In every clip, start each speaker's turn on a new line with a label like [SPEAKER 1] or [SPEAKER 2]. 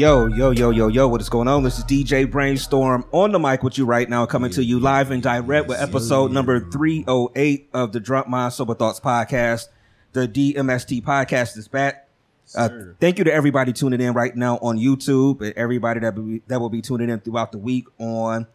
[SPEAKER 1] Yo, yo, yo, yo, yo, what is going on? This is DJ Brainstorm on the mic with you right now, coming to you live and direct with episode number 308 of the Drunk Mind Sober Thoughts Podcast. The DMST podcast is back. Uh, thank you to everybody tuning in right now on YouTube and everybody that, be, that will be tuning in throughout the week on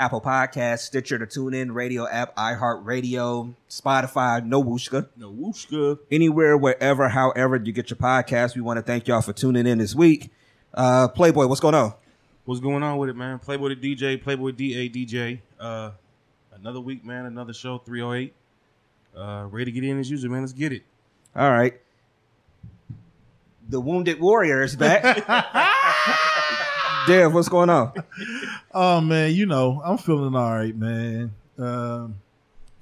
[SPEAKER 1] Apple Podcasts, Stitcher, the TuneIn Radio app, iHeartRadio, Spotify, No Wooshka.
[SPEAKER 2] No whooshka.
[SPEAKER 1] anywhere, wherever, however you get your podcast. We want to thank y'all for tuning in this week. Uh, Playboy, what's going on?
[SPEAKER 2] What's going on with it, man? Playboy the DJ, Playboy DA DJ. Uh, another week, man. Another show, 308. Uh, ready to get in as usual, man. Let's get it.
[SPEAKER 1] All right. The Wounded Warrior is back. Dev, what's going on?
[SPEAKER 3] Oh man, you know I'm feeling all right, man. Um,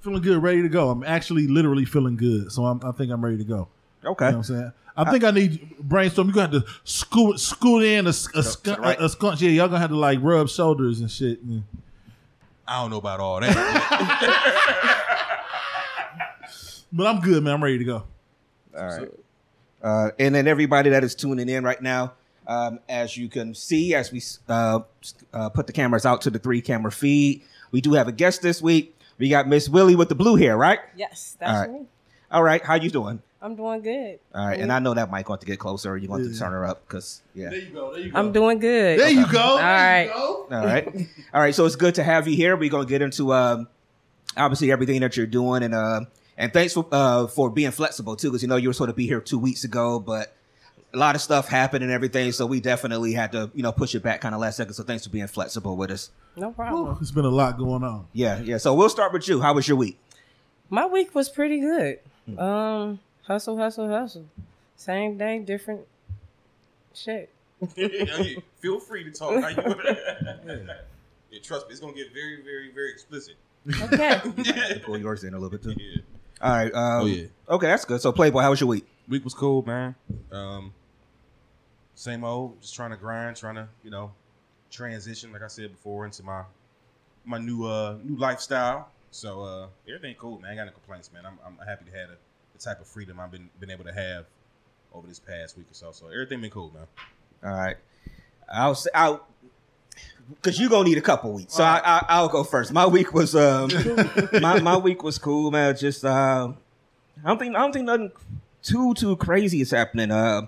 [SPEAKER 3] feeling good, ready to go. I'm actually literally feeling good, so I'm, I think I'm ready to go.
[SPEAKER 1] Okay.
[SPEAKER 3] You know what I'm saying? I think I need brainstorm. You're gonna have to scoot scoot in a, a, skunk,
[SPEAKER 1] right.
[SPEAKER 3] a, a skunk. Yeah, y'all gonna have to like rub shoulders and shit. And-
[SPEAKER 2] I don't know about all that.
[SPEAKER 3] but I'm good, man. I'm ready to go.
[SPEAKER 1] All right. Uh, and then everybody that is tuning in right now, um, as you can see, as we uh, uh, put the cameras out to the three camera feed, we do have a guest this week. We got Miss Willie with the blue hair, right?
[SPEAKER 4] Yes, that's
[SPEAKER 1] right.
[SPEAKER 4] me.
[SPEAKER 1] All right. How you doing?
[SPEAKER 4] I'm doing good.
[SPEAKER 1] All right. And I know that mic going to get closer. You're going to
[SPEAKER 3] Yeah.
[SPEAKER 1] turn her up because, yeah.
[SPEAKER 3] you go. There you go.
[SPEAKER 4] I'm doing good.
[SPEAKER 3] There you go. All
[SPEAKER 4] right.
[SPEAKER 1] All right. All right. So it's good to have you here. We're going to get into um, obviously everything that you're doing. And uh, and thanks for, uh, for being flexible, too, because, you know, you were supposed to be here two weeks ago, but a lot of stuff happened and everything. So we definitely had to, you know, push it back kind of last second. So thanks for being flexible with us.
[SPEAKER 4] No problem.
[SPEAKER 3] It's been a lot going on.
[SPEAKER 1] Yeah. Yeah. So we'll start with you. How was your week?
[SPEAKER 4] My week was pretty good.
[SPEAKER 1] Hmm.
[SPEAKER 4] Um, hustle, hustle, hustle. Same day, different shit.
[SPEAKER 2] Feel free to talk. How you yeah, trust me, it's gonna get very, very, very explicit.
[SPEAKER 4] Okay.
[SPEAKER 1] Pull yours in a little bit, too.
[SPEAKER 2] Yeah.
[SPEAKER 1] All right. Um,
[SPEAKER 2] Oh, yeah.
[SPEAKER 1] Okay. That's good. So, Playboy, how was your week?
[SPEAKER 2] Week was cool, man. Um, same old, just trying to grind, trying to, you know, transition, like I said before, into my my new uh new lifestyle. So uh everything cool, man. I ain't got no complaints, man. I'm, I'm happy to have the, the type of freedom I've been been able to have over this past week or so. So everything been cool, man.
[SPEAKER 1] All right. I'll say I'll because you're gonna need a couple weeks. So I, I I'll go first. My week was um my, my week was cool, man. Just uh I don't think I don't think nothing too too crazy is happening. Uh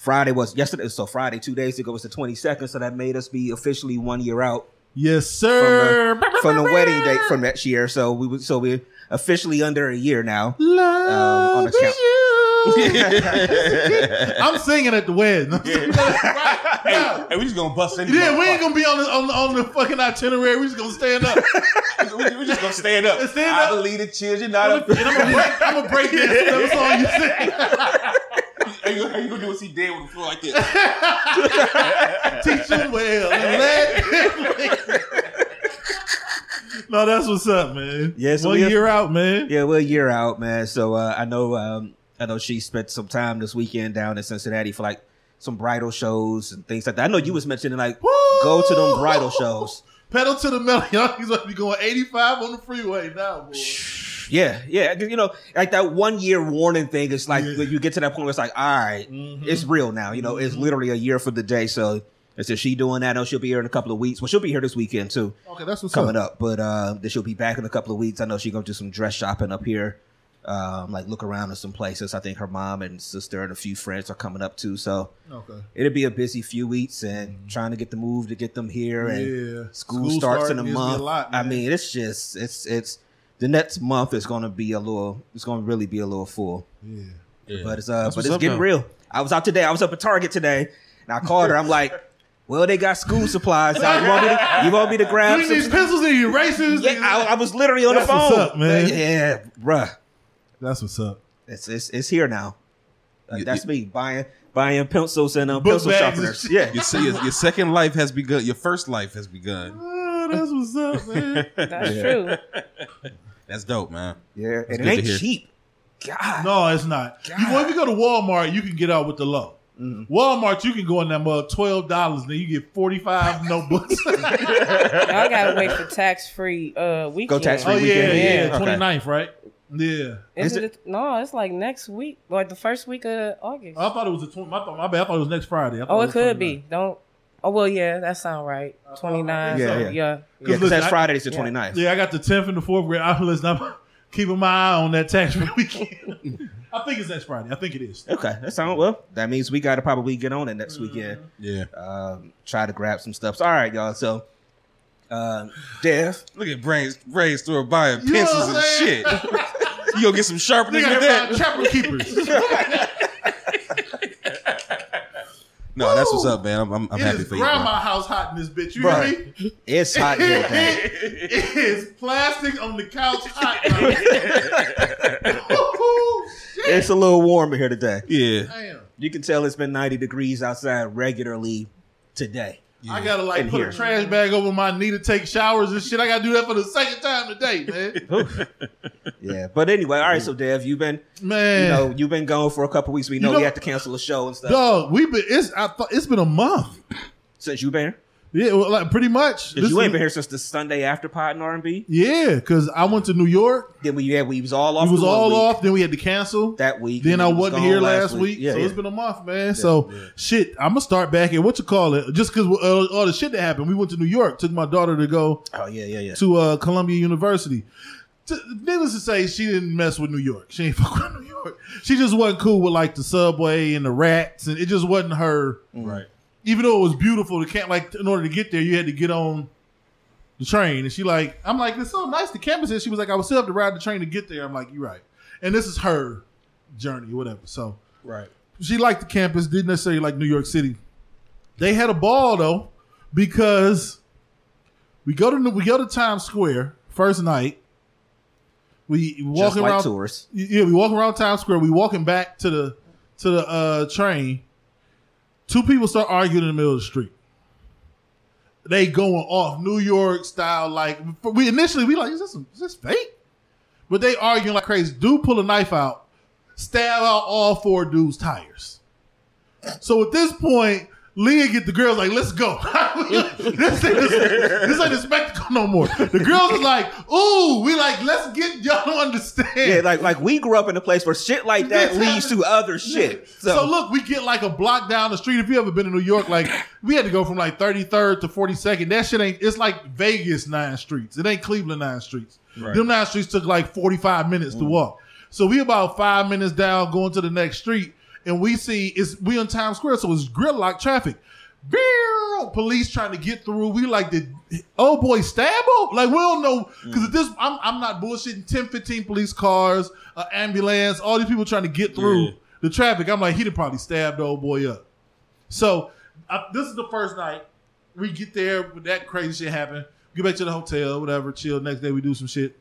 [SPEAKER 1] Friday was yesterday, so Friday, two days ago was the twenty second, so that made us be officially one year out
[SPEAKER 3] Yes,
[SPEAKER 1] from
[SPEAKER 3] sir.
[SPEAKER 1] the, from the wedding date from next year. So we so we're officially under a year now.
[SPEAKER 3] Love
[SPEAKER 1] Um, on
[SPEAKER 3] you. I'm singing at the wedding.
[SPEAKER 2] Hey, hey, we just gonna bust in.
[SPEAKER 3] Yeah, we ain't gonna be on the on the, on the fucking itinerary. We just gonna stand up.
[SPEAKER 2] we, we just gonna stand up.
[SPEAKER 3] Stand
[SPEAKER 2] I
[SPEAKER 3] up.
[SPEAKER 2] believe the children not.
[SPEAKER 3] and I'm gonna break, I'm gonna break dance to whatever song you sing.
[SPEAKER 2] How you, how you gonna do is he dead with the floor like this?
[SPEAKER 3] Teach them well and let. no, that's what's up, man.
[SPEAKER 1] Yeah, so
[SPEAKER 3] one
[SPEAKER 1] we have-
[SPEAKER 3] year out, man.
[SPEAKER 1] Yeah, we're a year out, man. So uh, I know um, I know she spent some time this weekend down in Cincinnati for like some bridal shows and things like that. I know you was mentioning like go to them bridal shows.
[SPEAKER 3] Pedal to the metal. Y'all he's about to be going 85 on the freeway now, boy.
[SPEAKER 1] Yeah, yeah. You know, like that one year warning thing is like
[SPEAKER 3] Yeah.
[SPEAKER 1] you get to that point where it's like, all right,
[SPEAKER 3] Mhm.
[SPEAKER 1] it's real now. You know, it's literally a year for the day. So And so she doing that. I know she'll be here in a couple of weeks. Well, she'll be here this weekend too,
[SPEAKER 3] Okay, that's what's
[SPEAKER 1] coming
[SPEAKER 3] up.
[SPEAKER 1] up. But uh, then she'll be back in a couple of weeks. I know she's gonna do some dress shopping up here, um, like look around in some places. I think her mom and sister and a few friends are coming up too. So
[SPEAKER 3] Okay.
[SPEAKER 1] it'll be a busy few weeks and trying to get the move to get them here and
[SPEAKER 3] Yeah.
[SPEAKER 1] school,
[SPEAKER 3] School
[SPEAKER 1] starts in a
[SPEAKER 3] me a
[SPEAKER 1] month.
[SPEAKER 3] lot,
[SPEAKER 1] I mean, it's just it's it's the next month is going to be a little. It's going to really be a little full.
[SPEAKER 3] Yeah.
[SPEAKER 2] Yeah.
[SPEAKER 1] But it's uh,
[SPEAKER 2] That's
[SPEAKER 1] but it's getting
[SPEAKER 2] though.
[SPEAKER 1] real. I was out today. I was up at Target today, and I called her. I'm like, "Well, they got school supplies. You want me to, you want me to grab
[SPEAKER 3] You need
[SPEAKER 1] some?"
[SPEAKER 3] pencils and erasers.
[SPEAKER 1] Yeah, I, I was literally on
[SPEAKER 3] That's
[SPEAKER 1] the phone.
[SPEAKER 3] what's up, man.
[SPEAKER 1] Yeah, bruh,
[SPEAKER 3] That's what's up.
[SPEAKER 1] it's it's, it's here now. Like, that's me buying buying pencils and
[SPEAKER 3] Book
[SPEAKER 1] pencil sharpeners. Yeah,
[SPEAKER 2] you see, your, your second life has begun. Your first life has begun.
[SPEAKER 3] Oh, that's what's up, man.
[SPEAKER 4] That's
[SPEAKER 1] Yeah.
[SPEAKER 4] true.
[SPEAKER 2] That's dope, man.
[SPEAKER 1] yeah, and it ain't cheap. God,
[SPEAKER 3] No, it's not. You, well, if you go to Walmart, you can get out with the low.
[SPEAKER 1] Mm-hmm.
[SPEAKER 3] Walmart, you can go in that mug twelve dollars, then you get forty five notebooks. oh
[SPEAKER 4] I gotta wait for tax free uh weekend.
[SPEAKER 1] Go tax-free
[SPEAKER 3] yeah, yeah,
[SPEAKER 1] weekend.
[SPEAKER 3] yeah,
[SPEAKER 1] Yeah.
[SPEAKER 3] 29th, right? Yeah.
[SPEAKER 1] Is
[SPEAKER 4] Is it, no, it's like next week, like the first week of August.
[SPEAKER 3] I thought it was the twenty. My, my bad. I thought it was next Friday. I
[SPEAKER 4] oh, it
[SPEAKER 3] was
[SPEAKER 4] could
[SPEAKER 3] 29th.
[SPEAKER 4] be. Don't. Oh well, yeah, that sound right. Twenty nine.
[SPEAKER 1] Yeah,
[SPEAKER 4] Yeah,
[SPEAKER 1] yeah.
[SPEAKER 4] yeah.
[SPEAKER 1] yeah, because that's
[SPEAKER 3] I-
[SPEAKER 1] It's the
[SPEAKER 4] yeah.
[SPEAKER 1] 29th.
[SPEAKER 3] Yeah, I got the tenth and the fourth grade. I'm listening. I'm keeping my eye on that tax weekend. I think it's next Friday. I think it is.
[SPEAKER 1] Okay, that sounds well. That means we got to probably get on it next
[SPEAKER 3] Mm-hmm.
[SPEAKER 1] weekend.
[SPEAKER 2] Yeah.
[SPEAKER 1] Um, try to grab some stuff. So, all right, y'all. So, um, Dev,
[SPEAKER 2] Look at Brain's Brain store buying
[SPEAKER 3] You know
[SPEAKER 2] pencils and
[SPEAKER 3] I'm
[SPEAKER 2] shit. You gonna get some
[SPEAKER 3] They
[SPEAKER 2] sharpeners with that?
[SPEAKER 3] chapel keepers.
[SPEAKER 2] No, that's what's up, man. I'm, I'm, I'm
[SPEAKER 3] It
[SPEAKER 2] happy
[SPEAKER 3] is
[SPEAKER 2] for you.
[SPEAKER 3] grandma
[SPEAKER 2] bro.
[SPEAKER 3] house hot in this bitch. You
[SPEAKER 1] Bruh.
[SPEAKER 3] hear me?
[SPEAKER 1] it's hot in here. man.
[SPEAKER 3] it is plastic on the couch hot. Ooh, shit.
[SPEAKER 1] It's a little warmer here today.
[SPEAKER 2] Yeah.
[SPEAKER 3] Damn.
[SPEAKER 1] You can tell it's been 90 degrees outside regularly today.
[SPEAKER 3] I gotta like
[SPEAKER 1] In
[SPEAKER 3] put
[SPEAKER 1] here.
[SPEAKER 3] a trash bag over my knee to take showers and shit. I gotta do that for the second time today, man.
[SPEAKER 1] Yeah, but anyway, all right. So, Dev, you've been,
[SPEAKER 3] Man,
[SPEAKER 1] you know, you've been gone for a couple weeks. We know,
[SPEAKER 3] You know-
[SPEAKER 1] we had to cancel a show and stuff
[SPEAKER 3] dog, we've been. It's I thought it's been a month.
[SPEAKER 1] since you've been here.
[SPEAKER 3] Yeah, well, like pretty much. This
[SPEAKER 1] you ain't
[SPEAKER 3] is-
[SPEAKER 1] been here since the Sunday after Pod and R&B.
[SPEAKER 3] Yeah, because I went to New York.
[SPEAKER 1] Then we yeah we was all off.
[SPEAKER 3] It was
[SPEAKER 1] one
[SPEAKER 3] all
[SPEAKER 1] week
[SPEAKER 3] off. Then we had to cancel.
[SPEAKER 1] that week.
[SPEAKER 3] Then
[SPEAKER 1] and
[SPEAKER 3] I
[SPEAKER 1] was
[SPEAKER 3] wasn't
[SPEAKER 1] gone
[SPEAKER 3] here last week,
[SPEAKER 1] Yeah,
[SPEAKER 3] so
[SPEAKER 1] yeah.
[SPEAKER 3] it's been a month, man. so shit, I'm gonna start back at what you call it, just because uh, all the shit that happened. We went to New York, took my daughter to go
[SPEAKER 1] oh yeah, yeah, yeah.
[SPEAKER 3] to uh, Columbia University. T- needless to say, she didn't mess with New York. She ain't fuck with New York. She just wasn't cool with like the subway and the rats, and it just wasn't her.
[SPEAKER 2] Right.
[SPEAKER 3] Even though it was beautiful, the camp like in order to get there, you had to get on the train. And she like, I'm like, it's so nice. The campus is. She was like, I would still have to ride the train to get there. I'm like, you're right. And this is her journey whatever. So
[SPEAKER 2] Right.
[SPEAKER 3] she liked the campus, didn't necessarily like New York City. They had a ball though, because we go to we go to Times Square first night. We
[SPEAKER 1] Just
[SPEAKER 3] walking
[SPEAKER 1] like
[SPEAKER 3] around
[SPEAKER 1] tourists.
[SPEAKER 3] yeah, we walking around Times Square. We walking back to the to the uh, train. Two people start arguing in the middle of the street. They going off New York style. Like we initially we like, is this is this fake? But they arguing like crazy. Dude pull a knife out, stab out all four dudes' tires. So at this point, Leah get the girls like, let's go. this, ain't, this ain't a spectacle no more. The girls is like, ooh, we like, let's get y'all to understand.
[SPEAKER 1] Yeah, like like we grew up in a place where shit like that leads to other shit.
[SPEAKER 3] So,
[SPEAKER 1] So,
[SPEAKER 3] look, we get like a block down the street. If you ever been in New York, like we had to go from like 33rd to 42nd. That shit ain't. It's like Vegas nine streets. It ain't Cleveland nine streets.
[SPEAKER 2] Right.
[SPEAKER 3] Them nine streets took like 45 minutes to mm. walk. So we about five minutes down, going to the next street, and we see it's we in Times Square, so it's gridlock traffic. Beow! Police trying to get through. We like the oh boy stab him? Like we don't know because at this I'm I'm not bullshitting. 10, 15 police cars, uh, ambulance, all these people trying to get through
[SPEAKER 2] Yeah.
[SPEAKER 3] the traffic. I'm like, he'd have probably stabbed the old boy up. So I, this is the first night we get there. That crazy shit happened. Get back to the hotel, whatever. Chill. Next day we do some shit.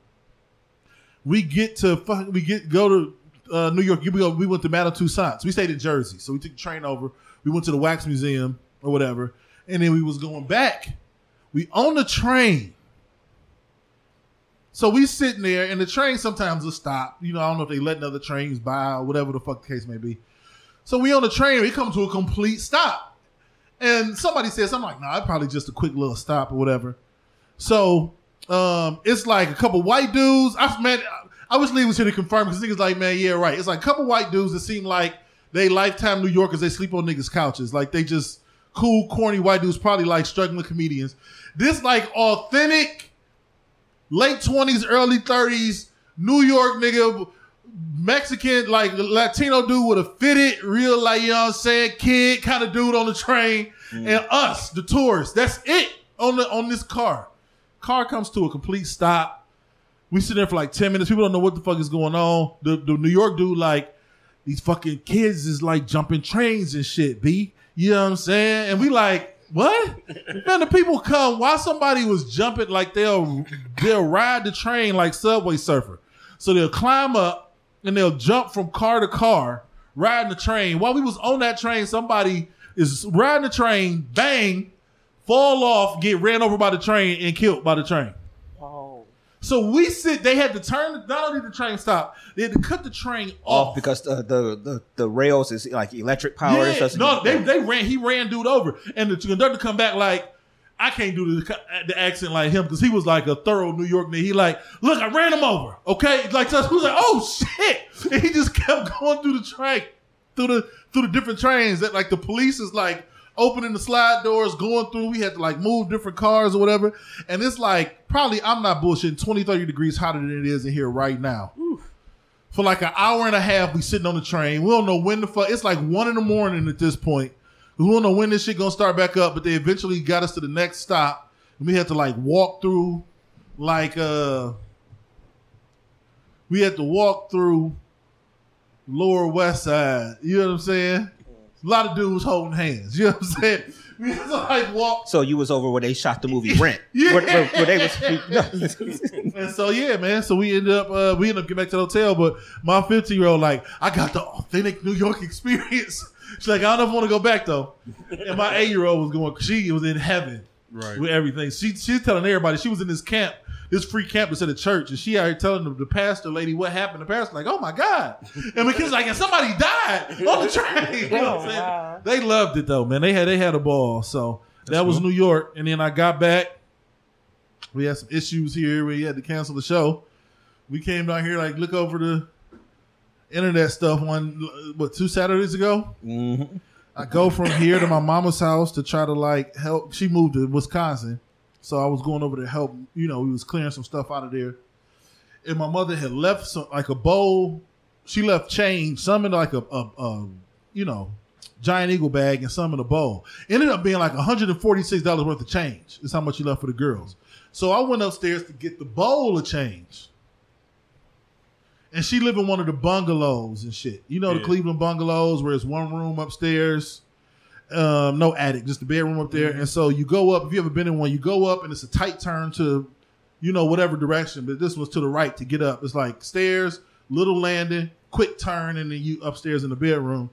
[SPEAKER 3] We get to fuck. We get go to uh, New York. We. We went to Madame Tussauds. We stayed in Jersey, so we took the train over. We went to the Wax Museum or whatever, and then we was going back. We on the train. So we sitting there, and the train sometimes will stop. You know, I don't know if they letting other trains by or whatever the fuck the case may be. So we on the train, we come to a complete stop. And somebody says, I'm like, nah, it's probably just a quick little stop or whatever. So um, it's like a couple white dudes. I man, I wish Lee was here to confirm because niggas like, man, yeah, right. It's like a couple white dudes that seem like they lifetime New Yorkers. They sleep on niggas' couches. Like they just cool, corny white dudes, probably like struggling comedians. This like authentic, late twenties, early thirties, New York nigga, Mexican, like Latino dude with a fitted, real like you know what I'm saying, kid kind of dude on the train, mm. and us, the tourists. That's it on the on this car. Car comes to a complete stop. We sit there for like 10 minutes. People don't know what the fuck is going on. The, the New York dude, like, these fucking kids is like jumping trains and shit, B. You know what I'm saying? And we like, what? Man, the people come while somebody was jumping, like they'll they'll ride the train like Subway Surfer. So they'll climb up and they'll jump from car to car, riding the train. While we was on that train, somebody is riding the train, bang, fall off, get ran over by the train and killed by the train. So we sit. They had to turn. Not only the train stop, they had to cut the train off
[SPEAKER 1] Off because the, the the the rails is like electric power.
[SPEAKER 3] Yeah, no, they they ran. He ran dude over, and the conductor come back like. I can't do the, the accent like him because he was like a thorough New York nigga. He like, look, I ran him over. Okay, like so who's like, oh shit, and he just kept going through the train, through the through the different trains. That like the police is like opening the slide doors, going through. We had to like move different cars or whatever, and it's like probably I'm not bullshitting. 20, 30 degrees hotter than it is in here right now for like an hour and a half. We sitting on the train. We don't know when the fuck. It's like one in the morning at this point. We don't know when this shit gonna start back up. But they eventually got us to the next stop, and we had to like walk through, like uh, we had to walk through Lower West Side. You know what I'm saying? A lot of dudes holding hands. You know what I'm saying? We had to like walk
[SPEAKER 1] So you was over where they shot the movie Rent.
[SPEAKER 3] Yeah.
[SPEAKER 1] Where, where, where they was.
[SPEAKER 3] And so yeah, man. So we ended up uh, we ended up getting back to the hotel, but my 15 year old like I got the authentic New York experience. She's like I don't know if I want to go back though. And my eight year old was going. She was in heaven
[SPEAKER 2] Right.
[SPEAKER 3] with everything. She she's telling everybody she was in this camp, this free camp that's at a church, and she out here telling the, the pastor lady what happened. The pastor like, oh my god, and the kid's like, and somebody died on the train. You know what I'm saying?
[SPEAKER 4] Oh, wow.
[SPEAKER 3] They loved it though, man. They had they had a ball. So that was New York, and then I got back. We had some issues here. We had to cancel the show. We came down here like look over the internet stuff one what two Saturdays ago.
[SPEAKER 1] Mhm.
[SPEAKER 3] I go from here to my mama's house to try to like help. She moved to Wisconsin, so I was going over to help. You know, we was clearing some stuff out of there, and my mother had left some like a bowl. She left change, some in like a, a, a you know giant eagle bag, and some in a bowl. Ended up being like one hundred and forty six dollars worth of change. Is how much she left for the girls. So I went upstairs to get the bowl of change. And she lived in one of the bungalows and shit. You know the Cleveland bungalows where it's one room upstairs, um, no attic, just a bedroom up there. And so you go up. If you ever been in one, you go up and it's a tight turn to, you know, whatever direction. But this was to the right to get up. It's like stairs, little landing, quick turn, and then you upstairs in the bedroom.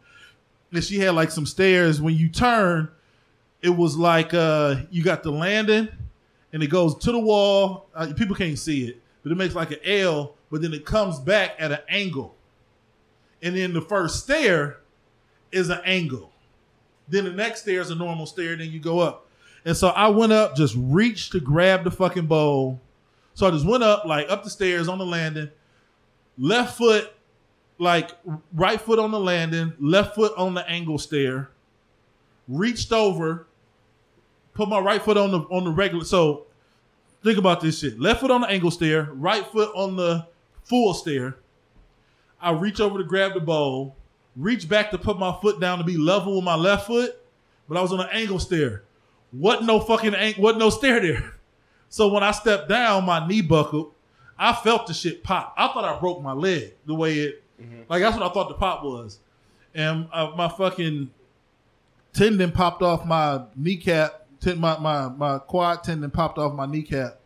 [SPEAKER 3] And she had like some stairs. When you turn, it was like uh, you got the landing, and it goes to the wall. Uh, people can't see it, but it makes like an L. But then it comes back at an angle, and then the first stair is an angle. Then the next stair is a normal stair. Then you go up. And so I went up, just reached to grab the fucking bowl. So I just went up, like up the stairs on the landing, left foot, like right foot on the landing, left foot on the angle stair, reached over, put my right foot on the on the regular. So think about this shit. Left foot on the angle stair, right foot on the full stair. I reach over to grab the bowl, reach back to put my foot down to be level with my left foot, but I was on an angle stair. What no fucking ang- what no stair there. So when I stepped down, my knee buckled. I felt the shit pop. I thought I broke my leg the way it, like that's what I thought the pop was, and uh, my fucking tendon popped off my kneecap. Ten, my, my my quad tendon popped off my kneecap,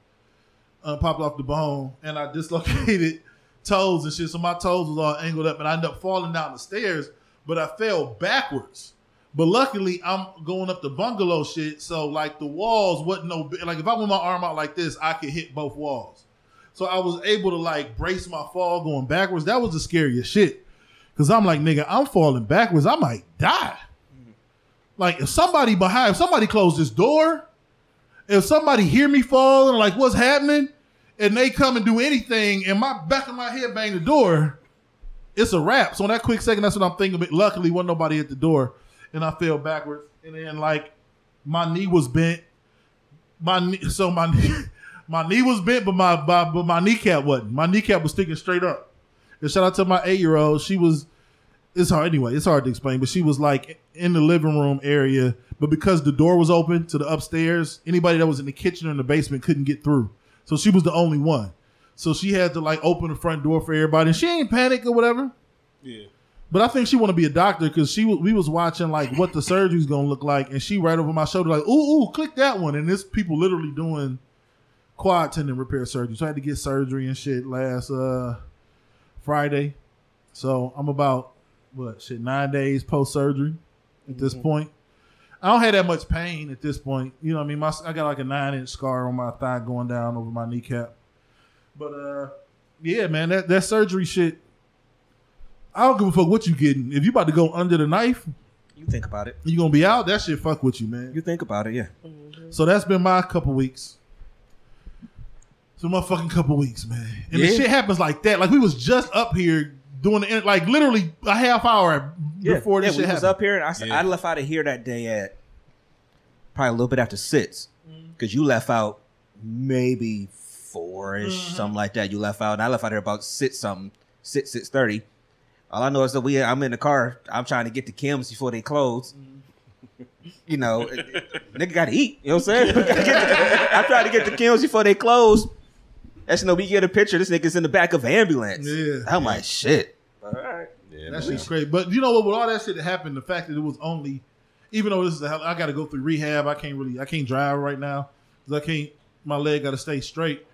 [SPEAKER 3] uh, popped off the bone, and I dislocated toes and shit. So my toes was all angled up, and I ended up falling down the stairs. But I fell backwards. But luckily, I'm going up the bungalow shit, so like the walls wasn't no bi- like if I went my arm out like this, I could hit both walls. So I was able to like brace my fall going backwards. That was the scariest shit. Cause I'm like, nigga, I'm falling backwards. I might die. Like if somebody behind, if somebody closed this door, if somebody hear me fall and like what's happening, and they come and do anything, and my back of my head bang the door, it's a wrap. So in that quick second, that's what I'm thinking. But luckily, wasn't nobody at the door, and I fell backwards. And then like My knee was bent. My knee, so my knee, my knee was bent, but my, my but my kneecap wasn't. My kneecap was sticking straight up. And shout out to my eight year old. She was. It's hard anyway. It's hard to explain, but she was like in the living room area, but because the door was open to the upstairs, anybody that was in the kitchen or in the basement couldn't get through. So she was the only one. So she had to like open the front door for everybody. And she ain't panic or whatever.
[SPEAKER 2] Yeah.
[SPEAKER 3] But I think she want to be a doctor because she we was watching like what the surgery's gonna look like, and she right over my shoulder like, ooh, ooh, click that one, and this people literally doing quad tendon repair surgery. So I had to get surgery and shit last uh Friday. So I'm about what shit nine days post surgery at this point. I don't have that much pain at this point. You know what I mean? My I got like a nine inch scar on my thigh going down over my kneecap. But uh yeah, man, that, that surgery shit. I don't give a fuck what you getting. If you about to go under the knife,
[SPEAKER 1] You think about it.
[SPEAKER 3] you gonna be out. That shit fuck with you, man.
[SPEAKER 1] You think about it, yeah.
[SPEAKER 3] So that's been my couple weeks. So my fucking couple weeks, man. And the shit happens like that. Like we was just up here doing the like literally a half hour before
[SPEAKER 1] yeah,
[SPEAKER 3] this
[SPEAKER 1] we
[SPEAKER 3] shit
[SPEAKER 1] was
[SPEAKER 3] happened.
[SPEAKER 1] up here, and I, s-
[SPEAKER 2] Yeah.
[SPEAKER 1] I left out of here that day at probably a little bit after six,
[SPEAKER 3] Mm-hmm.
[SPEAKER 1] because you left out maybe four ish,
[SPEAKER 3] Mm-hmm.
[SPEAKER 1] something like that. You left out, and I left out here about six something, six six thirty. All I know is that we, I'm in the car. I'm trying to get to Kim's before they close.
[SPEAKER 3] Mm-hmm.
[SPEAKER 1] You know, nigga got to eat. You know what I'm saying? We gotta get to- I'm trying to get to Kim's before they close. That's no, we get a picture. This nigga's in the back of an ambulance.
[SPEAKER 3] Yeah.
[SPEAKER 1] I'm like, shit.
[SPEAKER 2] Yeah,
[SPEAKER 3] That
[SPEAKER 2] man.
[SPEAKER 3] shit's crazy. But you know what? With all that shit that happened, the fact that it was only, even though this is, a, hell- I got to go through rehab. I can't really, I can't drive right now because I can't. My leg got to stay straight.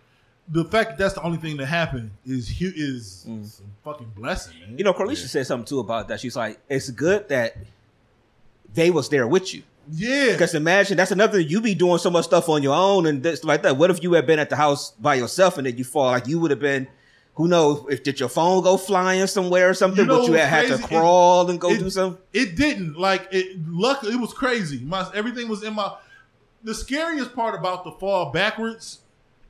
[SPEAKER 3] The fact that that's the only thing that happened is hu- is mm. some fucking blessing, man.
[SPEAKER 1] You know, Carlisha said something too about that. She's like, it's good that they was there with you.
[SPEAKER 3] Yeah,
[SPEAKER 1] Because imagine that's another you be doing so much stuff on your own and this like that. What if you had been at the house by yourself and then you fall? Like you would have been. Who knows if did your phone go flying somewhere or something?
[SPEAKER 3] You know
[SPEAKER 1] but you had, had to
[SPEAKER 3] crazy? It-
[SPEAKER 1] crawl and go
[SPEAKER 3] it-
[SPEAKER 1] do something.
[SPEAKER 3] It didn't. Like it luckily it was crazy. My everything was in my the scariest part about the fall backwards,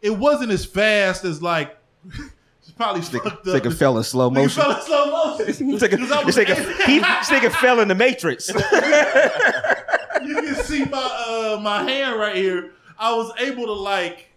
[SPEAKER 3] it wasn't as fast as like it's probably fucked
[SPEAKER 1] This
[SPEAKER 3] up.
[SPEAKER 1] nigga fell in slow motion.
[SPEAKER 3] fell in slow motion.
[SPEAKER 1] This nigga,
[SPEAKER 3] 'Cause I was
[SPEAKER 1] this nigga, he, this nigga fell in the Matrix.
[SPEAKER 3] you can see my uh my hand right here. I was able to like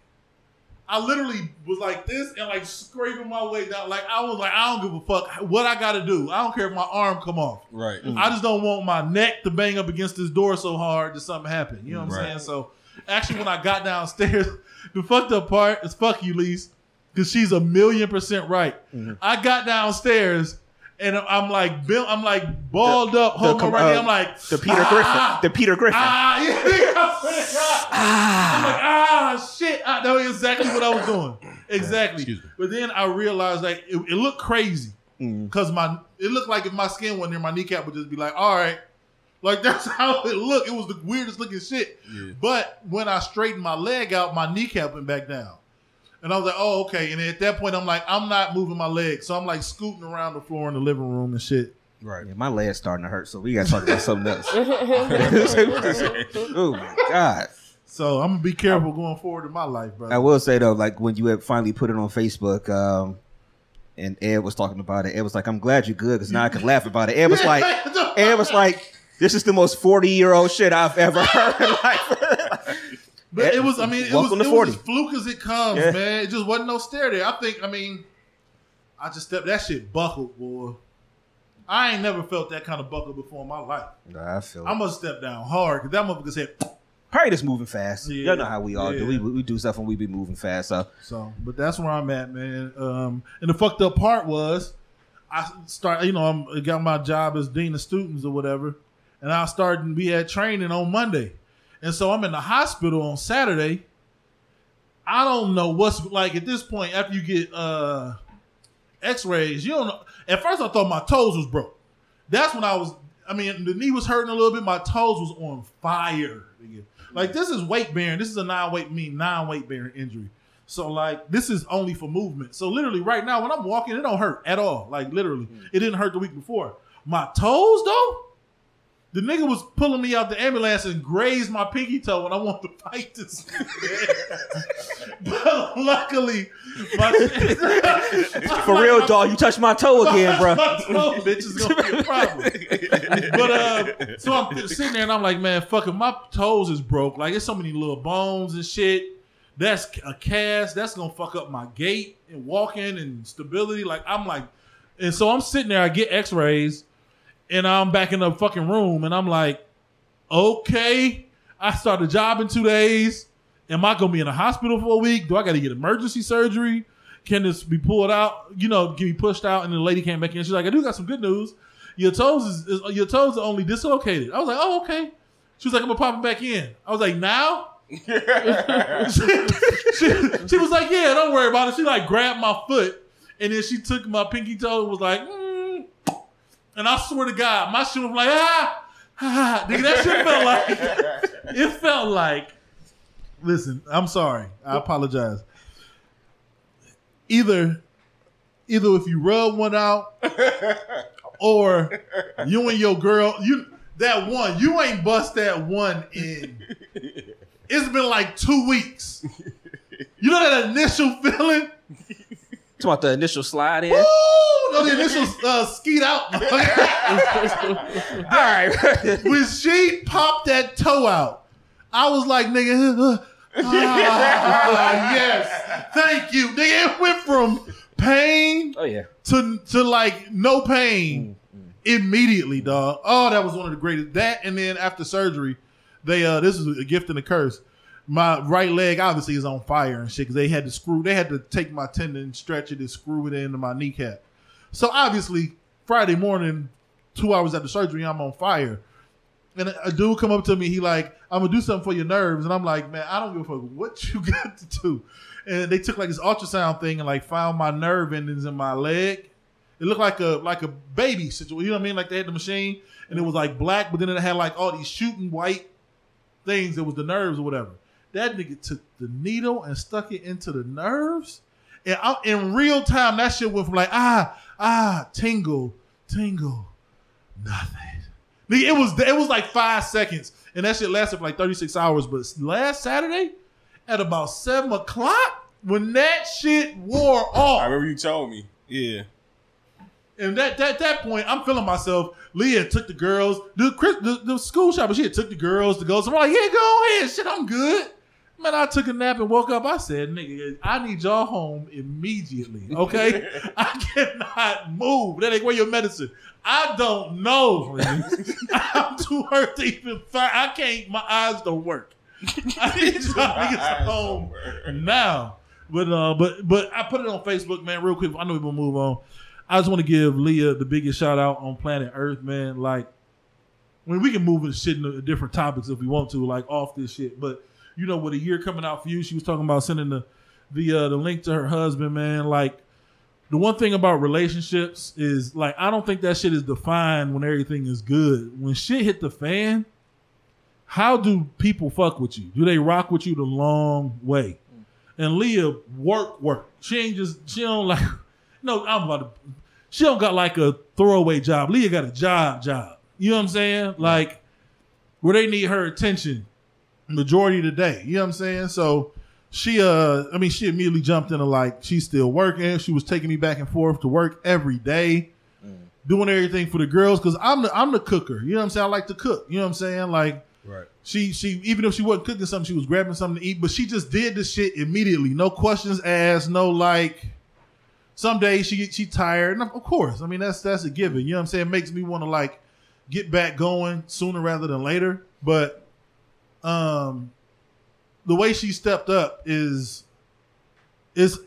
[SPEAKER 3] I literally was like this and like scraping my way down. Like I was like, I don't give a fuck what I gotta do. I don't care if my arm come off.
[SPEAKER 2] Right.
[SPEAKER 3] I just don't want my neck to bang up against this door so hard that something happen. You know what I'm
[SPEAKER 2] Right.
[SPEAKER 3] saying? So actually when I got downstairs, the fucked up part is fuck you, Lise. Cause she's a million percent right.
[SPEAKER 1] Mm-hmm.
[SPEAKER 3] I got downstairs and I'm like Bill, I'm like balled up,
[SPEAKER 1] the
[SPEAKER 3] holding
[SPEAKER 1] com-
[SPEAKER 3] my right
[SPEAKER 1] uh,
[SPEAKER 3] I'm like
[SPEAKER 1] the Peter
[SPEAKER 3] ah,
[SPEAKER 1] Griffin. The Peter Griffin.
[SPEAKER 3] Ah, yeah, I swear to God. I'm like, ah, shit. I know exactly what I was doing. Exactly. But then I realized like it, it looked crazy
[SPEAKER 1] Mm.
[SPEAKER 3] because my it looked like if my skin wasn't my kneecap would just be like, all right. Like that's how it looked. It was the weirdest looking shit.
[SPEAKER 2] Yeah.
[SPEAKER 3] But when I straightened my leg out, my kneecap went back down. And I was like, oh, okay. And at that point, I'm like, I'm not moving my legs. So I'm like scooting around the floor in the living room and shit.
[SPEAKER 2] Right.
[SPEAKER 1] Yeah, my leg's starting to hurt, so we got to talk about something else. oh my god!
[SPEAKER 3] So I'm gonna be careful going forward in my life, bro.
[SPEAKER 1] I will say though, like when you had finally put it on Facebook, um, and Ed was talking about it, Ed was like, "I'm glad you're good because now I can laugh about it." Ed was like, Ed was like, "This is the most 40 year old shit I've ever heard in life."
[SPEAKER 3] But it was, I mean, it was, it
[SPEAKER 1] 40.
[SPEAKER 3] was as fluke as it comes,
[SPEAKER 1] Yeah.
[SPEAKER 3] man. It just wasn't no stare there. I think, I mean, I just stepped, that shit buckled, boy. I ain't never felt that kind of buckle before in my life.
[SPEAKER 1] Nah, I feel.
[SPEAKER 3] I'm gonna step down hard because that motherfucker said,
[SPEAKER 1] Probably just moving fast.
[SPEAKER 3] Yeah.
[SPEAKER 1] Y'all know how we all do. We, we do stuff when we be moving fast. So
[SPEAKER 3] so, but that's where I'm at, man. Um, and the fucked up part was, I start, you know, I'm I got my job as dean of students or whatever, and I started. We had training on Monday, and so I'm in the hospital on Saturday. I don't know what's like at this point after you get uh X-rays. You don't know. At first, I thought my toes was broke. That's when I was. I mean, the knee was hurting a little bit. My toes was on fire. Like this is weight bearing. This is a non-weight mean non-weight bearing injury. So like this is only for movement. So literally right now when I'm walking, it don't hurt at all. Like literally, it didn't hurt the week before. My toes though, The nigga was pulling me out the ambulance and grazed my pinky toe when I wanted to fight this nigga. but luckily, my,
[SPEAKER 1] For real, dog, you touched my toe again, bro.
[SPEAKER 3] my toe, bitch, is gonna be a problem. but uh, so I'm sitting there and I'm like, man, fuck it, my toes is broke. Like, there's so many little bones and shit. That's a cast. That's gonna fuck up my gait and walking and stability. Like, I'm like, and so I'm sitting there. I get X-rays, and I'm back in the fucking room, and I'm like, okay. I start a job in two days. Am I gonna be in a hospital for a week? Do I got to get emergency surgery? Can this be pulled out? You know, can be pushed out? And the lady came back in. She's like, I do got some good news. Your toes is, is your toes are only dislocated. I was like, oh okay. She was like, I'm gonna pop it back in. I was like, now. she, she- she was like, yeah, don't worry about it. She like grabbed my foot and then she took my pinky toe and was like, mm. And I swear to God, my shit was like, ah, ah, nigga, that shit felt like, it felt like, listen, I'm sorry. I apologize. Either, either if you rub one out or you and your girl, you, that one, you ain't bust that one in. It's been like two weeks. You know that initial feeling?
[SPEAKER 1] Talking about the initial slide in.
[SPEAKER 3] Woo! No, the initial uh, skeet out.
[SPEAKER 1] All right.
[SPEAKER 3] when she popped that toe out, I was like, nigga, uh, ah, yes, thank you. Nigga, it went from pain
[SPEAKER 1] oh yeah.
[SPEAKER 3] to to like no pain immediately, dog. Oh, that was one of the greatest. That and then after surgery, they uh this is a gift and a curse. My right leg obviously is on fire and shit because they had to screw. They had to take my tendon, stretch it, and screw it into my kneecap. So obviously, Friday morning, two hours after surgery, I'm on fire. And a dude come up to me, he like, I'm gonna do something for your nerves, and I'm like, man, I don't give a fuck what you got to do. And they took like this ultrasound thing and like found my nerve endings in my leg. It looked like a like a baby situation. You know what I mean? Like they had the machine and it was like black, but then it had like all these shooting white things. It was the nerves or whatever. That nigga took the needle and stuck it into the nerves. And I, in real time, that shit went from like ah ah tingle tingle nothing. Nigga, it was it was like five seconds, and that shit lasted for like thirty six hours. But last Saturday, at about seven o'clock, when that shit wore off.
[SPEAKER 2] I remember you told me. Yeah.
[SPEAKER 3] and that that that point, I'm feeling myself. Leah took the girls, the the, the school shopper. She had took the girls to go. So I'm like, yeah, go ahead, shit, I'm good. Man, I took a nap and woke up. I said, nigga, I need y'all home immediately. Okay, I cannot move. That ain't where your medicine. I don't know. I'm too hurt to even find. I can't. My eyes don't work. I need y'all niggas home now. But uh, but but I put it on Facebook, man, real quick. I know we're gonna move on. I just want to give Leah the biggest shout out on planet Earth, man. Like, I mean, we can move into shit into different topics if we want to, like off this shit. But you know, with a year coming out for you, she was talking about sending the the uh, the link to her husband, man. Like, the one thing about relationships is like I don't think that shit is defined when everything is good. When shit hit the fan, how do people fuck with you? Do they rock with you the long way? And Leah work work. She ain't just she don't like no, I'm about to she don't got like a throwaway job. Leah got a job job. You know what I'm saying? Like where they need her attention majority of the day. You know what I'm saying? So she uh I mean she immediately jumped into like she's still working. She was taking me back and forth to work every day. Doing everything for the girls because I'm the I'm the cooker. You know what I'm saying? I like to cook. You know what I'm saying? Like
[SPEAKER 2] Right.
[SPEAKER 3] she she even if she wasn't cooking something, she was grabbing something to eat, but she just did the shit immediately. No questions asked, no like some days she get she tired. And of course, I mean that's that's a given. You know what I'm saying? It makes me want to like get back going sooner rather than later. But um the way she stepped up is is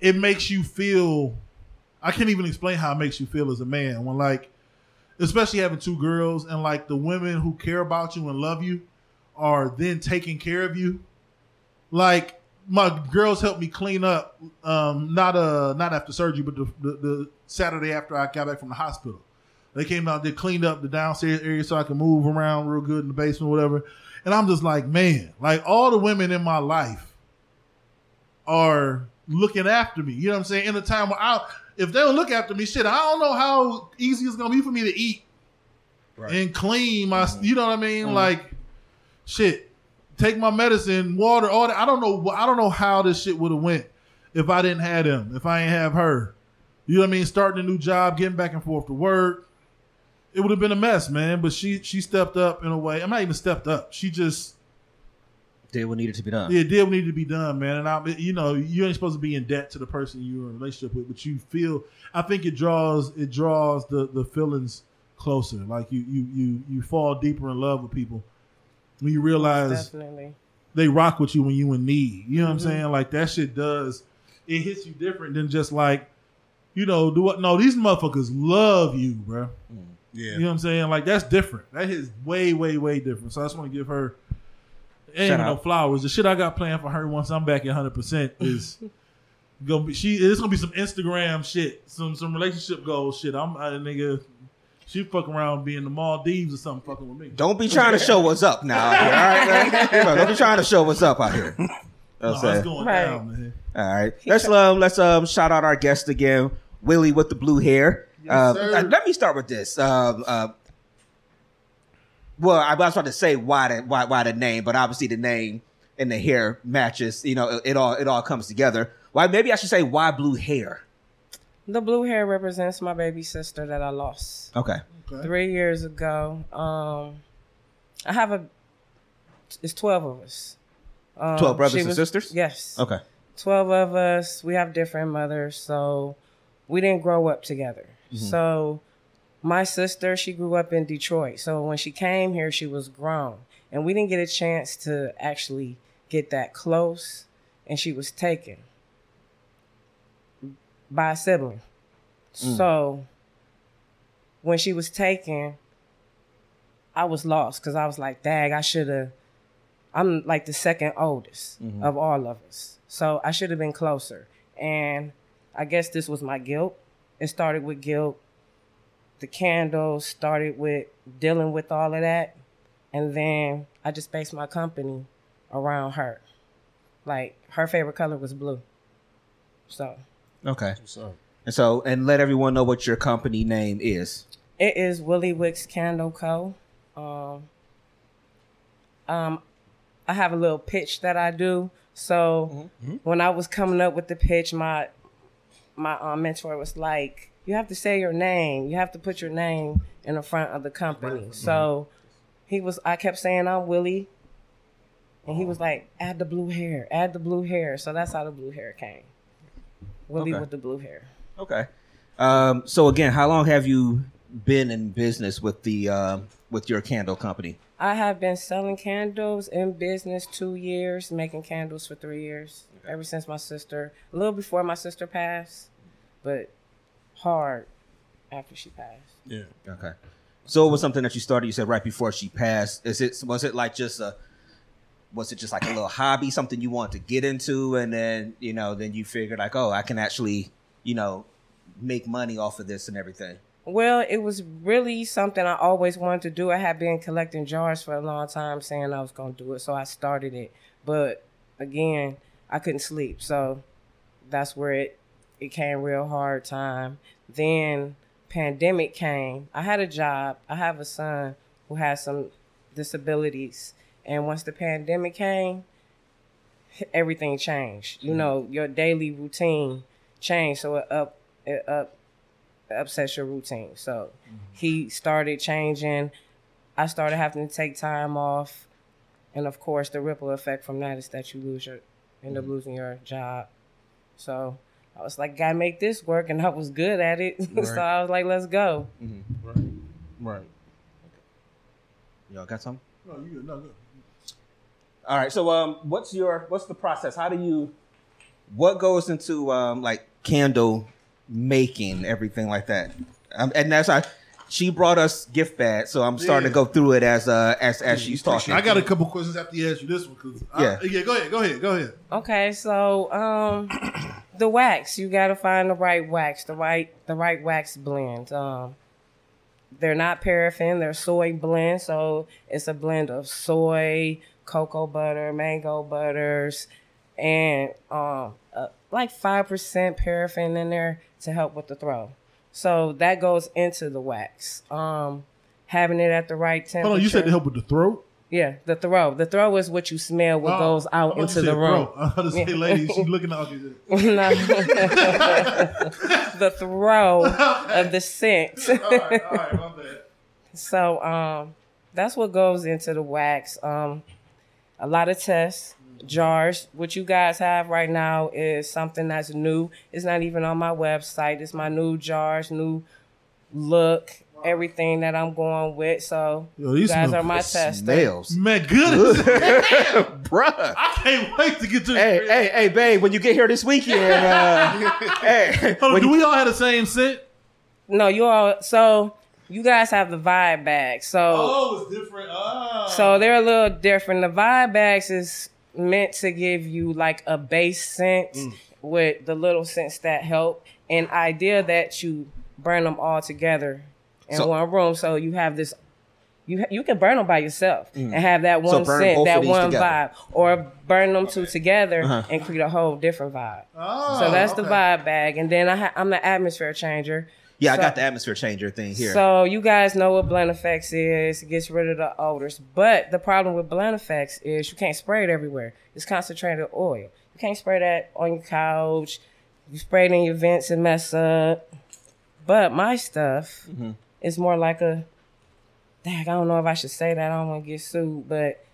[SPEAKER 3] it makes you feel I can't even explain how it makes you feel as a man when like especially having two girls and like the women who care about you and love you are then taking care of you. Like my girls helped me clean up, um, not uh not after surgery, but the, the, the Saturday after I got back from the hospital. They came out, they cleaned up the downstairs area so I could move around real good in the basement, whatever. And I'm just like, man, like all the women in my life are looking after me. You know what I'm saying? In a time where I if they don't look after me, shit, I don't know how easy it's gonna be for me to eat
[SPEAKER 2] Right.
[SPEAKER 3] and clean my.
[SPEAKER 1] Mm-hmm.
[SPEAKER 3] You know what I mean? Like, shit. Take my medicine, water, all that. I don't know. I don't know how this shit would have went if I didn't have them. If I ain't have her, you know what I mean? Starting a new job, getting back and forth to work, it would have been a mess, man. But she she stepped up in a way. I'm not even stepped up. She just
[SPEAKER 1] Did what needed to be done.
[SPEAKER 3] yeah, did what needed to be done, man. And I, you know, you ain't supposed to be in debt to the person you're in a relationship with, but you feel. I think it draws it draws the the feelings closer. Like you you you you fall deeper in love with people when you realize
[SPEAKER 4] Definitely.
[SPEAKER 3] they rock with you when you in need. You know what I'm mm-hmm. saying? Like that shit does. It hits you different than just like, you know, do what? No, these motherfuckers love you, bro.
[SPEAKER 2] Yeah.
[SPEAKER 3] You know what I'm saying? Like that's different. That is way, way, way different. So I just want to give her ain't even no flowers. The shit I got planned for her once I'm back at 100 percent is gonna be. She it's gonna be some Instagram shit, some some relationship goals shit. I'm a nigga. She fucking around being the Maldives or something fucking with me.
[SPEAKER 1] Don't be trying to show what's up now. Out here, all right, man? You Don't be trying to show what's up out here.
[SPEAKER 3] No,
[SPEAKER 1] That's
[SPEAKER 3] it's going
[SPEAKER 4] Right.
[SPEAKER 3] down, man.
[SPEAKER 1] All right, let's um let's um shout out our guest again, Willie with the blue hair.
[SPEAKER 3] Yes,
[SPEAKER 1] Um, uh, let me start with this. Um, uh, well, I was about to say why the why why the name, but obviously the name and the hair matches. You know, it, it all it all comes together. Why? Maybe I should say why blue hair.
[SPEAKER 4] The blue hair represents my baby sister that I lost
[SPEAKER 1] Okay.
[SPEAKER 3] Okay.
[SPEAKER 4] three years ago. Um, I have a. It's twelve of us. Um,
[SPEAKER 1] 12 brothers
[SPEAKER 4] she
[SPEAKER 1] and sisters?
[SPEAKER 4] Yes.
[SPEAKER 1] Okay.
[SPEAKER 4] 12 of us we have different mothers so we didn't grow up together Mm-hmm. so my sister she grew up in detroit so when she came here she was grown and we didn't get a chance to actually get that close and she was taken by a sibling mm. so when she was taken i was lost because i was like dag i should have I'm like the second oldest mm-hmm. of all of us. So I should have been closer. And I guess this was my guilt. It started with guilt. The candles started with dealing with all of that. And then I just based my company around her. Like her favorite color was blue. So
[SPEAKER 1] Okay.
[SPEAKER 2] What's up?
[SPEAKER 1] And so, and let everyone know what your company name is.
[SPEAKER 4] It is Willie Wicks Candle Co. Um, um, I have a little pitch that I do. So when I was coming up with the pitch, my my um, mentor was like, "You have to say your name. You have to put your name in the front of the company." So he was. I kept saying I'm Willie, and he was like, "Add the blue hair. Add the blue hair." So that's how the blue hair came. Willie
[SPEAKER 1] Okay.
[SPEAKER 4] with the blue hair.
[SPEAKER 1] Okay. Um, so again, how long have you been in business with the um, with your candle company?
[SPEAKER 4] I have been selling candles in business two years, making candles for three years. Ever since my sister, a little before my sister passed, but hard after she passed.
[SPEAKER 2] Yeah.
[SPEAKER 1] Okay. So it was something that you started. You said right before she passed. Is it was it like just a was it just like a little hobby, something you wanted to get into, and then you know then you figured like, oh, I can actually you know make money off of this and everything.
[SPEAKER 4] Well, it was really something I always wanted to do. I had been collecting jars for a long time, saying I was going to do it, so I started it. But again, I couldn't sleep, so that's where it it came real hard time. Then pandemic came. I had a job. I have a son who has some disabilities, and once the pandemic came, everything changed. You mm-hmm. know, your daily routine changed, so it up it up upsets your routine. So mm-hmm. he started changing. I started having to take time off. And of course the ripple effect from that is that you lose your end up losing your job. So I was like, gotta make this work and I was good at it.
[SPEAKER 2] Right.
[SPEAKER 4] so I was like, let's go.
[SPEAKER 2] Right. Right.
[SPEAKER 1] Y'all got some?
[SPEAKER 3] No, you good. No, good.
[SPEAKER 1] All right. So, um, what's your what's the process? How do you what goes into um like candle making, everything like that? Um, and that's how she brought us gift bags, so I'm starting to go through it as uh as as she's talking.
[SPEAKER 3] I got a couple questions after you ask you this one. Cause
[SPEAKER 1] Yeah.
[SPEAKER 3] I, yeah, go ahead, go ahead, go ahead.
[SPEAKER 4] Okay, so um the wax, you gotta find the right wax, the right the right wax blend. Um they're not paraffin, they're soy blend, so it's a blend of soy, cocoa butter, mango butters, and um uh, like five percent paraffin in there to help with the throw. So that goes into the wax. Um having it at the right temperature.
[SPEAKER 3] Hold on, you said to help with the throat.
[SPEAKER 4] Yeah, the throw. The throw is what you smell what
[SPEAKER 3] Oh,
[SPEAKER 4] goes out into
[SPEAKER 3] you
[SPEAKER 4] the room.
[SPEAKER 3] throat. I was to say, lady, she's looking at you.
[SPEAKER 4] No. the throw of the scent.
[SPEAKER 3] All right, all right, my bad.
[SPEAKER 4] So um, that's what goes into the wax. Um, a lot of tests, jars. What you guys have right now is something that's new. It's not even on my website. It's my new jars, new look, everything that I'm going with. So
[SPEAKER 3] Yo,
[SPEAKER 4] you guys are my
[SPEAKER 3] good.
[SPEAKER 4] tester.
[SPEAKER 1] Nails.
[SPEAKER 3] Man, good.
[SPEAKER 1] Bruh.
[SPEAKER 3] I can't wait to get to.
[SPEAKER 1] Hey, hey, hey, babe, when you get here this weekend, uh, hey,
[SPEAKER 3] Hold on, do
[SPEAKER 1] you-
[SPEAKER 3] we all have the same scent?
[SPEAKER 4] No, you all. So you guys have the vibe bag. So.
[SPEAKER 3] Oh, it's different. Ah.
[SPEAKER 4] So they're a little different. The vibe bags is meant to give you like a base scent
[SPEAKER 3] Mm.
[SPEAKER 4] with the little scents that help. And idea that you burn them all together in
[SPEAKER 1] So-
[SPEAKER 4] one room, so you have this. You you can burn them by yourself and have that
[SPEAKER 1] Mm. So
[SPEAKER 4] one scent, that one
[SPEAKER 1] together.
[SPEAKER 4] vibe, or burn them two together
[SPEAKER 1] Uh-huh.
[SPEAKER 4] and create a whole different vibe.
[SPEAKER 3] Oh,
[SPEAKER 4] so that's the vibe bag, and then I ha- I'm the atmosphere changer.
[SPEAKER 1] Yeah, I got the atmosphere changer thing here.
[SPEAKER 4] so you guys know what Blend Effects is. It gets rid of the odors. But the problem with Blend Effects is you can't spray it everywhere. It's concentrated oil. You can't spray that on your couch. You spray it in your vents and mess up. But my stuff
[SPEAKER 1] Mm-hmm.
[SPEAKER 4] is more like a Dang, I don't know if I should say that. I don't want to get sued, but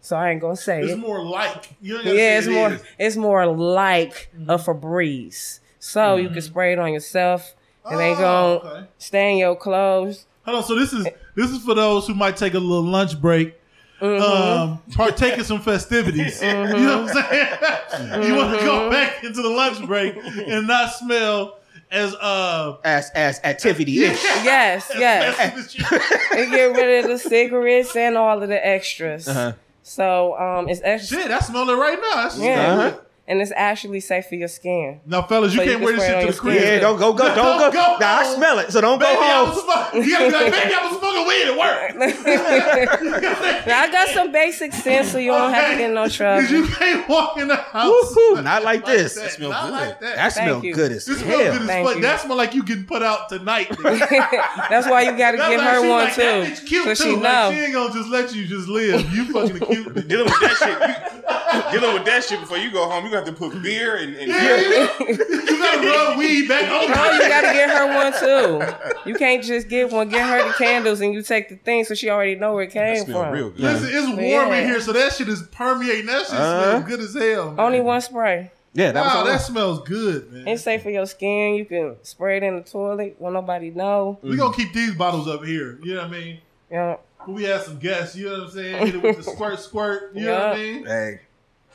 [SPEAKER 4] so I ain't gonna say it.
[SPEAKER 3] It's
[SPEAKER 4] it.
[SPEAKER 3] more like. You ain't
[SPEAKER 4] Yeah, it's
[SPEAKER 3] it
[SPEAKER 4] more
[SPEAKER 3] is. Mm-hmm.
[SPEAKER 4] it's more like a Febreze. So you can spray it on yourself. It ain't
[SPEAKER 3] Oh,
[SPEAKER 4] gonna
[SPEAKER 3] okay.
[SPEAKER 4] stain your clothes.
[SPEAKER 3] Hold on. So this is this is for those who might take a little lunch break,
[SPEAKER 4] Mm-hmm.
[SPEAKER 3] um, partake in some festivities. You know what I'm saying? you want to go
[SPEAKER 4] Mm-hmm.
[SPEAKER 3] back into the lunch break and not smell as uh.
[SPEAKER 1] as as activity ish.
[SPEAKER 4] Yes, yes.
[SPEAKER 3] as you-
[SPEAKER 4] It get rid of the cigarettes and all of the extras.
[SPEAKER 1] Uh-huh.
[SPEAKER 4] So um, it's extra,
[SPEAKER 3] Shit, I smell it right now. That's
[SPEAKER 4] yeah,
[SPEAKER 1] Uh-huh.
[SPEAKER 4] And it's actually safe for your skin.
[SPEAKER 3] Now, fellas, you
[SPEAKER 4] So
[SPEAKER 3] can't
[SPEAKER 4] can
[SPEAKER 3] wear this shit to the crib.
[SPEAKER 1] Yeah, don't go, go, don't
[SPEAKER 3] Don't
[SPEAKER 1] go.
[SPEAKER 3] go
[SPEAKER 1] Nah, I smell it, so don't
[SPEAKER 3] Baby,
[SPEAKER 1] go
[SPEAKER 3] I
[SPEAKER 1] home.
[SPEAKER 3] was smoking. You gotta be like, baby, I was smoking weed at work.
[SPEAKER 4] Now, I got some basic sense, so you don't have to get in no trouble.
[SPEAKER 3] Because you can't walk in the house.
[SPEAKER 1] Woo-hoo, not like this.
[SPEAKER 3] That
[SPEAKER 2] smell
[SPEAKER 3] Not
[SPEAKER 2] good.
[SPEAKER 3] like that.
[SPEAKER 1] That smells good as
[SPEAKER 3] This
[SPEAKER 1] hell.
[SPEAKER 3] smell good as
[SPEAKER 4] Thank
[SPEAKER 3] fuck. That smell like you getting put out tonight.
[SPEAKER 4] That's why you got to
[SPEAKER 3] That's
[SPEAKER 4] give her one
[SPEAKER 3] like, That
[SPEAKER 4] too,
[SPEAKER 3] bitch cute too.
[SPEAKER 4] she
[SPEAKER 3] Like,
[SPEAKER 4] know.
[SPEAKER 3] she ain't gonna just let you just live. You fucking cute.
[SPEAKER 2] Dealing with that shit, dealing with that shit before you go home, you got to put beer and, and
[SPEAKER 3] you gotta rub weed back on.
[SPEAKER 4] Oh, you gotta get her one too. You can't just get one. Get her the candles and you take the thing, so she already know where it came from.
[SPEAKER 2] real good.
[SPEAKER 3] Listen, it's warm
[SPEAKER 4] Yeah.
[SPEAKER 3] in here, so that shit is permeating. That shit
[SPEAKER 1] Uh-huh.
[SPEAKER 3] smells good as hell. man.
[SPEAKER 4] Only one spray.
[SPEAKER 1] Yeah, that was
[SPEAKER 3] Wow,
[SPEAKER 1] all
[SPEAKER 3] that
[SPEAKER 1] right.
[SPEAKER 3] smells good, man.
[SPEAKER 4] It's safe for your skin. You can spray it in the toilet when nobody know.
[SPEAKER 3] we gonna keep these bottles up here. You know what I mean?
[SPEAKER 4] Yeah.
[SPEAKER 3] We have some guests, you know what I'm saying? Hit it with the squirt, squirt. You know what I mean?
[SPEAKER 1] Hey,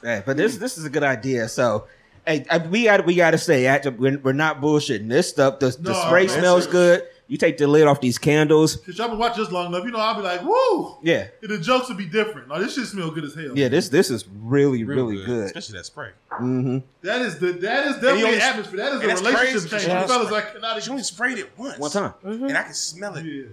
[SPEAKER 1] hey, but this this is a good idea. So, hey, I- we got we got to say, I- we're, we're not bullshitting. This stuff, the, the
[SPEAKER 3] No,
[SPEAKER 1] spray
[SPEAKER 3] man,
[SPEAKER 1] smells
[SPEAKER 3] serious.
[SPEAKER 1] good. You take the lid off these candles.
[SPEAKER 3] Cause y'all been watching this long enough, you know I'll be like, woo!
[SPEAKER 1] Yeah,
[SPEAKER 3] The jokes would be different. Now this shit smell good as hell.
[SPEAKER 1] yeah. This this is really
[SPEAKER 2] Real
[SPEAKER 1] really good.
[SPEAKER 2] especially that spray.
[SPEAKER 1] hmm
[SPEAKER 3] That is the that is definitely
[SPEAKER 2] only-
[SPEAKER 3] an atmosphere. That is
[SPEAKER 2] and
[SPEAKER 3] a relationship
[SPEAKER 2] crazy.
[SPEAKER 3] change.
[SPEAKER 4] Yeah.
[SPEAKER 3] Fellas, I cannot
[SPEAKER 2] She only sprayed it once,
[SPEAKER 1] One time.
[SPEAKER 2] and I can smell it.
[SPEAKER 3] Yeah.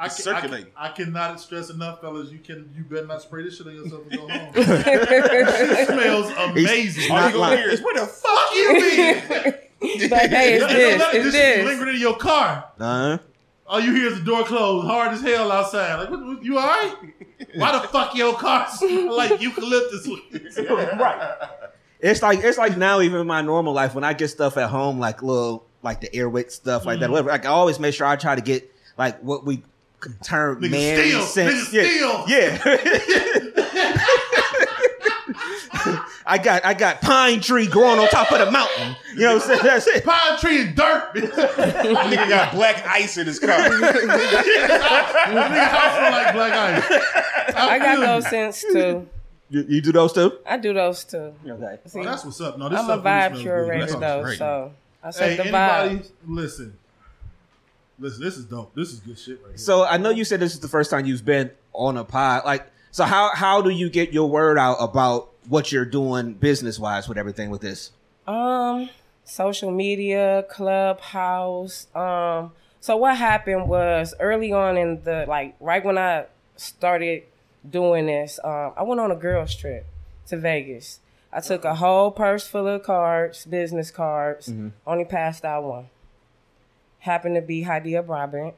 [SPEAKER 3] I,
[SPEAKER 2] It's
[SPEAKER 3] can, I,
[SPEAKER 2] circulating.
[SPEAKER 3] I cannot stress enough, fellas. You can you better not spray this shit on yourself and go home. it smells amazing.
[SPEAKER 2] All
[SPEAKER 1] not
[SPEAKER 2] you gonna hear is where the fuck
[SPEAKER 3] Fuck you, mean?
[SPEAKER 4] But hey, it's
[SPEAKER 3] Don't
[SPEAKER 4] this.
[SPEAKER 3] let
[SPEAKER 4] It's
[SPEAKER 3] shit
[SPEAKER 4] this.
[SPEAKER 3] lingering in your car.
[SPEAKER 1] Uh-huh.
[SPEAKER 3] All you hear is the door closed, hard as hell outside. Like, what, what, you all right? Why the fuck your car smell like eucalyptus?
[SPEAKER 1] right. It's like it's like now even in my normal life when I get stuff at home like little like the airwick stuff like
[SPEAKER 3] Mm.
[SPEAKER 1] that whatever like I always make sure I try to get like what we could term
[SPEAKER 3] Nigga
[SPEAKER 1] man
[SPEAKER 3] steal.
[SPEAKER 1] sense.
[SPEAKER 3] Nigga
[SPEAKER 1] yeah. Yeah. I got I got pine tree growing on top of the mountain. You know what I'm saying? That's it.
[SPEAKER 3] Pine tree and dirt. bitch.
[SPEAKER 2] nigga got black ice in his car.
[SPEAKER 3] Nigga house smell like black ice.
[SPEAKER 4] I got
[SPEAKER 3] feel
[SPEAKER 4] those
[SPEAKER 3] you.
[SPEAKER 4] scents too.
[SPEAKER 1] You, you do those too?
[SPEAKER 4] I do those too.
[SPEAKER 1] Okay.
[SPEAKER 4] See,
[SPEAKER 3] Oh, that's what's up. No, this
[SPEAKER 4] I'm a
[SPEAKER 3] stuff really
[SPEAKER 4] vibe
[SPEAKER 3] smells good.
[SPEAKER 4] curator though,
[SPEAKER 2] great.
[SPEAKER 4] so I set
[SPEAKER 3] Hey,
[SPEAKER 4] the
[SPEAKER 3] anybody?
[SPEAKER 4] vibe.
[SPEAKER 3] Listen, listen. This is dope. This is good shit right here.
[SPEAKER 1] So I know you said this is the first time you've been on a pod. Like, so how how do you get your word out about what you're doing business wise with everything with this?
[SPEAKER 4] Um, social media, clubhouse. Um, so what happened was early on in the like right when I started doing this, um, I went on a girls trip to Vegas. I took a whole purse full of cards, business cards. Only passed out one. Happened to be Hydeia Broadbent.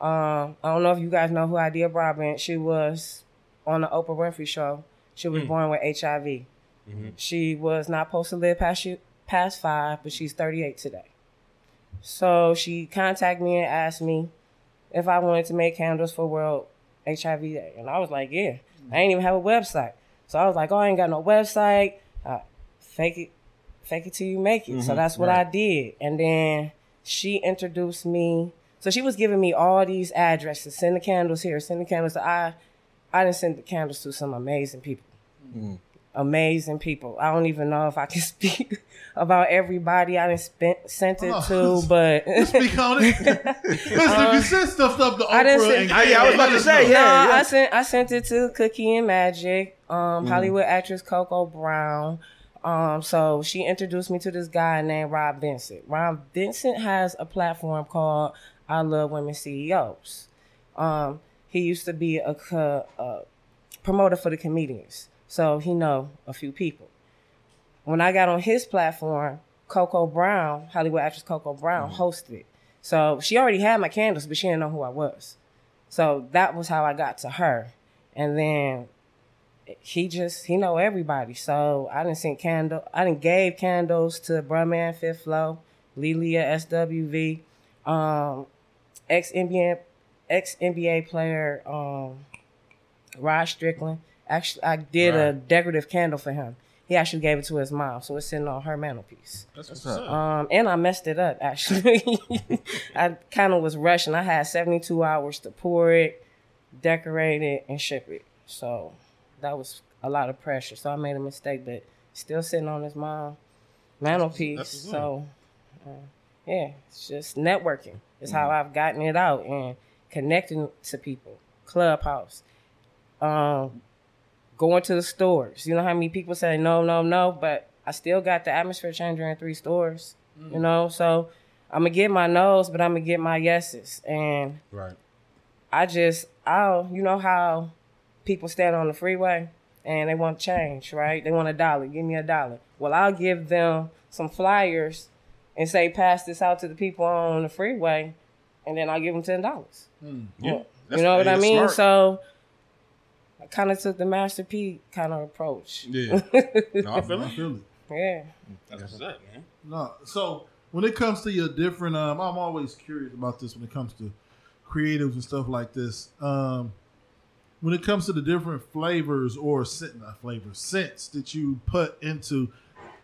[SPEAKER 4] Um, I don't know if you guys know who Hydeia Broadbent. She was on the Oprah Winfrey show. She was born with HIV. She was not supposed to live past you, past five, but she's 38 today. So she contacted me and asked me if I wanted to make candles for World HIV Day, and I was like, yeah. I ain't even have a website, so I was like, oh, I ain't got no website. Uh, fake it, fake it till you make it. So that's what I did, and then she introduced me. So she was giving me all these addresses. Send the candles here. Send the candles. To, I, I didn't send the candles to some amazing people mm. amazing people. I don't even know if I can speak about everybody I done spent sent it
[SPEAKER 3] Oh.
[SPEAKER 4] to, but
[SPEAKER 3] Speak on it. Listen, if you send stuff up to Oprah,
[SPEAKER 4] I didn't send-
[SPEAKER 3] and
[SPEAKER 1] I- yeah, I was about to say,
[SPEAKER 4] no,
[SPEAKER 1] yeah, yeah.
[SPEAKER 4] I sent I sent it to Cookie and Magic, um, mm. Hollywood actress Coco Brown. Um, so she introduced me to this guy named Rob Vincent. Rob Vincent has a platform called I Love Women CEOs. Um, he used to be a, co- a promoter for the comedians, so he know a few people. When I got on his platform, Coco Brown, Hollywood actress Coco Brown, hosted it. So she already had my candles, but she didn't know who I was. So that was how I got to her. And then he just he know everybody. So I didn't send candle I didn't gave candles to Brahman Fifth Flow, Lilia SWV, um, ex NBA ex NBA player um Rod Strickland. Actually I did a decorative candle for him. He actually gave it to his mom, so it's sitting on her mantelpiece.
[SPEAKER 2] That's what's up.
[SPEAKER 4] Um, and I messed it up actually. I kind of was rushing. I had 72 hours to pour it, decorate it, and ship it. So that was a lot of pressure. So I made a mistake, but still sitting on his mom mantelpiece.
[SPEAKER 2] That's
[SPEAKER 4] so uh, yeah, it's just networking. It's how I've gotten it out and connecting to people. Clubhouse. Um, going to the stores. You know how many people say no, no, no, but I still got the atmosphere changer in three stores. You know, so I'm gonna get my no's, but I'm gonna get my yeses. And
[SPEAKER 2] Right.
[SPEAKER 4] I just, I'll, you know how people stand on the freeway and they want change, right? They want a dollar. Give me a dollar. Well, I'll give them some flyers and say, pass this out to the people on the freeway, and then I'll give them ten dollars.
[SPEAKER 2] Yeah.
[SPEAKER 4] You know what I mean?
[SPEAKER 2] smart.
[SPEAKER 4] So I kind of took the Master P kind of approach.
[SPEAKER 2] yeah. No, I feel
[SPEAKER 3] I
[SPEAKER 2] it.
[SPEAKER 3] feel it.
[SPEAKER 4] Yeah.
[SPEAKER 2] That's what's up, man.
[SPEAKER 3] No, so when it comes to your different, um, I'm always curious about this when it comes to creatives and stuff like this. Um, when it comes to the different flavors or scent, not flavors, scents that you put into,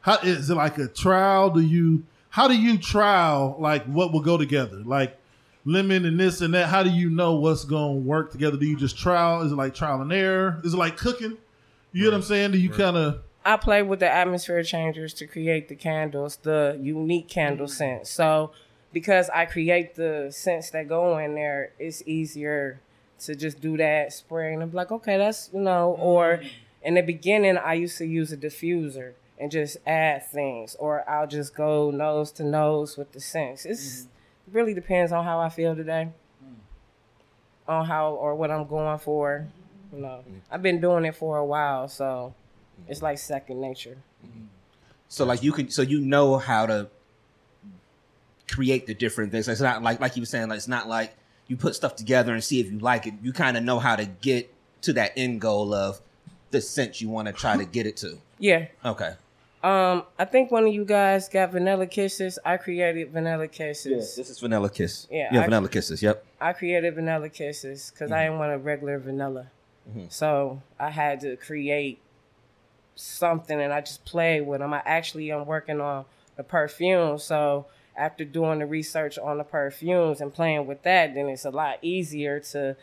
[SPEAKER 3] how is it like a trial? Do you how do you trial like what will go together? Like lemon and this and that. How do you know what's going to work together? Do you just trial? Is it like trial and error? Is it like cooking? You know what I'm saying? Do you kind of
[SPEAKER 4] I play with the atmosphere changers to create the candles, the unique candle scents. So because I create the scents that go in there, it's easier to just do that spraying and I'm like, okay, that's you know, or in the beginning I used to use a diffuser and just add things, or I'll just go nose to nose with the scents. It's it really depends on how I feel today. Mm. On how or what I'm going for. You know. Mm-hmm. I've been doing it for a while, so mm-hmm. it's like second nature.
[SPEAKER 1] So like you can, so you know how to create the different things. It's not like like you were saying, like it's not like you put stuff together and see if you like it. You kind of know how to get to that end goal of the scent you want to try to get it to.
[SPEAKER 4] Yeah.
[SPEAKER 1] Okay.
[SPEAKER 4] Um, I think one of you guys got vanilla kisses. I created vanilla kisses.
[SPEAKER 1] This is Vanilla Kiss.
[SPEAKER 4] Yeah,
[SPEAKER 1] Yeah,
[SPEAKER 4] I-
[SPEAKER 1] Vanilla Kisses. Yep.
[SPEAKER 4] I created vanilla kisses because I didn't want a regular vanilla. So I had to create something and I just played with them. I actually am working on the perfume. So after doing the research on the perfumes and playing with that, then it's a lot easier to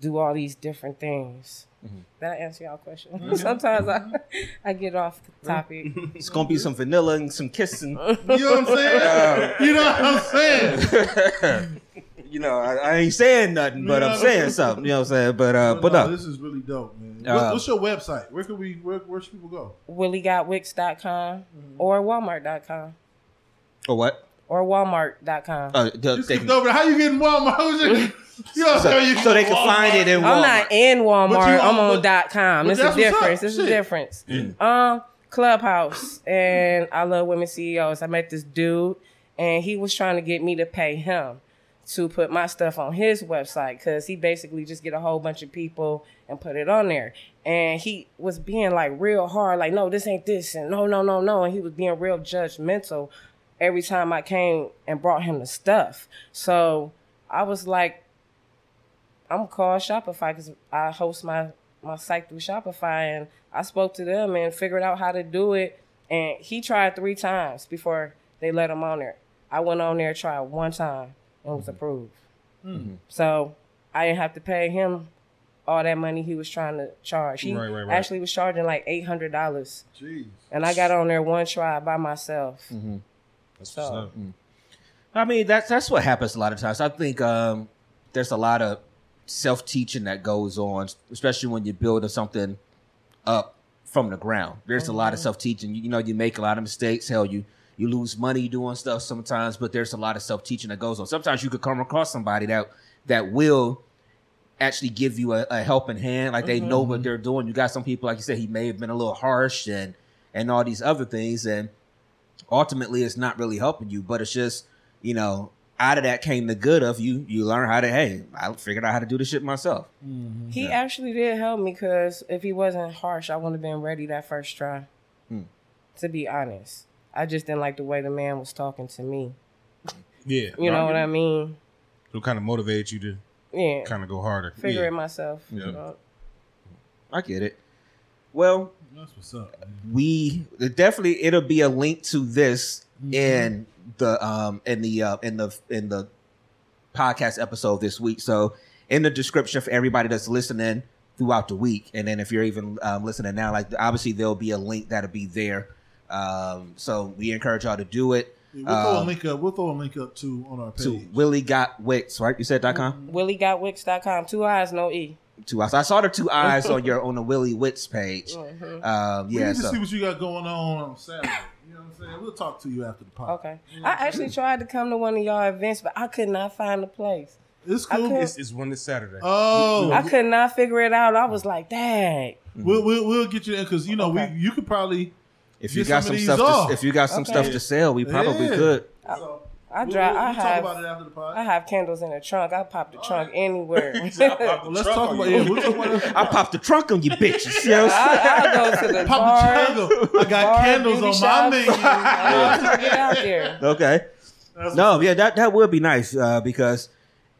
[SPEAKER 4] do all these different things. Mm-hmm. Did I answer y'all question? Mm-hmm. Sometimes I, mm-hmm. I get off the topic.
[SPEAKER 1] It's gonna be some vanilla and some kissing.
[SPEAKER 3] you know what I'm saying? you know what I'm saying?
[SPEAKER 1] you know, I, I ain't saying nothing, but I'm saying something. You know what I'm saying? But uh, but
[SPEAKER 3] no,
[SPEAKER 1] no.
[SPEAKER 3] this is really dope, man.
[SPEAKER 1] Uh,
[SPEAKER 3] what's your website? Where can we? Where, where should people go?
[SPEAKER 4] WillieGotWicks.com or Walmart.com
[SPEAKER 1] Or what?
[SPEAKER 4] Or Walmart.com.
[SPEAKER 1] Uh, the,
[SPEAKER 3] You
[SPEAKER 1] they
[SPEAKER 3] skipped
[SPEAKER 1] can,
[SPEAKER 3] over. How you getting Walmart? Who's it? you know,
[SPEAKER 1] so,
[SPEAKER 3] you
[SPEAKER 1] so they can find it in Walmart.
[SPEAKER 4] I'm not in Walmart.
[SPEAKER 3] You
[SPEAKER 4] I'm
[SPEAKER 3] on-
[SPEAKER 4] on
[SPEAKER 3] but-
[SPEAKER 4] dot com.
[SPEAKER 3] but
[SPEAKER 4] There's a
[SPEAKER 3] that's what's up.
[SPEAKER 4] difference. There's a
[SPEAKER 3] Shit.
[SPEAKER 4] difference. Um, Clubhouse and I love women CEOs. I met this dude and he was trying to get me to pay him to put my stuff on his website because he basically just get a whole bunch of people and put it on there. And he was being like real hard, like, no, this ain't this, and no, no, no, no. And he was being real judgmental every time I came and brought him the stuff. So I was like, I'm gonna call Shopify because I host my my site through Shopify, and I spoke to them and figured out how to do it. And he tried three times before they let him on there. I went on there, tried one time, and was mm-hmm. approved. Mm-hmm. So I didn't have to pay him all that money he was trying to charge. He
[SPEAKER 2] Right, right, right.
[SPEAKER 4] actually was charging like eight hundred dollars,
[SPEAKER 3] Jeez.
[SPEAKER 4] and I got on there one try by myself. Mm-hmm.
[SPEAKER 2] That's
[SPEAKER 4] So-
[SPEAKER 2] what's up. Mm.
[SPEAKER 1] I mean, that's that's what happens a lot of times. I think um, there's a lot of self teaching that goes on, especially when you're building something up from the ground. There's a lot of mm-hmm. self teaching. You, you know, you make a lot of mistakes. Hell, you you lose money doing stuff sometimes, but there's a lot of self teaching that goes on. Sometimes you could come across somebody that that will actually give you a, a helping hand, like they know what mm-hmm. they're doing. You got some people, like you said, he may have been a little harsh and and all these other things, and ultimately it's not really helping you, but it's just you know, out of that came the good of you. You learn how to, hey, I figured out how to do this shit myself.
[SPEAKER 4] He actually did help me because if he wasn't harsh, I wouldn't have been ready that first try.
[SPEAKER 1] Hmm.
[SPEAKER 4] To be honest, I just didn't like the way the man was talking to me.
[SPEAKER 2] Yeah.
[SPEAKER 4] You know what I mean?
[SPEAKER 2] So kind of motivated you to
[SPEAKER 4] Yeah.
[SPEAKER 2] kind of go harder.
[SPEAKER 4] Figure
[SPEAKER 2] yeah.
[SPEAKER 4] it myself.
[SPEAKER 2] Yeah.
[SPEAKER 4] Uh,
[SPEAKER 1] I get it. Well,
[SPEAKER 3] That's what's up. Man.
[SPEAKER 1] we definitely it'll be a link to this in the um in the uh in the in the podcast episode this week. So in the description for everybody that's listening throughout the week, and then if you're even um, listening now, like obviously there'll be a link that'll be there. Um, so we encourage y'all to do it.
[SPEAKER 3] Yeah, we'll throw a
[SPEAKER 1] Um,
[SPEAKER 3] link up. We'll throw a link up to on our page.
[SPEAKER 1] to Willie Got Wicks, right? You said dot com.
[SPEAKER 4] Williegotwicks dot com. Two eyes, no E.
[SPEAKER 1] Two eyes. I saw the two eyes on your on the Willie Wicks page.
[SPEAKER 4] Mhm.
[SPEAKER 1] Um,
[SPEAKER 3] we
[SPEAKER 1] yeah.
[SPEAKER 3] need to
[SPEAKER 1] So
[SPEAKER 3] see what you got going on on Saturday. You know what I'm saying? We'll talk to you after the pod.
[SPEAKER 4] Okay. I actually tried to come to one of y'all events, but I could not find a place.
[SPEAKER 3] It's cool.
[SPEAKER 4] could-
[SPEAKER 2] It's, it's one this Saturday.
[SPEAKER 3] Oh,
[SPEAKER 4] I could not figure it out. I was like, dang.
[SPEAKER 3] we'll, we'll we'll get you in because you know
[SPEAKER 4] Okay.
[SPEAKER 3] we you could probably
[SPEAKER 1] if you
[SPEAKER 3] Get
[SPEAKER 1] got
[SPEAKER 3] some
[SPEAKER 1] some stuff, to, if you got some
[SPEAKER 4] Okay.
[SPEAKER 1] stuff to sell, we probably
[SPEAKER 3] Yeah.
[SPEAKER 1] could.
[SPEAKER 3] so
[SPEAKER 4] I
[SPEAKER 3] we'll,
[SPEAKER 4] drive.
[SPEAKER 3] we'll, we'll talk
[SPEAKER 4] have.
[SPEAKER 3] about it after the pod.
[SPEAKER 4] I have candles in the trunk. I pop the trunk anywhere.
[SPEAKER 3] well, let's talk about yeah. We'll about it.
[SPEAKER 1] I pop the trunk on you bitches. You know what I'm saying?
[SPEAKER 4] I, I'll go to the
[SPEAKER 3] Pop
[SPEAKER 4] bar.
[SPEAKER 3] the triangle. I got
[SPEAKER 4] bar,
[SPEAKER 3] candles
[SPEAKER 4] beauty
[SPEAKER 3] on my
[SPEAKER 4] shops.
[SPEAKER 3] menu.
[SPEAKER 4] I'll get out there.
[SPEAKER 1] Okay.
[SPEAKER 3] That's
[SPEAKER 1] No, yeah, that that would be nice uh, because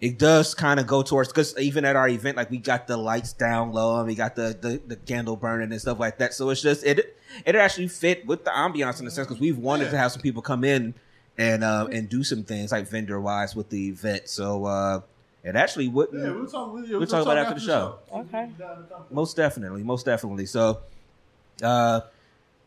[SPEAKER 1] it does kind of go towards because even at our event, like we got the lights down low and we got the, the the candle burning and stuff like that. So it's just it it actually fit with the ambiance in a sense because we've wanted to have some people come in and uh, and do some things like vendor wise with the event. So uh, it actually wouldn't.
[SPEAKER 3] Yeah, we'll talk. We'll,
[SPEAKER 1] We'll talk about it after the show.
[SPEAKER 4] Okay.
[SPEAKER 1] Most definitely, most definitely. So, uh,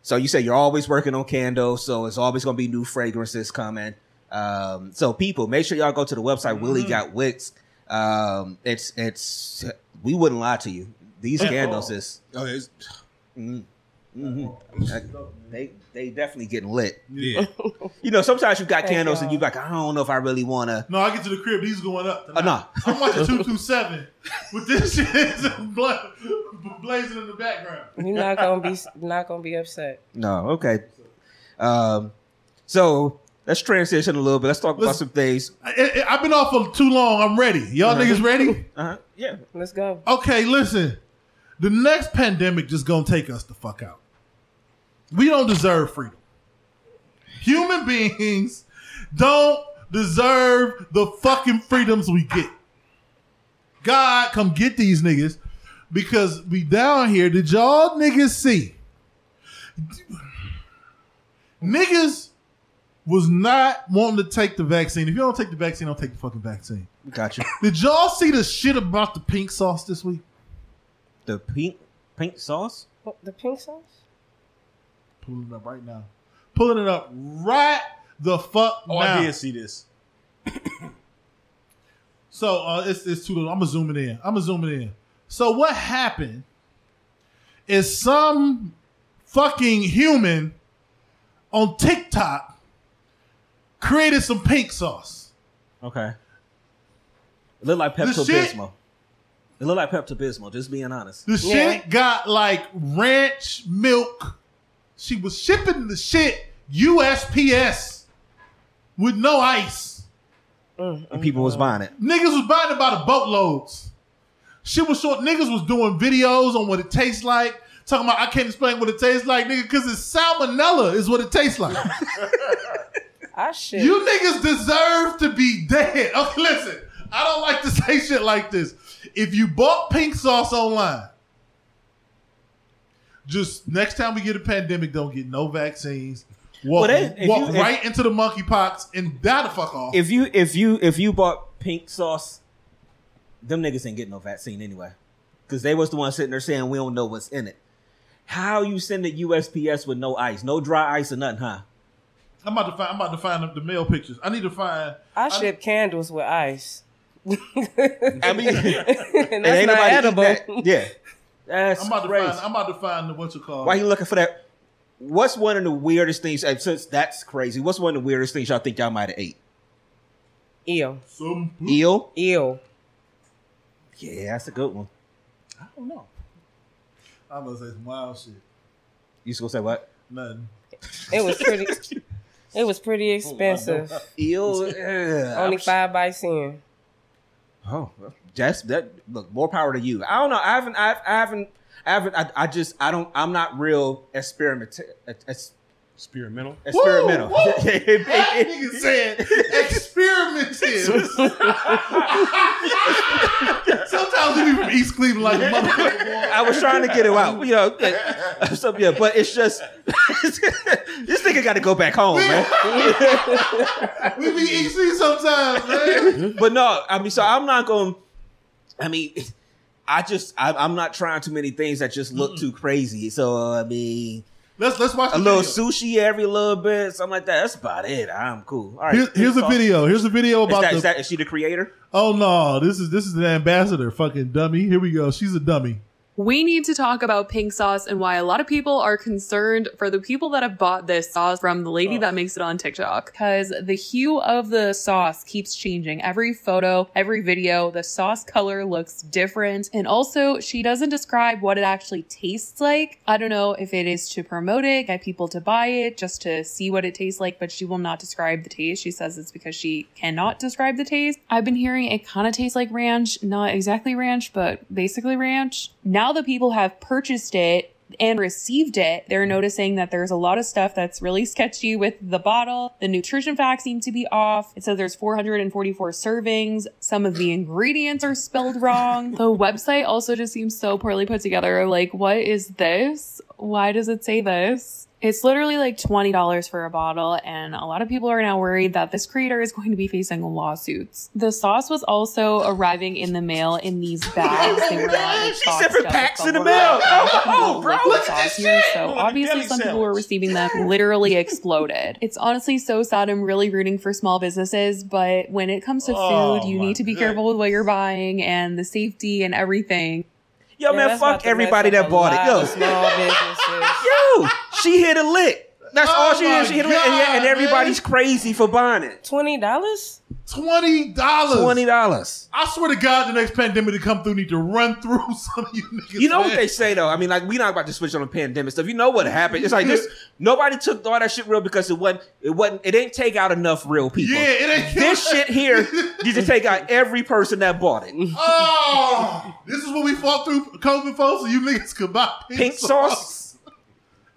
[SPEAKER 1] so you say you're always working on candles, so it's always going to be new fragrances coming. Um, so people, make sure y'all go to the website. Willie got wicks. Um, it's it's we wouldn't lie to you. These candles is
[SPEAKER 2] Oh, it's,
[SPEAKER 1] mm, mhm. they they definitely getting lit.
[SPEAKER 2] yeah.
[SPEAKER 1] You know, sometimes you got
[SPEAKER 4] Thank
[SPEAKER 1] candles and
[SPEAKER 4] y'all.
[SPEAKER 1] you like, I don't know if I really want to.
[SPEAKER 3] No, I get to the crib. These going up.
[SPEAKER 1] Oh,
[SPEAKER 3] Tonight.
[SPEAKER 1] no.
[SPEAKER 3] I'm watching two two seven with this shit bla- blazing in the background.
[SPEAKER 4] You're not gonna be not gonna be upset.
[SPEAKER 1] No, okay. Um, so let's transition a little bit. Let's talk about
[SPEAKER 3] Let's-
[SPEAKER 1] some things.
[SPEAKER 3] I, I, I've been off for too long. I'm ready. Y'all niggas ready?
[SPEAKER 1] Uh-huh. Yeah.
[SPEAKER 4] Let's go.
[SPEAKER 3] Okay, listen. The next pandemic just gonna take us the fuck out. We don't deserve freedom. Human beings don't deserve the fucking freedoms we get. God, come get these niggas because we down here. Did y'all niggas see? Niggas was not wanting to take the vaccine. If you don't take the vaccine, don't take the fucking vaccine.
[SPEAKER 1] Got you.
[SPEAKER 3] Did y'all see the shit about the pink sauce this week?
[SPEAKER 1] The pink pink sauce.
[SPEAKER 4] What, the pink sauce?
[SPEAKER 3] Pulling it up right now. Pulling it up right the fuck
[SPEAKER 2] Oh,
[SPEAKER 3] now.
[SPEAKER 2] I did see this.
[SPEAKER 3] So uh, it's it's too little. I'm gonna zoom it in. I'm gonna zoom it in. So what happened is some fucking human on TikTok created some pink sauce.
[SPEAKER 1] Okay. It looked like
[SPEAKER 3] The
[SPEAKER 1] Pepto Bismol. It looked like Pepto Bismol. Just being honest.
[SPEAKER 3] The
[SPEAKER 4] Yeah.
[SPEAKER 3] shit got like ranch milk. She was shipping the shit USPS with no ice.
[SPEAKER 1] and people was buying it.
[SPEAKER 3] Niggas was buying it by the boatloads. She was short. Niggas was doing videos on what it tastes like. Talking about I can't explain what it tastes like, nigga, because it's salmonella is what it tastes like.
[SPEAKER 4] Ah, I should.
[SPEAKER 3] you niggas deserve to be dead. Okay, listen. I don't like to say shit like this. If you bought pink sauce online, just next time we get a pandemic, don't get no vaccines. Walk,
[SPEAKER 1] Well, they- if
[SPEAKER 3] walk
[SPEAKER 1] you- if-
[SPEAKER 3] right into the monkeypox and die the fuck off.
[SPEAKER 1] If you if you if you bought pink sauce, them niggas ain't getting no vaccine anyway, because they was the one sitting there saying we don't know what's in it. How you send it USPS with no ice, no dry ice or nothing, huh?
[SPEAKER 3] I'm about to find. I'm about to find the, the mail pictures. I need to find.
[SPEAKER 4] I ship candles with ice.
[SPEAKER 1] I mean,
[SPEAKER 4] and
[SPEAKER 1] and
[SPEAKER 4] that's
[SPEAKER 1] ain't
[SPEAKER 4] not
[SPEAKER 1] nobody
[SPEAKER 4] edible.
[SPEAKER 1] that. Yeah, that's
[SPEAKER 3] I'm about to
[SPEAKER 1] crazy.
[SPEAKER 3] find. I'm about to find the what's it called?
[SPEAKER 1] Why you looking for that? What's one of the weirdest things? Uh, since that's crazy, what's one of the weirdest things y'all think y'all might have ate?
[SPEAKER 4] Eel.
[SPEAKER 3] Some
[SPEAKER 1] Eel?
[SPEAKER 4] Eel.
[SPEAKER 1] Yeah, that's a good one.
[SPEAKER 3] I don't know. I'm gonna say some wild shit.
[SPEAKER 1] You just gonna say what?
[SPEAKER 3] Nothing.
[SPEAKER 4] It was pretty. it was pretty oh, expensive.
[SPEAKER 1] Eel? Yeah,
[SPEAKER 4] Only
[SPEAKER 1] I'm-
[SPEAKER 4] five by ten.
[SPEAKER 1] Oh, well, that's that. Look, more power to you. I don't know. I haven't. I, I haven't. I haven't. I, I just. I don't. I'm not real experiment. Ex,
[SPEAKER 2] Experimental.
[SPEAKER 1] experimental.
[SPEAKER 3] Woo, woo. That nigga said experimented. Sometimes we be from East Cleveland like a motherfucker. Boy.
[SPEAKER 1] I was trying to get it out. You know. So, yeah, but it's just this nigga got to go back home, man.
[SPEAKER 3] We be East sometimes, man.
[SPEAKER 1] But no, I mean, so I'm not going. I mean, I just I, I'm not trying too many things that just look too crazy. So I mean,
[SPEAKER 3] Let's let's watch
[SPEAKER 1] a
[SPEAKER 3] the
[SPEAKER 1] little
[SPEAKER 3] video.
[SPEAKER 1] sushi every little bit, something like that. That's about it. I'm cool. All right,
[SPEAKER 3] Here's, here's a video. Here's a video
[SPEAKER 1] Is
[SPEAKER 3] about
[SPEAKER 1] that,
[SPEAKER 3] the.
[SPEAKER 1] is that is she the creator?
[SPEAKER 3] oh no, this is this is the ambassador. Fucking dummy. Here we go. She's a dummy.
[SPEAKER 5] We need to talk about pink sauce and why a lot of people are concerned for the people that have bought this sauce from the lady oh. that makes it on TikTok. Because the hue of the sauce keeps changing. Every photo, every video, the sauce color looks different. And also, she doesn't describe what it actually tastes like. I don't know if it is to promote it, get people to buy it, just to see what it tastes like, but she will not describe the taste. She says it's because she cannot describe the taste. I've been hearing it kind of tastes like ranch, not exactly ranch, but basically ranch. Now that people have purchased it, and received it, they're noticing that there's a lot of stuff that's really sketchy with the bottle. The nutrition facts seem to be off. It says there's 444 servings. Some of the ingredients are spelled wrong. The website also just seems so poorly put together. Like, what is this? Why does it say this? It's literally like $20 for a bottle, and a lot of people are now worried that this creator is going to be facing lawsuits. The sauce was also arriving in the mail in these bags. They were not like
[SPEAKER 1] She's
[SPEAKER 5] boxed
[SPEAKER 1] shipping packs in the mail.
[SPEAKER 5] Oh,
[SPEAKER 1] oh, oh
[SPEAKER 5] People
[SPEAKER 1] oh, bro,
[SPEAKER 5] lick
[SPEAKER 1] look at this
[SPEAKER 5] here,
[SPEAKER 1] shit.
[SPEAKER 5] So oh,
[SPEAKER 2] Look at
[SPEAKER 5] obviously,
[SPEAKER 2] deli
[SPEAKER 5] some people were receiving them literally exploded. It's honestly so sad. I'm really rooting for small businesses, but when it comes to
[SPEAKER 2] Oh,
[SPEAKER 5] food, you need to be careful with what you're buying and the safety and everything.
[SPEAKER 1] Yo,
[SPEAKER 4] Yeah,
[SPEAKER 1] man, fuck everybody that bought it. Yo,
[SPEAKER 4] Small
[SPEAKER 1] yo, she hit a lick. That's
[SPEAKER 3] Oh
[SPEAKER 1] all she did. She hit a lick, and, yeah, and
[SPEAKER 3] God,
[SPEAKER 1] everybody's crazy for buying it.
[SPEAKER 4] Twenty dollars?
[SPEAKER 3] Twenty dollars.
[SPEAKER 1] Twenty dollars.
[SPEAKER 3] I swear to God, the next pandemic to come through need to run through some of you niggas.
[SPEAKER 1] You know what they say though? I mean, like we not about to switch on the pandemic stuff. You know what happened? It's like this. Nobody took all that shit real because it wasn't. It wasn't. It didn't take out enough real people.
[SPEAKER 3] Yeah, it ain't
[SPEAKER 1] This shit here, you just take out every person that bought it.
[SPEAKER 3] Oh, this is what we fought through COVID, folks. So you niggas could buy pink,
[SPEAKER 1] Pink sauce.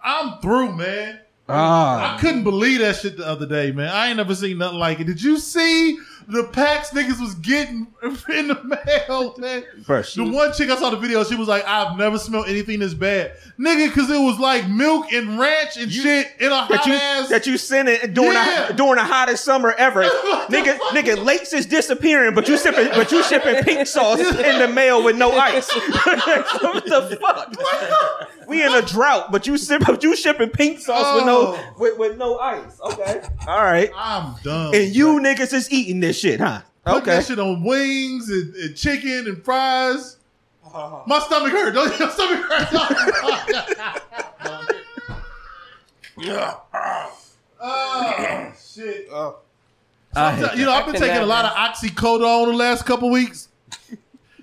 [SPEAKER 3] I'm through, man.
[SPEAKER 1] Ah,
[SPEAKER 3] I couldn't believe that shit the other day, man. I ain't never seen nothing like it. Did you see the packs niggas was getting in the mail, man?
[SPEAKER 1] bro, she-
[SPEAKER 3] The one chick I saw the video, she was like, "I've never smelled anything this bad, nigga," because it was like milk and ranch and shit in a
[SPEAKER 1] that
[SPEAKER 3] hot
[SPEAKER 1] you
[SPEAKER 3] ass.
[SPEAKER 1] that you sent it during
[SPEAKER 3] Yeah.
[SPEAKER 1] the during the hottest summer ever. nigga, nigga, Lates is disappearing, but you sipping, but you shipping pink sauce in the mail with no ice. what the fuck? We in a drought, but you sip, but you shipping pink sauce with no
[SPEAKER 3] Oh.
[SPEAKER 1] with, with no ice. Okay, all right.
[SPEAKER 3] I'm done.
[SPEAKER 1] And you niggas is eating this shit, huh?
[SPEAKER 3] Put
[SPEAKER 1] Okay.
[SPEAKER 3] that shit on wings and, and chicken and fries. My stomach hurt. Don't your stomach hurt? oh shit!
[SPEAKER 1] I hate
[SPEAKER 3] Sometimes- you know, I've been taking a lot of oxycodone the last couple weeks.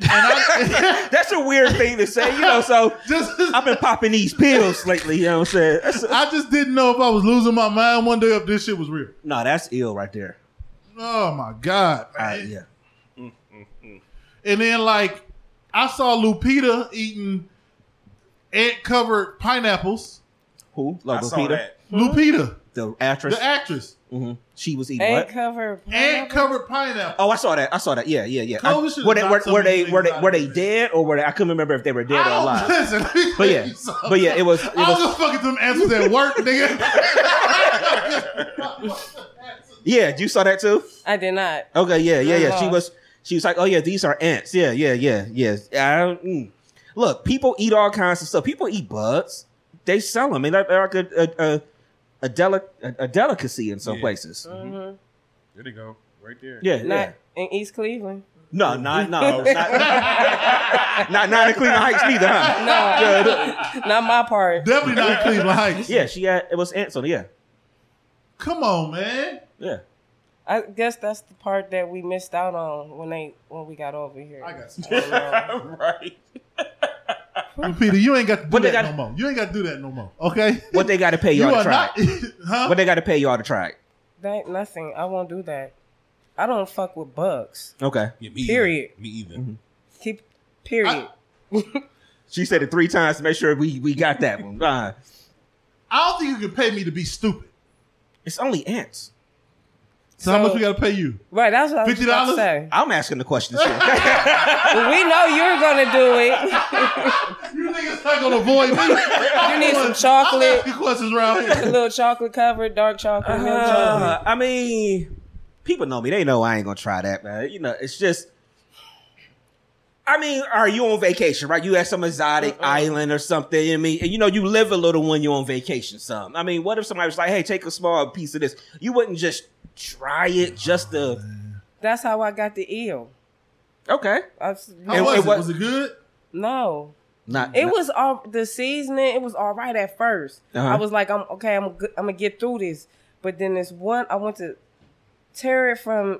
[SPEAKER 3] And I,
[SPEAKER 1] That's a weird thing to say, you know. So
[SPEAKER 3] just,
[SPEAKER 1] I've been popping these pills lately. You know what I'm saying? That's
[SPEAKER 3] I just didn't know if I was losing my mind one day if this shit was real.
[SPEAKER 1] no, that's ill right there.
[SPEAKER 3] Oh my god,
[SPEAKER 1] I-
[SPEAKER 3] man.
[SPEAKER 1] yeah.
[SPEAKER 3] And then like I saw Lupita eating ant covered pineapples.
[SPEAKER 1] Who?
[SPEAKER 2] I
[SPEAKER 1] Like
[SPEAKER 2] saw
[SPEAKER 1] Lupita,
[SPEAKER 2] that.
[SPEAKER 3] Lupita,
[SPEAKER 1] the actress.
[SPEAKER 3] the actress,
[SPEAKER 1] hmm She was eating
[SPEAKER 4] Ain't
[SPEAKER 1] what?
[SPEAKER 4] covered.
[SPEAKER 3] ant covered pineapple.
[SPEAKER 1] Oh, I saw that. I saw that. Yeah, yeah, yeah. I-
[SPEAKER 3] Clovis should've
[SPEAKER 1] were they were, were they were they were
[SPEAKER 3] of
[SPEAKER 1] they dead or were they? I couldn't remember if they were dead or
[SPEAKER 3] I don't-
[SPEAKER 1] alive.
[SPEAKER 3] listen,
[SPEAKER 1] But yeah, but yeah, it was. It
[SPEAKER 3] I don't
[SPEAKER 1] was.
[SPEAKER 3] give a fuck if them answers at work, nigga.
[SPEAKER 1] Yeah, you saw that too.
[SPEAKER 4] I did not.
[SPEAKER 1] Okay, yeah, yeah, yeah. She was. She was like, "Oh yeah, these are ants." Yeah, yeah, yeah, yeah. I don't- mm. Look, people eat all kinds of stuff. People eat bugs. They sell them. I mean, they're they're like a a, a, a, deli- a, a delicacy in some
[SPEAKER 2] Yeah.
[SPEAKER 1] places.
[SPEAKER 4] hmm
[SPEAKER 2] There they go. Right there.
[SPEAKER 1] Yeah, yeah.
[SPEAKER 4] In East Cleveland.
[SPEAKER 1] No, not no, not, not not in Cleveland Heights neither, huh?
[SPEAKER 4] No,
[SPEAKER 1] Yeah,
[SPEAKER 4] not my part.
[SPEAKER 3] Definitely not in Cleveland Heights.
[SPEAKER 1] yeah, she had it was ants on. Yeah,
[SPEAKER 3] Come on, man.
[SPEAKER 1] yeah.
[SPEAKER 4] I guess that's the part that we missed out on when they when we got over here.
[SPEAKER 3] I got some.
[SPEAKER 2] right.
[SPEAKER 3] Peter, you ain't got to do
[SPEAKER 1] But
[SPEAKER 3] that
[SPEAKER 1] got-
[SPEAKER 3] no more. You ain't got to do that no more. Okay.
[SPEAKER 1] What they got to pay
[SPEAKER 3] you,
[SPEAKER 1] you all
[SPEAKER 3] to
[SPEAKER 1] try?
[SPEAKER 3] Not,
[SPEAKER 1] it?
[SPEAKER 3] huh?
[SPEAKER 1] What they got to pay y'all to try? it?
[SPEAKER 4] That ain't nothing. I won't do that. I don't fuck with bugs.
[SPEAKER 1] Okay.
[SPEAKER 2] Yeah, me
[SPEAKER 4] Period.
[SPEAKER 2] Either. Me either.
[SPEAKER 1] Mm-hmm.
[SPEAKER 4] Keep period.
[SPEAKER 1] She said it three times to make sure we we got that one. Uh,
[SPEAKER 3] I don't think you can pay me to be stupid.
[SPEAKER 1] it's only ants.
[SPEAKER 3] So, how much we got to pay you?
[SPEAKER 4] right, that's what I was about to
[SPEAKER 3] $50?
[SPEAKER 4] say.
[SPEAKER 1] I'm asking the question. Too.
[SPEAKER 4] Well, we know you're gonna do it.
[SPEAKER 3] You niggas not gonna avoid me.
[SPEAKER 4] You need some
[SPEAKER 3] I'm
[SPEAKER 4] chocolate,
[SPEAKER 3] asking questions around here.
[SPEAKER 4] a little chocolate covered, dark chocolate, milk chocolate.
[SPEAKER 1] Uh, I mean, people know me. They know I ain't gonna try that, man. You know, it's just. I mean, are you on vacation, right? You at some exotic island or something. I mean, and you know, you live a little when you're on vacation. Some. I mean, what if somebody was like, "Hey, take a small piece of this"? You wouldn't just try it just to.
[SPEAKER 4] That's how I got the eel.
[SPEAKER 1] Okay,
[SPEAKER 4] I was,
[SPEAKER 3] How was
[SPEAKER 1] and
[SPEAKER 3] it?
[SPEAKER 1] what-
[SPEAKER 3] Was it good?
[SPEAKER 4] no,
[SPEAKER 1] not
[SPEAKER 4] it
[SPEAKER 1] not-
[SPEAKER 4] was all the seasoning. It was all right at 1st
[SPEAKER 1] Uh-huh.
[SPEAKER 4] I was like, I'm okay. I'm. I'm gonna get through this. But then this one, I went to tear it from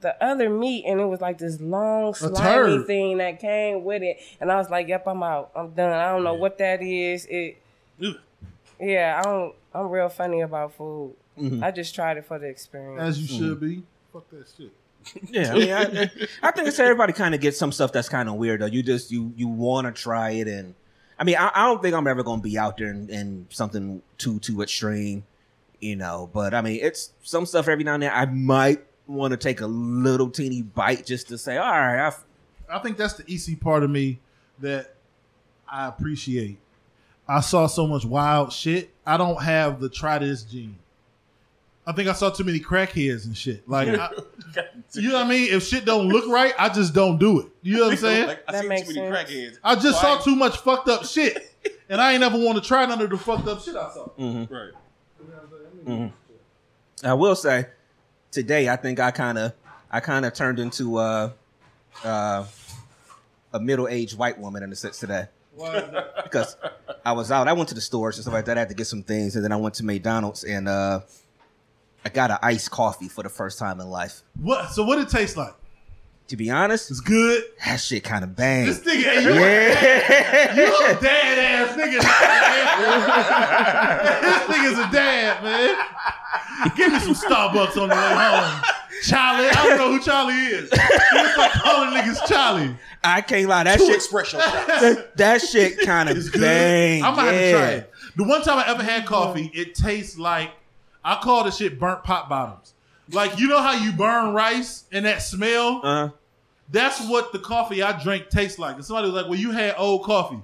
[SPEAKER 4] the other meat, and it was like this long slimy thing that came with it. And I was like, Yep, I'm out. I'm done. I don't know what that is. It.
[SPEAKER 2] Ugh.
[SPEAKER 4] Yeah, I don't. I'm real funny about food.
[SPEAKER 1] Mhm.
[SPEAKER 4] I just tried it for the experience.
[SPEAKER 3] As you should be. Fuck that shit.
[SPEAKER 1] Yeah, I mean, I, I think it's everybody kind of gets some stuff that's kind of weird though. You just you you want to try it, and I mean, I, I don't think I'm ever gonna be out there in, in something too too extreme, you know. But I mean, it's some stuff every now and then I might want to take a little teeny bite just to say, all right, I've,
[SPEAKER 3] I think that's the EC part of me that I appreciate. I saw so much wild shit. I don't have the try this gene. I think I saw too many crackheads and shit. Like, I, you know what I mean? If shit don't look right, I just don't do it. You know what I'm saying?
[SPEAKER 2] Like, I
[SPEAKER 4] That
[SPEAKER 2] seen
[SPEAKER 4] makes
[SPEAKER 2] too many
[SPEAKER 4] sense.
[SPEAKER 2] crackheads.
[SPEAKER 3] I just
[SPEAKER 2] So
[SPEAKER 3] saw
[SPEAKER 2] I-
[SPEAKER 3] too much fucked up shit, and I ain't ever want to try none of the fucked up shit I saw. Mm-hmm.
[SPEAKER 2] Right. Mm-hmm.
[SPEAKER 1] I will say today I think I kind of I kind of turned into uh, uh, a middle aged white woman in a sense today. because I was out. I went to the stores and stuff like that. I had to get some things, and then I went to McDonald's and uh, I got an iced coffee for the first time in life.
[SPEAKER 3] What? So what did it tastes like?
[SPEAKER 1] To be honest,
[SPEAKER 3] It's good.
[SPEAKER 1] that shit kind of bang.
[SPEAKER 3] This nigga, hey, you,
[SPEAKER 1] Yeah,
[SPEAKER 3] you a dad ass nigga. this nigga's a dad, man. Give me some Starbucks on the way home. Charlie, I don't know who Charlie is. Start calling niggas Charlie.
[SPEAKER 1] I can't lie. That
[SPEAKER 2] Two
[SPEAKER 1] shit,
[SPEAKER 2] espresso shots.
[SPEAKER 1] that, that shit kind of bang.
[SPEAKER 3] I'm gonna have to try it. The one time I ever had coffee, it tastes like I call this shit burnt pot bottoms. Like you know how you burn rice and that smell?
[SPEAKER 1] Uh,
[SPEAKER 3] That's what the coffee I drink tastes like. And somebody was like, "Well, you had old coffee."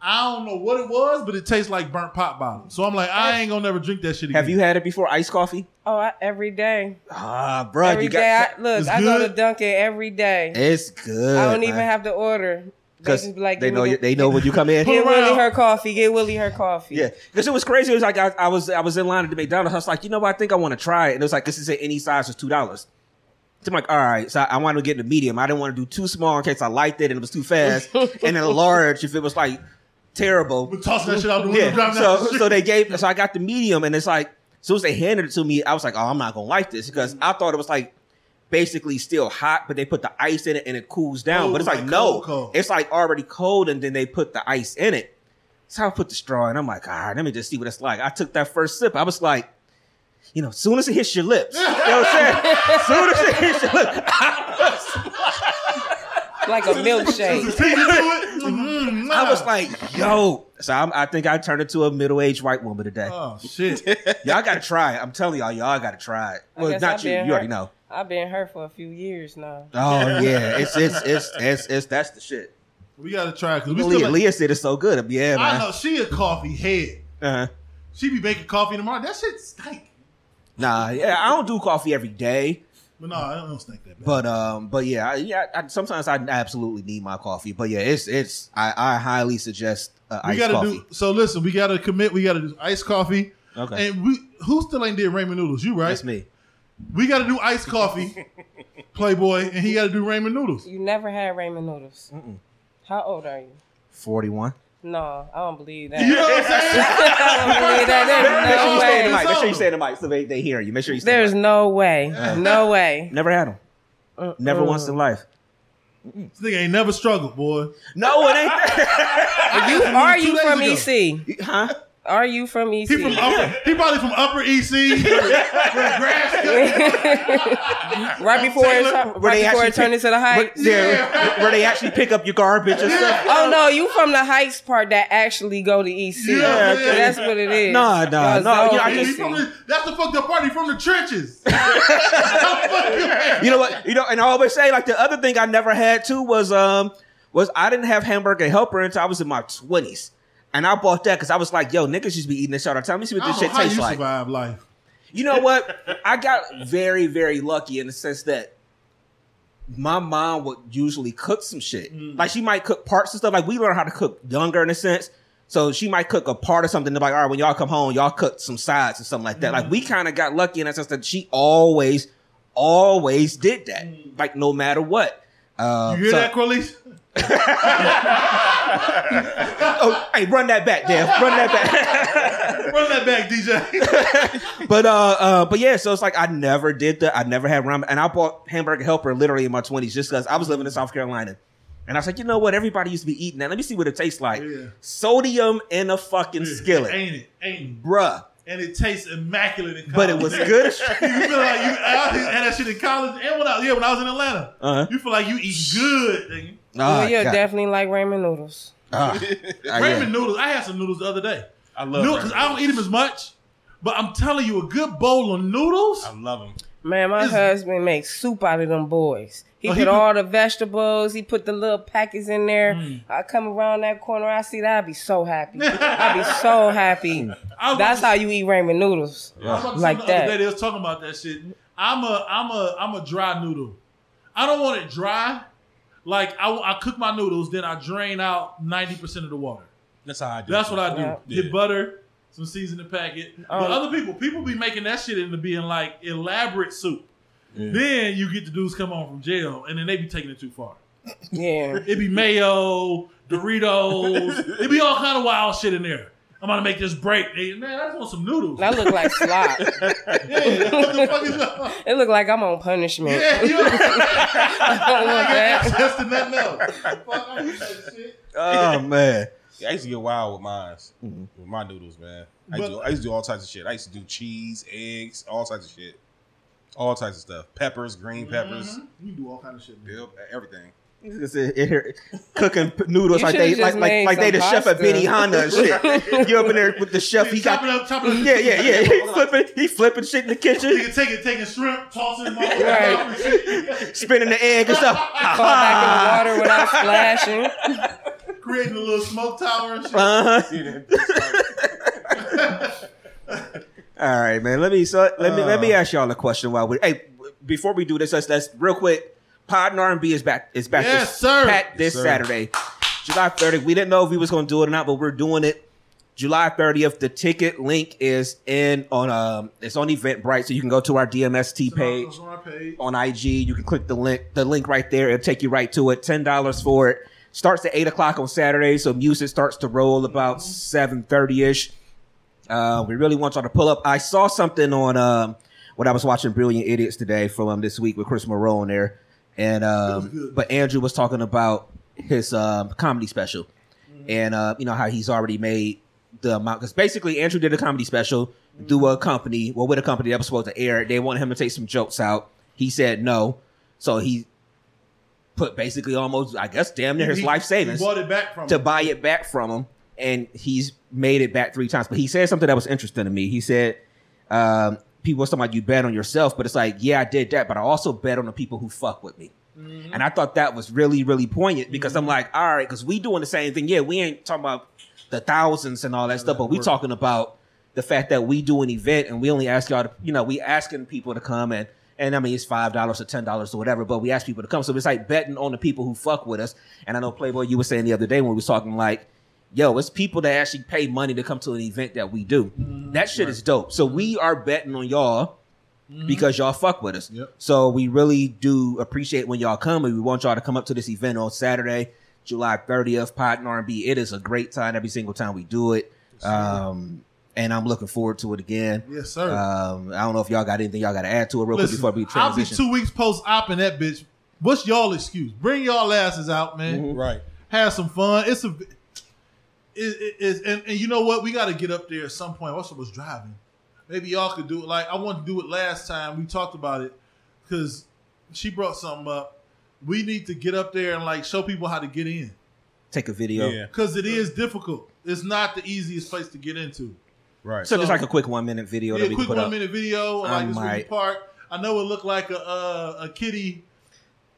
[SPEAKER 3] I don't know what it was, but it tastes like burnt pot bottom. So I'm like, I ain't gonna never drink that shit again.
[SPEAKER 1] have you had it before? Iced coffee?
[SPEAKER 4] Oh, I, every day.
[SPEAKER 1] Ah, bro,
[SPEAKER 4] Every
[SPEAKER 1] you
[SPEAKER 4] day.
[SPEAKER 1] got.
[SPEAKER 4] I, look,
[SPEAKER 3] It's
[SPEAKER 4] I go to Dunkin' every day.
[SPEAKER 1] it's good.
[SPEAKER 4] I don't even have to order. They
[SPEAKER 1] because
[SPEAKER 4] like,
[SPEAKER 1] they know you, they know when you come in.
[SPEAKER 4] Get Willie her coffee. Get Willie her coffee.
[SPEAKER 1] Yeah, because it was crazy. It was like I, I was I was in line at the McDonald's. I was like, you know what? I think I want to try it. And it was like this is at any size is two dollars. So I'm like, all right. So I, I wanted to get the medium. I didn't want to do too small in case I liked it and it was too fast. and then a large if it was like terrible.
[SPEAKER 3] We're tossing that shit out the window,
[SPEAKER 1] Yeah.
[SPEAKER 3] driving down the
[SPEAKER 1] So so they gave. So I got the medium, and it's like as soon as they handed it to me, I was like, oh, I'm not gonna like this because I thought it was like basically still hot, but they put the ice in it and it cools down.
[SPEAKER 3] Oh,
[SPEAKER 1] but it's like,
[SPEAKER 3] like
[SPEAKER 1] no,
[SPEAKER 3] cold, cold.
[SPEAKER 1] it's like already cold, and then they put the ice in it. So I put the straw, and I'm like, all right, let me just see what it's like. I took that first sip. I was like, you know, as soon as it hits your lips, you know what I'm saying? soon as it hits your lips,
[SPEAKER 4] Like a milkshake.
[SPEAKER 3] Mm,
[SPEAKER 1] I was like, yo. So I'm, I think I turned into a middle aged white woman today.
[SPEAKER 3] oh shit.
[SPEAKER 1] Y'all got to try it. I'm telling y'all, y'all got to try it. Well,
[SPEAKER 4] guess
[SPEAKER 1] not
[SPEAKER 4] I've
[SPEAKER 1] you. You already know.
[SPEAKER 4] I've been hurt for a few years now.
[SPEAKER 1] Oh yeah, it's it's it's it's, it's that's the shit.
[SPEAKER 3] We gotta try because we
[SPEAKER 1] Leah,
[SPEAKER 3] still.
[SPEAKER 1] Leah said it's so good. Yeah,
[SPEAKER 3] I
[SPEAKER 1] man.
[SPEAKER 3] know she a coffee head.
[SPEAKER 1] Uh-huh.
[SPEAKER 3] She be making coffee tomorrow. That shit stink.
[SPEAKER 1] Nah, yeah, I don't do coffee every day,
[SPEAKER 3] But no, I don't stink that bad.
[SPEAKER 1] but um, but yeah, I, yeah. I, sometimes I absolutely need my coffee, but yeah, it's it's. I, I highly suggest uh,
[SPEAKER 3] we
[SPEAKER 1] iced
[SPEAKER 3] gotta
[SPEAKER 1] coffee.
[SPEAKER 3] do. So listen, we gotta commit. We gotta do iced coffee.
[SPEAKER 1] Okay,
[SPEAKER 3] And we who still ain't did ramen noodles? You right?
[SPEAKER 1] that's me.
[SPEAKER 3] We gotta do iced coffee, Playboy, and he gotta do ramen noodles.
[SPEAKER 4] You never had ramen noodles. How old are you?
[SPEAKER 1] Forty one.
[SPEAKER 4] No, I don't believe that.
[SPEAKER 3] You know what I'm saying?
[SPEAKER 4] I don't believe that.
[SPEAKER 1] Make sure you
[SPEAKER 4] There's
[SPEAKER 1] stay in the mic. Make sure you stay in the mic so they, they hear you. Make sure you stay.
[SPEAKER 4] There's
[SPEAKER 1] in
[SPEAKER 4] no way. No way.
[SPEAKER 1] never had them. Never once in life.
[SPEAKER 3] This nigga ain't never struggled, boy.
[SPEAKER 1] No, it ain't.
[SPEAKER 4] You are you from
[SPEAKER 3] ago.
[SPEAKER 4] EC?
[SPEAKER 1] huh?
[SPEAKER 4] Are you from EC?
[SPEAKER 3] He from upper. He probably from Upper EC. Nebraska.
[SPEAKER 4] right before it,
[SPEAKER 3] Taylor,
[SPEAKER 4] tu-
[SPEAKER 1] where they
[SPEAKER 4] right before it turned
[SPEAKER 1] pick-
[SPEAKER 4] into the heights.
[SPEAKER 1] Yeah, where they actually pick up your garbage and stuff.
[SPEAKER 4] Oh no, you from the heights part that actually go to EC.
[SPEAKER 3] Yeah, yeah.
[SPEAKER 4] That's what it is.
[SPEAKER 1] Nah, nah,
[SPEAKER 4] Y'all
[SPEAKER 1] nah,
[SPEAKER 4] zone
[SPEAKER 1] you know, I
[SPEAKER 3] He
[SPEAKER 1] just-
[SPEAKER 3] the- that's the fucked up party from the trenches.
[SPEAKER 1] You know what? You know, and I always say like the other thing I never had too was um was I didn't have hamburger helper until I was in my twenties. And I bought that because I was like, yo, niggas just be eating this shit all the time. Let me see what this shit
[SPEAKER 3] how you
[SPEAKER 1] tastes like.
[SPEAKER 3] survive life.
[SPEAKER 1] You know what? I got very, very lucky in the sense that my mom would usually cook some shit. Mm. Like she might cook parts and stuff. Like we learned how to cook younger in a sense. So she might cook a part of something. They're like, all right, when y'all come home, y'all cook some sides and something like that. Like we mm. kind of got lucky in that sense that she always, always did that. Mm. Like no matter what. Uh,
[SPEAKER 3] You um, hear
[SPEAKER 1] so-
[SPEAKER 3] that, Corliss?
[SPEAKER 1] Oh, hey, run that back, Dev. Run that back.
[SPEAKER 3] Run that back, DJ.
[SPEAKER 1] But uh, uh, but yeah, so it's like I never did that. I never had ramen, and I bought hamburger helper literally in my twenties just because I was living in South Carolina, and I was like, you know what? Everybody used to be eating that. Let me see what it tastes like.
[SPEAKER 3] Yeah.
[SPEAKER 1] Sodium in a fucking skillet,
[SPEAKER 3] Ain't it? Ain't it?
[SPEAKER 1] bruh.
[SPEAKER 3] And it tastes immaculate in college.
[SPEAKER 1] But it was good.
[SPEAKER 3] you feel like you I had that shit in college and when I yeah when I was in Atlanta.
[SPEAKER 1] Uh-huh.
[SPEAKER 3] You feel like you eat good. Nigga.
[SPEAKER 1] Ah,
[SPEAKER 4] well, you're
[SPEAKER 1] God.
[SPEAKER 4] definitely like ramen noodles.
[SPEAKER 1] Ah. Ah,
[SPEAKER 3] Ramen
[SPEAKER 1] yeah.
[SPEAKER 3] noodles. I had some noodles the other day.
[SPEAKER 2] I love
[SPEAKER 3] noodles
[SPEAKER 2] Because
[SPEAKER 3] I don't eat them as much. But I'm telling you, a good bowl of noodles.
[SPEAKER 2] I love them.
[SPEAKER 4] Man, my
[SPEAKER 3] It's-
[SPEAKER 4] husband makes soup out of them boys. He
[SPEAKER 3] Oh,
[SPEAKER 4] put
[SPEAKER 3] he put-
[SPEAKER 4] all the vegetables. He put the little packets in there.
[SPEAKER 3] Mm.
[SPEAKER 4] I come around that corner. I see that. I'd be so happy. I'd be so happy. That's
[SPEAKER 3] about
[SPEAKER 4] how you eat ramen noodles.
[SPEAKER 3] I was about to say
[SPEAKER 4] Like
[SPEAKER 3] the other
[SPEAKER 4] that.
[SPEAKER 3] day they was talking about that shit. I'm a I'm a I'm a dry noodle. I don't want it dry. Like I, I cook my noodles, then I drain out ninety percent of the water.
[SPEAKER 2] That's how I do.
[SPEAKER 3] That's
[SPEAKER 2] it.
[SPEAKER 3] what I do.
[SPEAKER 4] Yeah.
[SPEAKER 3] Get butter, some seasoning packet. but
[SPEAKER 4] Um,
[SPEAKER 3] other people, people be making that shit into being like elaborate soup. Then you get the dudes come home from jail, and then they be taking it too far.
[SPEAKER 4] Yeah.
[SPEAKER 3] It be mayo, Doritos. it be all kind of wild shit in there. I'm gonna make this break. They- man, I just want some noodles.
[SPEAKER 4] That look like slop.
[SPEAKER 3] yeah, what the fuck is that?
[SPEAKER 4] It look like I'm on punishment.
[SPEAKER 3] Yeah, you
[SPEAKER 4] I don't want that.
[SPEAKER 3] access to nothing else. Fuck, I eat that shit.
[SPEAKER 1] Oh man.
[SPEAKER 2] Yeah, I used to get wild with mine,
[SPEAKER 1] Mm-hmm.
[SPEAKER 2] with my noodles, man. I used, to,
[SPEAKER 3] But-
[SPEAKER 2] I used to do all types of shit. I used to do cheese, eggs, all types of shit, all types of stuff. Peppers, green peppers,
[SPEAKER 3] You do all kind of shit. man.
[SPEAKER 2] yep, everything.
[SPEAKER 1] It's it- it here- cooking p- noodles
[SPEAKER 4] You
[SPEAKER 1] like
[SPEAKER 4] should've
[SPEAKER 1] they
[SPEAKER 4] just
[SPEAKER 1] like like,
[SPEAKER 4] made
[SPEAKER 1] like they the
[SPEAKER 4] some
[SPEAKER 1] chef at
[SPEAKER 4] pasta.
[SPEAKER 1] Benihana and shit. you up in there with the chef? He got
[SPEAKER 3] chopping up, chopping up.
[SPEAKER 1] yeah, yeah, yeah. He flipping, he flipping shit in the kitchen,
[SPEAKER 3] Nigga taking taking shrimp, tossing them all over
[SPEAKER 4] Right.
[SPEAKER 3] the
[SPEAKER 1] spinning the egg and stuff.
[SPEAKER 4] Fall back in the water without splashing.
[SPEAKER 3] creating a little smoke tower and shit.
[SPEAKER 1] Uh-huh. All right, man. Let me so let me let me ask y'all a question while we hey before we do this. Let's, let's real quick. Pod and R and B is back. Is back.
[SPEAKER 3] Yes,
[SPEAKER 1] this,
[SPEAKER 3] sir.
[SPEAKER 1] Back this
[SPEAKER 2] Yes, sir.
[SPEAKER 1] Saturday, July 30th. We didn't know if we was going to do it or not, but we're doing it. July 30th. The ticket link is in on um it's on Eventbrite, so you can go to our DMST page
[SPEAKER 3] on page.
[SPEAKER 1] on IG. You can click the link, the link right there. It'll take you right to it. Ten dollars for it. Starts at eight o'clock on Saturday, so music starts to roll about seven thirty ish. Uh, we really want y'all to pull up. I saw something on um, when I was watching Brilliant Idiots today from um, this week with Chris Moreau on there, and um, but Andrew was talking about his um, comedy special, and uh, you know how he's already made the amount because basically Andrew did a comedy special through a company, well, with a company that was supposed to air. They wanted him to take some jokes out. He said no, so he put basically almost, I guess, damn near his
[SPEAKER 3] He-
[SPEAKER 1] life savings
[SPEAKER 3] bought it back from
[SPEAKER 1] to
[SPEAKER 3] him.
[SPEAKER 1] buy it back from him, and he's made it back three times. But he said something that was interesting to me. He said, um, "People was talking about you bet on yourself, but it's like, yeah, I did that, but I also bet on the people who fuck with me."
[SPEAKER 3] Mm-hmm.
[SPEAKER 1] And I thought that was really, really poignant because I'm like, all right, because we doing the same thing. Yeah, we ain't talking about the thousands and all that stuff, but we talking about the fact that we do an event and we only ask y'all to, you know, we asking people to come and and I mean it's five dollars or ten dollars or whatever, but we ask people to come. So it's like betting on the people who fuck with us. And I know Playboy, you were saying the other day when we was talking like, yo, it's people that actually pay money to come to an event that we do. That shit is dope. So we are betting on y'all because y'all fuck with us.
[SPEAKER 3] Yep.
[SPEAKER 1] So we really do appreciate when y'all come, and we want y'all to come up to this event on Saturday, July 30th, Pot and R&B. It is a great time every single time we do it, um, and I'm looking forward to it again.
[SPEAKER 3] Yes, sir.
[SPEAKER 1] Um, I don't know if y'all got anything y'all got to add to it real quick
[SPEAKER 3] Listen,
[SPEAKER 1] before we transition.
[SPEAKER 3] I'll be
[SPEAKER 1] transition.
[SPEAKER 3] two weeks post op in that bitch. What's y'all excuse? Bring y'all asses out, man.
[SPEAKER 1] Mm-hmm.
[SPEAKER 2] Right.
[SPEAKER 3] Have some fun. It's a, it, it, it's, and, and you know what? We got to get up there at some point. What's was driving? Maybe y'all could do it. Like I wanted to do it last time. We talked about it because she brought something up. We need to get up there and like show people how to get in
[SPEAKER 1] Take a video.
[SPEAKER 2] Yeah.
[SPEAKER 3] because it is difficult. It's not the easiest place to get into.
[SPEAKER 2] Right.
[SPEAKER 1] So, just like a quick one minute video
[SPEAKER 3] Yeah,
[SPEAKER 1] that we can
[SPEAKER 3] quick
[SPEAKER 1] put
[SPEAKER 3] one
[SPEAKER 1] up.
[SPEAKER 3] minute video.
[SPEAKER 1] I
[SPEAKER 3] Like this Ruby
[SPEAKER 1] might-
[SPEAKER 3] Park. I know it looked like a uh, a kitty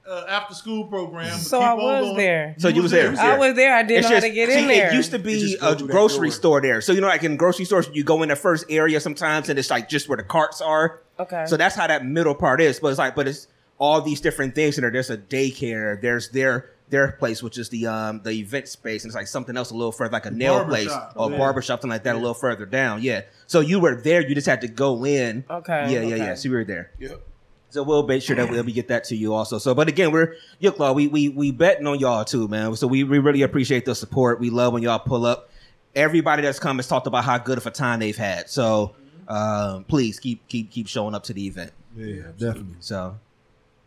[SPEAKER 3] uh, after school program.
[SPEAKER 4] So I was
[SPEAKER 3] going.
[SPEAKER 4] there.
[SPEAKER 1] So you was there.
[SPEAKER 4] I was there. I didn't
[SPEAKER 1] It's
[SPEAKER 4] know how to get
[SPEAKER 1] see,
[SPEAKER 4] in there.
[SPEAKER 1] It used to be a grocery
[SPEAKER 2] door.
[SPEAKER 1] store there. So you know, like in grocery stores, you go in the first area sometimes, and it's like just where the carts are.
[SPEAKER 4] Okay.
[SPEAKER 1] So that's how that middle part is. But it's like, but it's all these different things in there. There's a daycare. There's their their place, which is the um the event space, and it's like something else a little further, like a nail place
[SPEAKER 3] barbershop.
[SPEAKER 1] or
[SPEAKER 3] Yeah.
[SPEAKER 1] barbershop, something like that, a little further down. Yeah. So you were there. You just had to go in.
[SPEAKER 4] Okay,
[SPEAKER 1] Yeah, yeah, yeah. So you were there.
[SPEAKER 2] Yep.
[SPEAKER 1] So we'll make sure that we'll be get that to you also. So, but again, we're Yuklaw, we we we betting on y'all too, man. So we, we really appreciate the support. We love when y'all pull up. Everybody that's come has talked about how good of a time they've had. So um, please keep keep keep showing up to the event.
[SPEAKER 3] Yeah, definitely.
[SPEAKER 1] So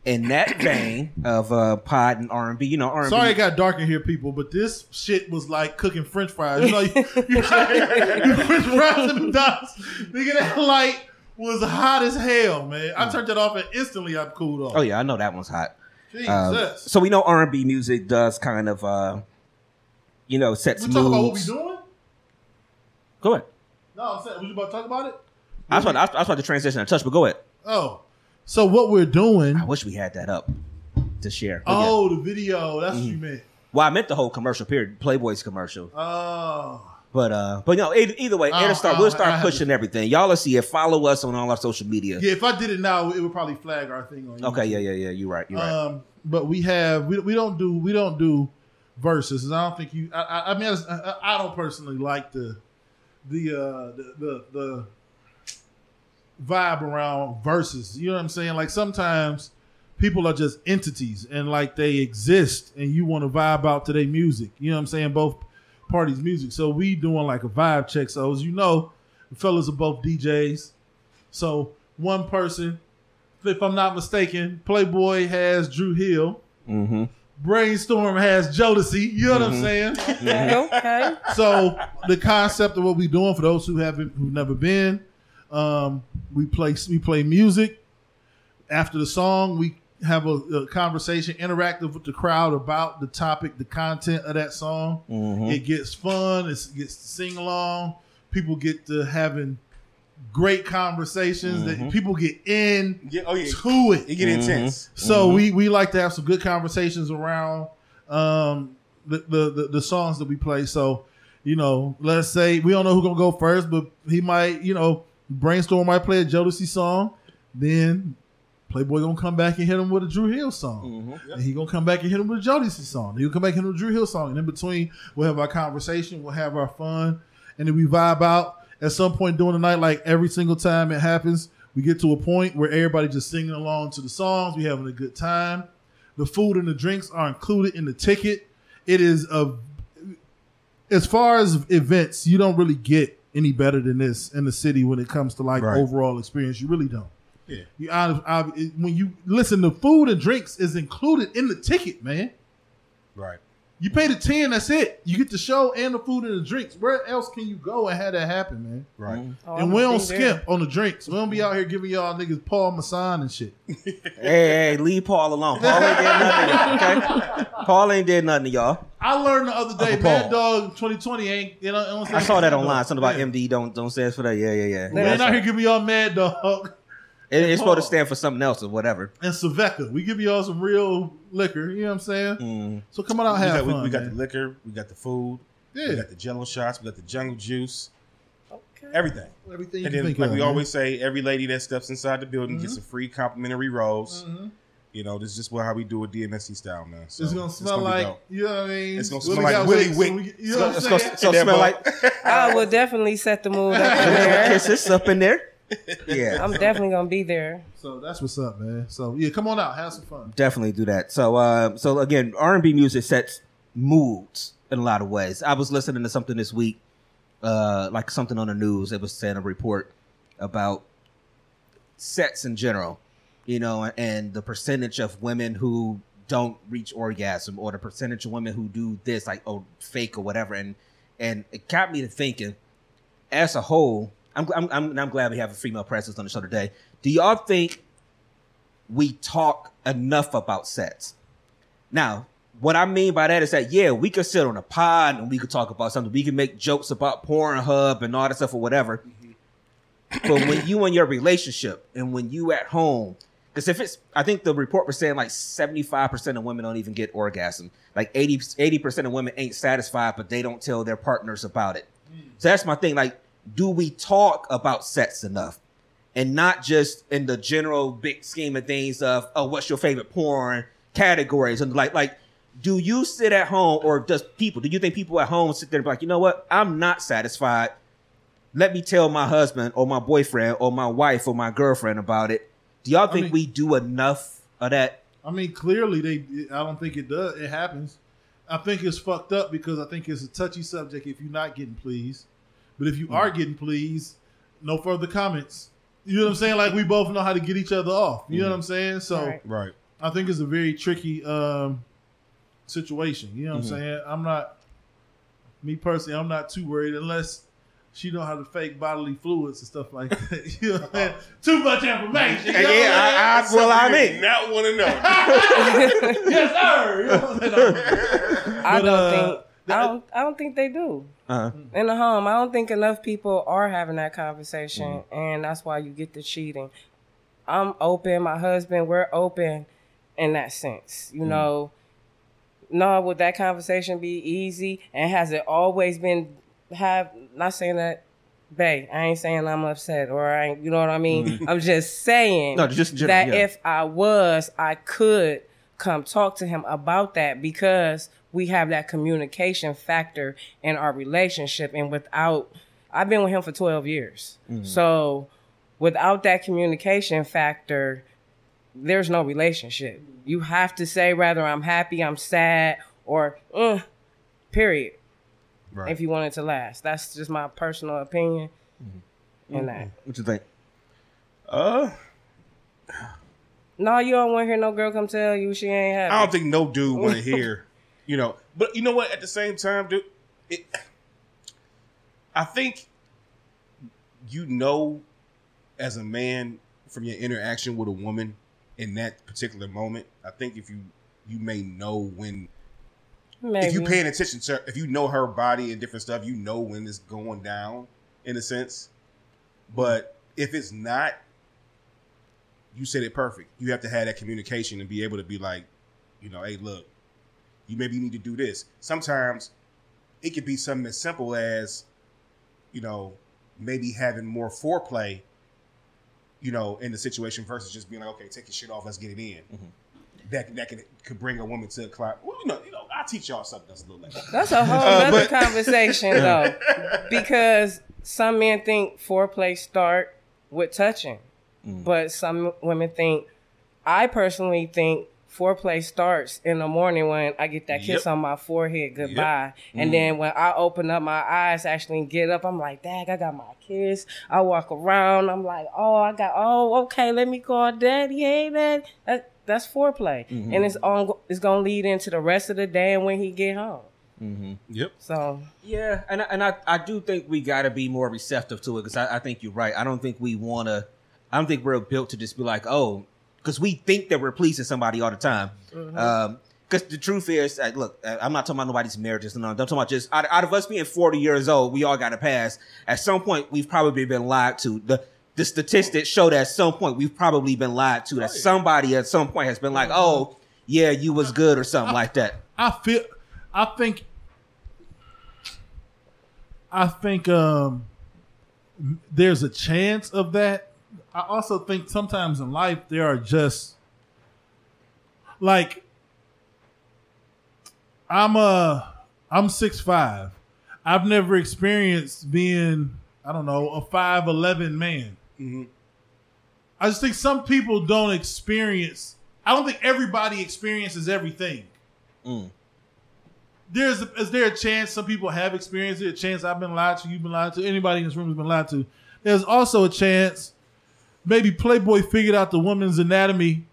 [SPEAKER 1] in that vein of uh pod and R and B, you know R and
[SPEAKER 3] Sorry it got dark in here, people, but this shit was like cooking French fries. You know, you, you, you French fries in the dots. Nigga, that light was hot as hell, man. I turned it off and instantly I cooled off.
[SPEAKER 1] Oh yeah, I know that one's hot.
[SPEAKER 3] Jesus.
[SPEAKER 1] Um, so we know R and B music does kind of uh you know sets
[SPEAKER 3] we talk about what we doing?
[SPEAKER 1] Go ahead.
[SPEAKER 3] No, I'm saying, was you about to talk about it?
[SPEAKER 1] I was about, I was, about to transition and touch, but go ahead.
[SPEAKER 3] Oh, so what we're doing?
[SPEAKER 1] I wish we had that up to share. But yeah.
[SPEAKER 3] Oh, the video. That's what you
[SPEAKER 1] Mm-hmm.
[SPEAKER 3] meant.
[SPEAKER 1] Well, I meant the whole commercial period, Playboy's commercial.
[SPEAKER 3] Oh,
[SPEAKER 1] But uh, but no, either, either way, it'll start.
[SPEAKER 3] oh,
[SPEAKER 1] We'll start pushing everything. Y'all will see it. Follow us on all our social media.
[SPEAKER 3] yeah. If I did it now, it would probably flag our thing on.
[SPEAKER 1] Okay, yeah, yeah, yeah. You're right. You're right.
[SPEAKER 3] Um, but we have we, we don't do we don't do verses. I don't think you. I, I, I mean, I, I- I don't personally like the the uh the the, the vibe around verses. You know what I'm saying? Like sometimes people are just entities and like they exist, and you want to vibe out to their music. You know what I'm saying? Both parties' music. So we doing like a vibe check. So as you know, the fellas are both DJs. So one person, if I'm not mistaken, Playboy has Dru Hill.
[SPEAKER 1] mm-hmm.
[SPEAKER 3] Brainstorm has Jodeci. You know what I'm saying?
[SPEAKER 4] okay.
[SPEAKER 3] so the concept of what we're doing for those who haven't who've never been, um, we play we play music. After the song, we have a, a conversation, interactive with the crowd about the topic, the content of that song.
[SPEAKER 1] Mm-hmm.
[SPEAKER 3] It gets fun. It gets to sing along. People get to having great conversations. That people get in
[SPEAKER 2] Yeah, oh yeah.
[SPEAKER 3] to it.
[SPEAKER 2] It get intense.
[SPEAKER 3] So we we like to have some good conversations around um, the, the the the songs that we play. So you know, let's say we don't know who's gonna go first, but he might you know brainstorm might play a Jodeci song, then Playboy gonna come back and hit him with a Dru Hill song, mm-hmm. and he gonna come back and hit him with a Jodeci song. He'll come back and hit him with a Dru Hill song, and in between we'll have our conversation, we'll have our fun, and then we vibe out. At some point during the night, like every single time it happens, we get to a point where everybody just singing along to the songs. We having a good time. The food and the drinks are included in the ticket. It is a as far as events, you don't really get any better than this in the city when it comes to like
[SPEAKER 2] Right.
[SPEAKER 3] overall experience. You really don't.
[SPEAKER 2] Yeah.
[SPEAKER 3] You I, I, when you listen, the food and drinks is included in the ticket, man.
[SPEAKER 2] Right.
[SPEAKER 3] You pay the ten, that's it. You get the show and the food and the drinks. Where else can you go and have that happen, man?
[SPEAKER 2] Right. Mm-hmm.
[SPEAKER 4] Oh,
[SPEAKER 3] and
[SPEAKER 4] I'm
[SPEAKER 3] we don't
[SPEAKER 4] be there.
[SPEAKER 3] skimp on the drinks. We don't be out here giving y'all niggas Paul Masson and shit.
[SPEAKER 1] Hey, hey, leave Paul alone. Paul ain't did nothing to y'all, okay? Paul ain't did nothing to y'all.
[SPEAKER 3] I learned the other day,
[SPEAKER 1] Uncle
[SPEAKER 3] Mad Dog 2020 ain't, you know, you know what I'm
[SPEAKER 1] I
[SPEAKER 3] saying?
[SPEAKER 1] saw that online. Something about
[SPEAKER 3] Yeah.
[SPEAKER 1] MD don't don't stand for that. Yeah, yeah, yeah.
[SPEAKER 3] We ain't out here giving y'all Mad Dog
[SPEAKER 1] It- it's supposed to stand for something else or whatever.
[SPEAKER 3] and Svedka. We give y'all some real liquor, you know what I'm saying?
[SPEAKER 1] Mm.
[SPEAKER 3] So come on out
[SPEAKER 2] We
[SPEAKER 3] have
[SPEAKER 2] got, we,
[SPEAKER 3] fun.
[SPEAKER 2] we got the liquor, we got the food, we got the jello shots, we got the jungle juice,
[SPEAKER 4] Okay.
[SPEAKER 2] everything.
[SPEAKER 3] everything you
[SPEAKER 2] And
[SPEAKER 3] can
[SPEAKER 2] then,
[SPEAKER 3] think
[SPEAKER 2] like
[SPEAKER 3] of.
[SPEAKER 2] we
[SPEAKER 3] man.
[SPEAKER 2] always say, every lady that steps inside the building gets a free complimentary rose.
[SPEAKER 3] Mhm.
[SPEAKER 2] You know, this is just what how we do it DMSC style, man. So,
[SPEAKER 3] It's gonna smell
[SPEAKER 2] be
[SPEAKER 3] like,
[SPEAKER 2] dope.
[SPEAKER 3] you know what I mean?
[SPEAKER 2] It's gonna
[SPEAKER 3] Willie
[SPEAKER 2] smell like
[SPEAKER 3] got
[SPEAKER 2] Willie
[SPEAKER 3] wicks,
[SPEAKER 2] Wick.
[SPEAKER 3] You know what I'm
[SPEAKER 1] It's gonna,
[SPEAKER 3] saying?
[SPEAKER 1] it's gonna
[SPEAKER 2] That
[SPEAKER 1] smell
[SPEAKER 2] boy.
[SPEAKER 1] like
[SPEAKER 4] I will definitely set the mood up in there.
[SPEAKER 1] kisses up in there. Yeah,
[SPEAKER 4] I'm definitely gonna be there.
[SPEAKER 3] So that's what's up, man. So yeah, come on out, have some fun.
[SPEAKER 1] definitely do that. So, uh, so again, R and B music sets moods in a lot of ways. I was listening to something this week, uh, like something on the news. It was saying a report about sets in general, you know, and the percentage of women who don't reach orgasm or the percentage of women who do this like oh fake or whatever and and it got me to thinking as a whole I'm, I'm, I'm, I'm glad we have a female presence on the show today do y'all think we talk enough about sex? now what i mean by that is that yeah we could sit on a pod and we could talk about something we can make jokes about Pornhub and all that stuff or whatever mm-hmm. but when you in your relationship and when you at home, because if it's, I think the report was saying like 75% of women don't even get orgasm. Like 80, percent of women ain't satisfied, but they don't tell their partners about it. Mm. So that's my thing. Like, do we talk about sex enough? And not just in the general big scheme of things of, oh, what's your favorite porn categories? And like, like, do you sit at home or does people, do you think people at home sit there and be like, you know what? I'm not satisfied let me tell my husband or my boyfriend or my wife or my girlfriend about it. Do y'all think
[SPEAKER 3] mean-
[SPEAKER 1] we do enough of that?
[SPEAKER 3] I mean, clearly they. I don't think it does. It happens. I think it's fucked up because I think it's a touchy subject if you're not getting pleased. But if you are getting pleased, no further comments. You know what I'm saying? Like we both know how to get each other off. You know what I'm saying? So
[SPEAKER 4] Right.
[SPEAKER 2] Right.
[SPEAKER 3] I think it's a very tricky um, situation. You know what I'm saying? I'm not me personally. I'm not too worried unless she know how to fake bodily fluids and stuff like that. you know what I'm? Too much information. You know what I'm?
[SPEAKER 1] I, I, well, I mean,
[SPEAKER 2] not want to know.
[SPEAKER 3] yes, sir. You know what I'm?
[SPEAKER 4] I
[SPEAKER 3] But,
[SPEAKER 4] don't
[SPEAKER 3] uh,
[SPEAKER 4] think I don't I don't think they do.
[SPEAKER 1] uh,
[SPEAKER 4] In the home, I don't think enough people are having that conversation mm. and that's why you get the cheating. I'm open, my husband, we're open in that sense. You mm. know, no, would that conversation be easy? And has it always been have not saying that Bae, I ain't saying I'm upset or I ain't, you know what I mean? Mm-hmm. I'm just saying
[SPEAKER 1] No, just general,
[SPEAKER 4] that
[SPEAKER 1] yeah.
[SPEAKER 4] if I was, I could come talk to him about that because we have that communication factor in our relationship. And without, I've been with him for 12 years. So without that communication factor, there's no relationship. You have to say rather I'm happy, I'm sad, or uh, period.
[SPEAKER 2] Right.
[SPEAKER 4] If you want it to last, that's just my personal opinion. In that,
[SPEAKER 1] what you think?
[SPEAKER 2] uh,
[SPEAKER 4] no, you don't want to hear no girl come tell you she ain't happy.
[SPEAKER 2] I don't think no dude want to hear, you know. But you know what? At the same time, dude, it, I think you know, as a man, from your interaction with a woman in that particular moment. I think if you you may know when
[SPEAKER 4] Maybe.
[SPEAKER 2] if you paying attention to her, if you know her body and different stuff, you know when it's going down in a sense. But if it's not, you said it perfect. You have to have that communication and be able to be like, you know, hey, look, you maybe need to do this. Sometimes it could be something as simple as, you know, maybe having more foreplay, you know, in the situation versus just being like, okay, take your shit off, let's get it in. That that could could bring a woman to a climb. Well, you know, you know, I'll teach y'all something that's a little later.
[SPEAKER 4] That's a whole
[SPEAKER 2] Uh,
[SPEAKER 4] other
[SPEAKER 2] but-
[SPEAKER 4] conversation though, because some men think foreplay start with touching, but some women think. I personally think foreplay starts in the morning when I get that kiss
[SPEAKER 2] Yep.
[SPEAKER 4] on my forehead goodbye, and then when I open up my eyes, actually get up, I'm like, "Dang, I got my kiss." I walk around, I'm like, "Oh, I got. Oh, okay, let me call daddy. Hey, daddy." That, that's foreplay,
[SPEAKER 1] Mm-hmm.
[SPEAKER 4] and it's on. It's gonna lead into the rest of the day and when he get home.
[SPEAKER 2] Yep.
[SPEAKER 4] So
[SPEAKER 1] Yeah, and I, and I, I do think we got to be more receptive to it because I, I think you're right. I don't think we want to. I don't think we're built to just be like, oh, because we think that we're pleasing somebody all the time. Because the truth is, uh, look, uh, I'm not talking about nobody's marriages. No, I'm talking about just out, out of us being 40 years old, we all got to pass. At some point, we've probably been lied to. The the statistics show that at some point we've probably been lied to. That somebody at some point has been like, oh, yeah, you was good or something like that.
[SPEAKER 3] I feel. I think. I think um, there's a chance of that. I also think sometimes in life there are just like I'm a I'm six five. I've never experienced being I don't know a five eleven man. Mm-hmm. I just think some people don't experience. I don't think everybody experiences everything mm. there's a, is there a chance some people have experienced it? A chance I've been lied to, you've been lied to, anybody in this room has been lied to. There's also a chance maybe Playboy figured out the woman's anatomy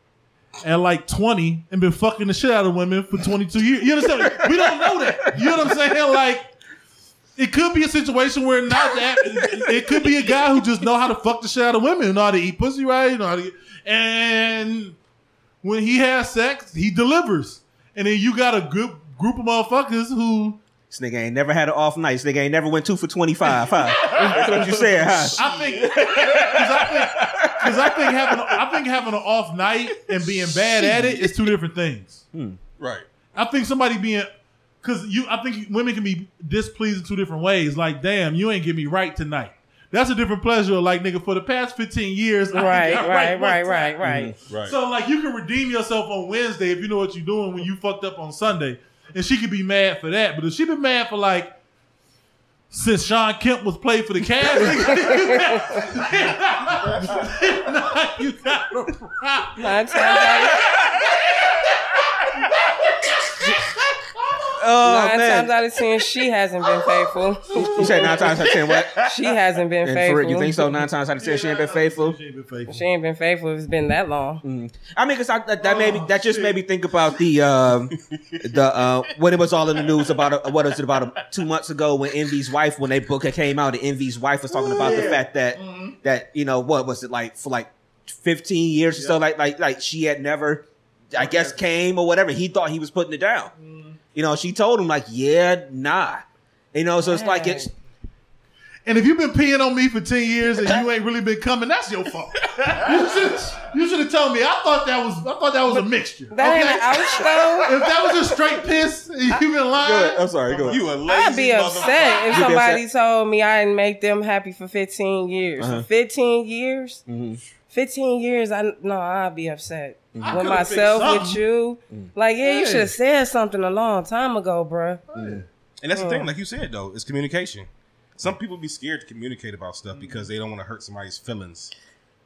[SPEAKER 3] at like 20 and been fucking the shit out of women for 22 years. You understand? we don't know that. You know what I'm saying? Like, it could be a situation where not that. It could be a guy who just know how to fuck the shit out of women, know how to eat pussy right, You know how to, and when he has sex, he delivers. And then you got a group group of motherfuckers who
[SPEAKER 1] This nigga ain't never had an off night. This nigga ain't never went two for 25, huh? That's what you said, huh?
[SPEAKER 3] I think I think because I think having I think having an off night and being bad at it is two different things. Hmm.
[SPEAKER 2] Right.
[SPEAKER 3] I think somebody being because you I think women can be displeased in two different ways. Like, damn, you ain't get me right tonight. That's a different pleasure. Like, nigga, for the past fifteen years, I
[SPEAKER 4] right,
[SPEAKER 3] got
[SPEAKER 4] right,
[SPEAKER 3] one
[SPEAKER 4] right,
[SPEAKER 3] time.
[SPEAKER 4] right, right. Mm-hmm.
[SPEAKER 2] Right.
[SPEAKER 3] So like you can redeem yourself on Wednesday if you know what you're doing when you fucked up on Sunday, and she could be mad for that. But if she been mad for like since Shawn Kemp was played for the Cavs, you got a problem.
[SPEAKER 1] Oh,
[SPEAKER 4] of, nine
[SPEAKER 1] man.
[SPEAKER 4] times out of ten, she hasn't been faithful.
[SPEAKER 1] You said nine times out of ten, what?
[SPEAKER 4] She hasn't been
[SPEAKER 1] And
[SPEAKER 4] faithful.
[SPEAKER 1] for you think so? Nine times out of ten, she ain't been faithful.
[SPEAKER 3] She ain't been faithful.
[SPEAKER 4] She ain't been faithful. If it's been that long.
[SPEAKER 1] I mean, cause I, that, that made me, that just made me think about the um, the uh, when it was all in the news about uh, what was it about uh, two months ago when Envy's wife when they book it came out and Envy's wife was talking about the fact that that you know what was it like for like fifteen years or so like like like she had never I guess came or whatever he thought he was putting it down. You know, she told him like, yeah, nah. You know, so it's like it's
[SPEAKER 3] And if you've been peeing on me for 10 years and you ain't really been coming, that's your fault. you should you should have told me. I thought that was I thought that was a mixture.
[SPEAKER 4] That ain't
[SPEAKER 3] okay?
[SPEAKER 4] an ouch though.
[SPEAKER 3] if that was a straight piss, and you've been lying.
[SPEAKER 1] I'm sorry, go ahead.
[SPEAKER 2] You a lazy
[SPEAKER 4] I'd be upset if somebody
[SPEAKER 1] upset?
[SPEAKER 4] told me I didn't make them happy for 15 years.
[SPEAKER 1] Uh-huh.
[SPEAKER 4] 15 years?
[SPEAKER 1] Mm-hmm.
[SPEAKER 4] 15 years, I no, I'd be upset. Mm-hmm.
[SPEAKER 3] I
[SPEAKER 4] With myself,
[SPEAKER 3] fixed
[SPEAKER 4] with
[SPEAKER 3] something.
[SPEAKER 4] you. Mm. Like, yeah, you should have said something a long time ago, bruh.
[SPEAKER 2] And that's the thing, mm. like you said though, it's communication. Some mm. people be scared to communicate about stuff because they don't want to hurt somebody's feelings.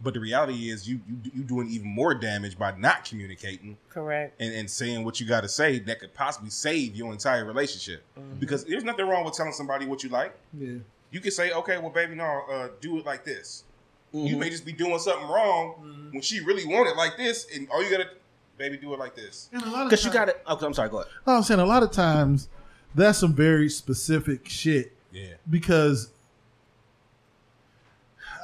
[SPEAKER 2] But the reality is, you you you doing even more damage by not communicating
[SPEAKER 4] Correct.
[SPEAKER 2] and, and saying what you got to say that could possibly save your entire relationship. Mm-hmm. Because there's nothing wrong with telling somebody what you like.
[SPEAKER 3] Yeah.
[SPEAKER 2] You can say, okay, well, baby, no, uh, do it like this. You mm-hmm. may just be doing something wrong mm-hmm. when she really want it like this, and all you gotta, baby, do it like this.
[SPEAKER 3] And a lot of
[SPEAKER 1] because you got it. Okay, I'm sorry. Go ahead.
[SPEAKER 3] I'm saying a lot of times that's some very specific shit
[SPEAKER 2] Yeah.
[SPEAKER 3] because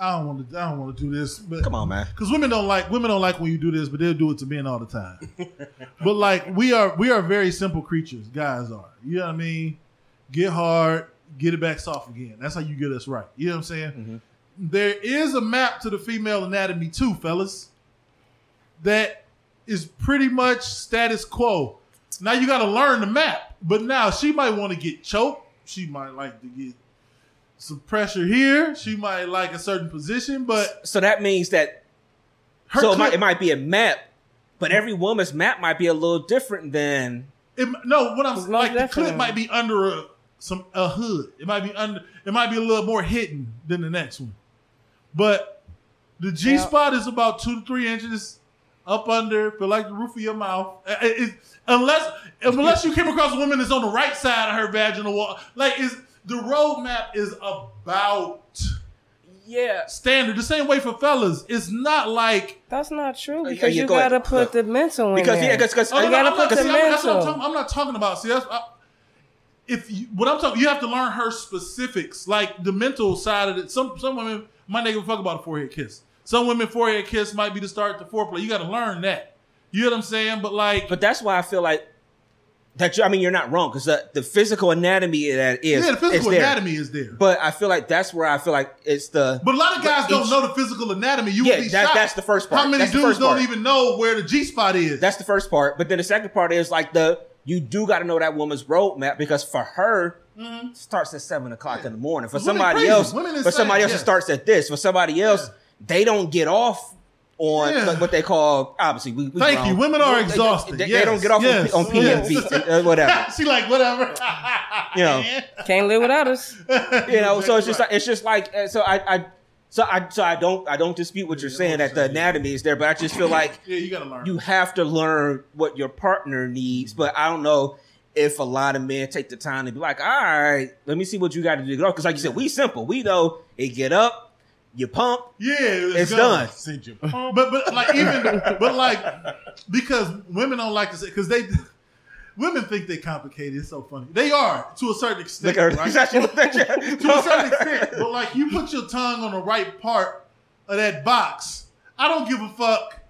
[SPEAKER 3] I don't want to. I don't want to do this, but
[SPEAKER 1] Come on, man.
[SPEAKER 3] because women don't like women don't like when you do this, but they'll do it to men all the time. but like we are, we are very simple creatures. Guys are. You know what I mean? Get hard, get it back soft again. That's how you get us right. You know what I'm saying? Mm-hmm. There is a map to the female anatomy too, fellas. That is pretty much status quo. Now you got to learn the map. But now she might want to get choked. She might like to get some pressure here. She might like a certain position, but
[SPEAKER 1] So that means that
[SPEAKER 3] her
[SPEAKER 1] so it might, it might be a map, but every woman's map might be a little different than.
[SPEAKER 3] It, no, what I'm
[SPEAKER 4] Most
[SPEAKER 3] like the clip might be under a some a hood. It might be under. It might be a little more hidden than the next one. But the G spot is about two to three inches up under, feel like the roof of your mouth. It- it- unless unless you came across a woman that's on the right side of her vaginal wall, like is the roadmap is about
[SPEAKER 5] Yeah.
[SPEAKER 3] standard. The same way for fellas. It's not like
[SPEAKER 4] That's not true
[SPEAKER 1] oh,
[SPEAKER 4] because
[SPEAKER 1] yeah,
[SPEAKER 4] you
[SPEAKER 1] go
[SPEAKER 4] gotta put the mental in
[SPEAKER 1] Because
[SPEAKER 4] there.
[SPEAKER 1] yeah, because
[SPEAKER 3] Oh, no,
[SPEAKER 4] You
[SPEAKER 3] no,
[SPEAKER 4] gotta
[SPEAKER 3] I'm not,
[SPEAKER 4] put the
[SPEAKER 3] see, I'm- that's what I'm,
[SPEAKER 4] mental.
[SPEAKER 3] talking, I'm not talking about. See, that's I, if you, what I'm talking. You have to learn her specifics, like the mental side of it. Some some women might not give a fuck about a forehead kiss. Some women forehead kiss might be the start to foreplay. You got to learn that. You know what I'm saying? But like,
[SPEAKER 1] But that's why I feel like that. You, I mean, you're not wrong because the, the physical anatomy that is
[SPEAKER 3] yeah, the physical
[SPEAKER 1] is
[SPEAKER 3] anatomy is there. But,
[SPEAKER 1] I feel like that's where I feel like it's the.
[SPEAKER 3] But a lot of guys don't
[SPEAKER 1] each-
[SPEAKER 3] know the physical anatomy. You
[SPEAKER 1] Yeah,
[SPEAKER 3] would be
[SPEAKER 1] that- that's the first part.
[SPEAKER 3] How many
[SPEAKER 1] That's
[SPEAKER 3] dudes don't
[SPEAKER 1] part.
[SPEAKER 3] even know where the G spot is?
[SPEAKER 1] That's the first part. But then the second part is like the you do got to know that woman's roadmap because for her it starts at seven o'clock in the morning. For
[SPEAKER 3] Mm-hmm. Women
[SPEAKER 1] somebody
[SPEAKER 3] crazy.
[SPEAKER 1] else,
[SPEAKER 3] Women
[SPEAKER 1] for
[SPEAKER 3] insane,
[SPEAKER 1] somebody else,
[SPEAKER 3] yeah.
[SPEAKER 1] it starts at this. For somebody else, they don't get off on
[SPEAKER 3] Yeah.
[SPEAKER 1] like, what they call obviously. We, we
[SPEAKER 3] Thank
[SPEAKER 1] grown.
[SPEAKER 3] you. Women are
[SPEAKER 1] They- they-
[SPEAKER 3] exhausted.
[SPEAKER 1] They, they
[SPEAKER 3] Yes,
[SPEAKER 1] don't get off
[SPEAKER 3] yes,
[SPEAKER 1] on, on
[SPEAKER 3] yes.
[SPEAKER 1] Uh, whatever.
[SPEAKER 3] she like whatever.
[SPEAKER 1] You know.
[SPEAKER 4] Can't live without us.
[SPEAKER 1] you know so it's just like it's just like uh, so i i so i so i don't i don't dispute what you're saying that the anatomy is there but i just feel like
[SPEAKER 3] yeah, you gotta learn.
[SPEAKER 1] you have to learn what your partner needs but i don't know if a lot of men take the time to be like all right let me see what you got to do because like you said we simple we know it get up you pump
[SPEAKER 3] yeah,
[SPEAKER 1] it's
[SPEAKER 3] gone.
[SPEAKER 1] done
[SPEAKER 2] Send you-
[SPEAKER 3] but but like even but like because women don't like to say because they women think they complicated. It's so funny. They are to a certain extent,
[SPEAKER 1] look
[SPEAKER 3] right?
[SPEAKER 1] She's actually looking at you.
[SPEAKER 3] to a certain extent. But like you put your tongue on the right part of that box. I don't give a fuck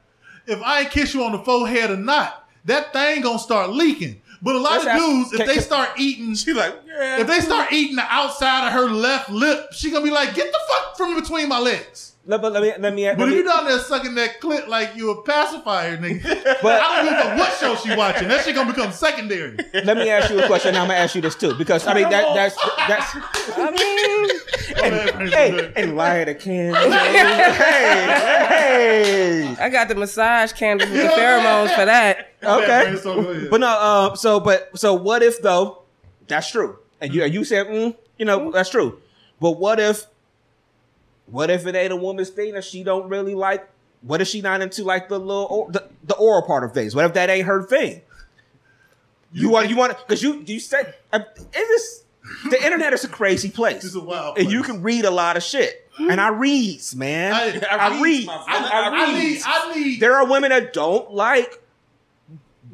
[SPEAKER 3] if I kiss you on the forehead or not. That thing gonna start leaking. But a lot of dudes, if they start eating,
[SPEAKER 2] She like, yeah.
[SPEAKER 3] if they start eating the outside of her left lip, she gonna be like, "Get the fuck from between my legs."
[SPEAKER 1] Let, but let me let me let
[SPEAKER 3] But if
[SPEAKER 1] me-
[SPEAKER 3] you down there sucking that clit like you a pacifier, nigga,
[SPEAKER 1] But-
[SPEAKER 3] I don't give a what show she watching. That shit gonna become secondary.
[SPEAKER 1] let me ask you a question i'm gonna ask you this too because i mean that that's that's
[SPEAKER 4] I mean,
[SPEAKER 1] hey and light a candle hey hey
[SPEAKER 4] I got the massage candles with the pheromones for that.
[SPEAKER 1] okay.
[SPEAKER 3] So.
[SPEAKER 1] But no, uh, so but so what if though? That's true, and you you said mm, you know that's true. But what if? What if it ain't a woman's thing that she don't really like? What if she not into like the little or, the, the oral part of things? What if that ain't her thing? You, want you want because you you said uh, it is the internet is a crazy place,
[SPEAKER 3] It's a wild
[SPEAKER 1] and you can read a lot of shit. And I reads, man.
[SPEAKER 3] I-
[SPEAKER 1] I,
[SPEAKER 3] I
[SPEAKER 1] read.
[SPEAKER 3] I.
[SPEAKER 1] I,
[SPEAKER 3] I, I
[SPEAKER 1] read.
[SPEAKER 3] I need,
[SPEAKER 1] There are women that don't like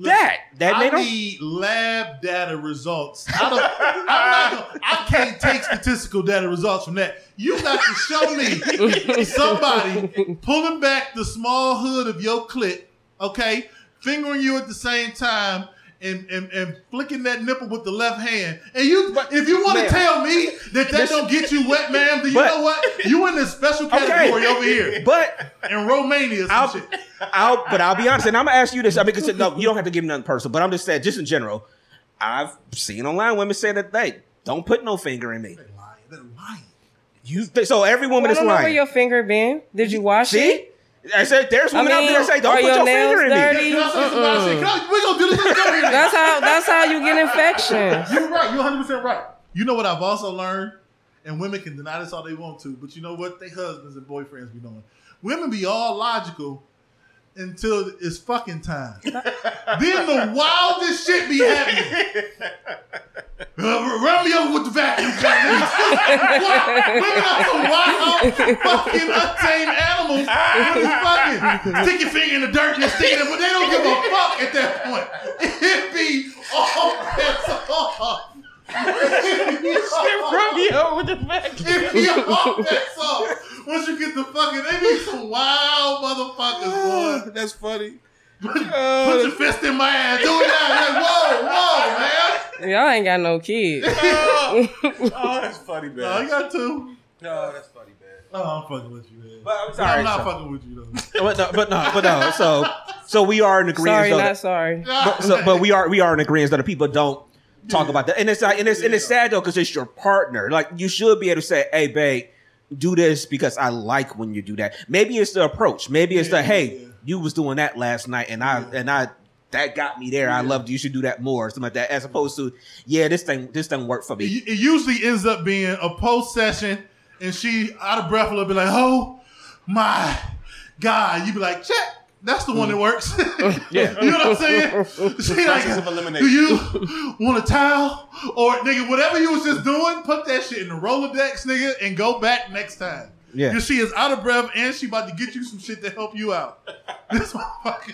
[SPEAKER 1] that. That
[SPEAKER 3] I need lab data results. I don't. I'm not gonna, I can't take statistical data results from that. You got to show me somebody pulling back the small hood of your clit, okay, fingering you at the same time. And, and, and flicking that nipple with the left hand, and you, if you want to tell me that that don't get you wet, ma'am, then you
[SPEAKER 1] But-
[SPEAKER 3] know what? You in this special category over here
[SPEAKER 1] But
[SPEAKER 3] in Romania. Some
[SPEAKER 1] I'll,
[SPEAKER 3] shit.
[SPEAKER 1] I'll, but I'll be honest, and I'm gonna ask you this. I mean, 'cause, no, you don't have to give me nothing personal, but I'm just saying, just in general, I've seen online women say that they don't put no finger in me.
[SPEAKER 3] They're lying. They're lying.
[SPEAKER 1] You, so every woman
[SPEAKER 4] I
[SPEAKER 1] is
[SPEAKER 4] don't know where
[SPEAKER 1] lying.
[SPEAKER 4] your finger been. Did you wash it?
[SPEAKER 1] See, I said there's
[SPEAKER 4] I
[SPEAKER 1] women out there that say don't put
[SPEAKER 4] your
[SPEAKER 1] your finger in
[SPEAKER 4] dirty?
[SPEAKER 1] me.
[SPEAKER 3] Can I say some wild shit? Can I- we gonna do this. Let's go here.
[SPEAKER 4] That's how. That's how you get infections.
[SPEAKER 3] You're right. You're 100 percent right. You know what I've also learned, and women can deny this all they want to, but you know what? They husbands and boyfriends be doing. Women be all logical until it's fucking time. then the wildest shit be happening. Uh, run me over with the vacuum cleaner. Women are some wild, fucking untamed animals. Fucking stick your finger in the dirt and sticking it, but they don't give a fuck at that point. It be all bets off. All-
[SPEAKER 1] with the vacuum.
[SPEAKER 3] it be all bets off. Once you get the fucking, they be some wild motherfuckers, ah, boy.
[SPEAKER 2] That's funny.
[SPEAKER 3] Put your fist in my ass. Do it now. Like, whoa, whoa, man.
[SPEAKER 4] Y'all ain't got no kids.
[SPEAKER 2] Oh, oh, that's funny, man.
[SPEAKER 3] No, you got two.
[SPEAKER 2] No, that's funny, man.
[SPEAKER 3] Oh, I'm fucking with you, man.
[SPEAKER 1] But I'm sorry.
[SPEAKER 3] I'm not
[SPEAKER 1] so-
[SPEAKER 3] fucking with you, though.
[SPEAKER 1] but no, but no, but no. So, so we are in agreement.
[SPEAKER 4] Sorry,
[SPEAKER 1] though
[SPEAKER 4] not
[SPEAKER 1] that-
[SPEAKER 4] sorry.
[SPEAKER 1] but, so, but we are we are in agreement that the people don't talk about that, and it's like, and it's and it's sad though because it's your partner. Like you should be able to say, "Hey, babe, do this because I like when you do that." Maybe it's the approach. Maybe it's
[SPEAKER 3] Yeah,
[SPEAKER 1] the, "Hey,
[SPEAKER 3] yeah.
[SPEAKER 1] you was doing that last night, and I and I." That got me there. I loved you. You should do that more, something like that. As opposed to, yeah, this thing, this thing worked for
[SPEAKER 3] It,
[SPEAKER 1] me.
[SPEAKER 3] it usually ends up being a post session, and she out of breath will be like, "Oh my god!" You be like, "Check." That's the one that works.
[SPEAKER 1] Yeah.
[SPEAKER 3] you know what I'm saying? She like,
[SPEAKER 2] Process of
[SPEAKER 3] do you want a towel or nigga? Whatever you was just doing, put that shit in the Rolodex, nigga, and go back next time.
[SPEAKER 1] Yeah.
[SPEAKER 3] Because she is out of breath and she about to get you some shit to help you out. This motherfucker,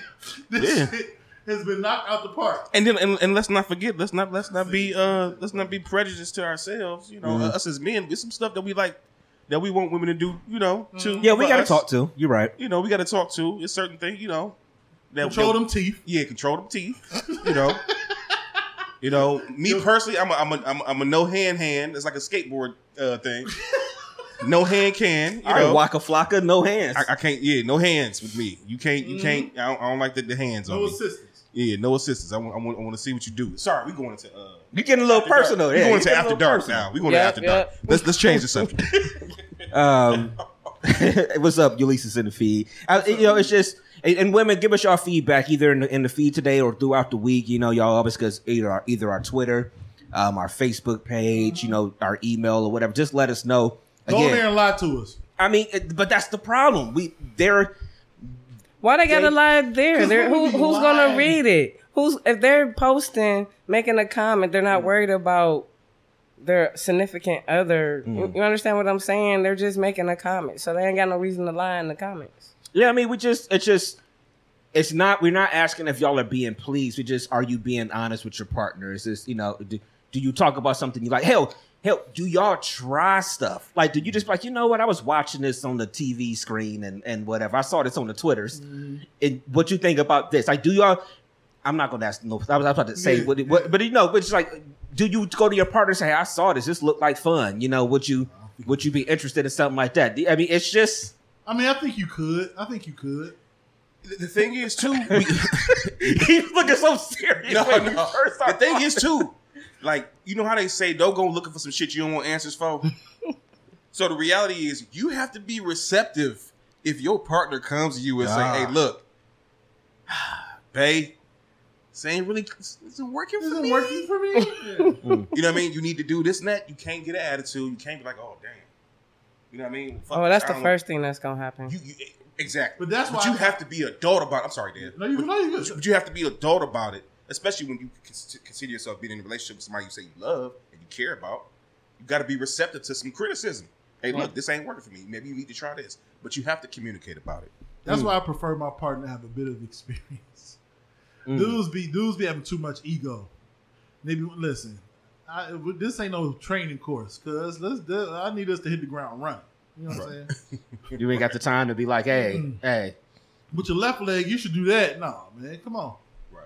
[SPEAKER 3] this
[SPEAKER 2] Yeah.
[SPEAKER 3] shit has been knocked out the park.
[SPEAKER 2] And then, and, and let's not forget, let's not let's not be uh let's not be prejudiced to ourselves. You know,
[SPEAKER 1] Mhm.
[SPEAKER 2] us as men, there's some stuff that we like that we want women to do. You know, too.
[SPEAKER 1] Yeah, we got to talk to. You're right.
[SPEAKER 2] You know, we got to talk to. It's certain thing. You know, that
[SPEAKER 3] Control
[SPEAKER 2] that-
[SPEAKER 3] them teeth.
[SPEAKER 2] Yeah, control them teeth. You know. You know, me personally, I'm a, I'm a, I'm a, I'm a no hand hand. It's like a skateboard uh, thing. no hand can. You
[SPEAKER 1] All right,
[SPEAKER 2] know,
[SPEAKER 1] Waka Flocka, no hands.
[SPEAKER 2] I, I can't. Yeah, no hands with me. You can't. You can't. I don't, I don't like the, the hands on
[SPEAKER 3] No
[SPEAKER 2] me.
[SPEAKER 3] assistance.
[SPEAKER 2] Yeah, no assistance. I want. I want, I want to see what you do. Sorry, we going into. Uh,
[SPEAKER 1] you getting a little
[SPEAKER 2] After Dark.
[SPEAKER 1] personal.
[SPEAKER 2] We
[SPEAKER 1] yeah,
[SPEAKER 2] going
[SPEAKER 1] to
[SPEAKER 2] into
[SPEAKER 1] getting
[SPEAKER 2] after dark
[SPEAKER 1] personal.
[SPEAKER 2] now. We going
[SPEAKER 4] Yep,
[SPEAKER 2] to after
[SPEAKER 4] yep.
[SPEAKER 2] dark. Let's let's change the subject.
[SPEAKER 1] Um, what's up, Ulysses in the feed? I, you know, it's just and, and women give us your feedback either in the, in the feed today or throughout the week. You know, y'all always because either our, either our Twitter, um, our Facebook page, you know, our email or whatever. Just let us know.
[SPEAKER 3] Go in
[SPEAKER 1] Again,
[SPEAKER 3] there and lie to us.
[SPEAKER 1] I mean, it, but that's the problem. We they're
[SPEAKER 4] Why they gotta
[SPEAKER 1] They-
[SPEAKER 4] lie there? Who, who's
[SPEAKER 3] lying.
[SPEAKER 4] gonna read it? Who's if they're posting, making a comment, they're not mm. worried about their significant other. You mm. you understand what I'm saying? They're just making a comment, so they ain't got no reason to lie in the comments.
[SPEAKER 1] Yeah, I mean, we just it's just it's not we're not asking if y'all are being pleased. We just are you being honest with your partner? Is this you know do, do you talk about something you like? Hell, hell, do y'all try stuff? Like, do you just like you know what? I was watching this on the TV screen and and whatever. I saw this on the Twitters. Mm. And what you think about this? Like, do y'all? I'm not gonna ask no. I was about to say
[SPEAKER 3] Yeah,
[SPEAKER 1] what, what, but you know, but it's like, do you go to your partner and say, "I saw this. This looked like fun"? You know, would you would you be interested in something like that? I mean, it's just.
[SPEAKER 3] I mean, I think you could. I think you could.
[SPEAKER 2] The the thing is too. We,
[SPEAKER 1] He's looking so serious.
[SPEAKER 2] no,
[SPEAKER 1] when
[SPEAKER 2] no.
[SPEAKER 1] first
[SPEAKER 2] The thing is too. Like you know how they say, don't go looking for some shit you don't want answers for. so the reality is, you have to be receptive if your partner comes to you and
[SPEAKER 3] Ah.
[SPEAKER 2] say, "Hey, look, babe, this ain't really this isn't working for
[SPEAKER 3] Isn't
[SPEAKER 2] me."
[SPEAKER 3] working for me.
[SPEAKER 2] You know what I mean? You need to do this and that. You can't get an attitude. You can't be like, "Oh, damn." You know what I mean? Fuck
[SPEAKER 4] Oh, that's the
[SPEAKER 2] don't-
[SPEAKER 4] first thing that's gonna happen.
[SPEAKER 2] You, you exactly.
[SPEAKER 3] But that's
[SPEAKER 2] but
[SPEAKER 3] why
[SPEAKER 2] you
[SPEAKER 3] I-
[SPEAKER 2] have to be adult about. I'm sorry, Dan.
[SPEAKER 3] no, you no, you
[SPEAKER 2] But you,
[SPEAKER 3] good.
[SPEAKER 2] but you have to be adult about it, especially when you consider yourself being in a relationship with somebody you say you love and you care about. You got to be receptive to some criticism. Hey, look, this ain't working for me. Maybe you need to try this, but you have to communicate about it.
[SPEAKER 3] That's
[SPEAKER 2] Mm.
[SPEAKER 3] why I prefer my partner to have a bit of experience.
[SPEAKER 2] Mm.
[SPEAKER 3] Dudes be dudes be having too much ego. They be listen. I, this ain't no training course, cause let's. I need us to hit the ground running. You know what I'm saying?
[SPEAKER 1] You ain't got the time to be like, hey,
[SPEAKER 3] Mm.
[SPEAKER 1] hey.
[SPEAKER 3] With your left leg, you should do that. No, man, come on.
[SPEAKER 2] Right.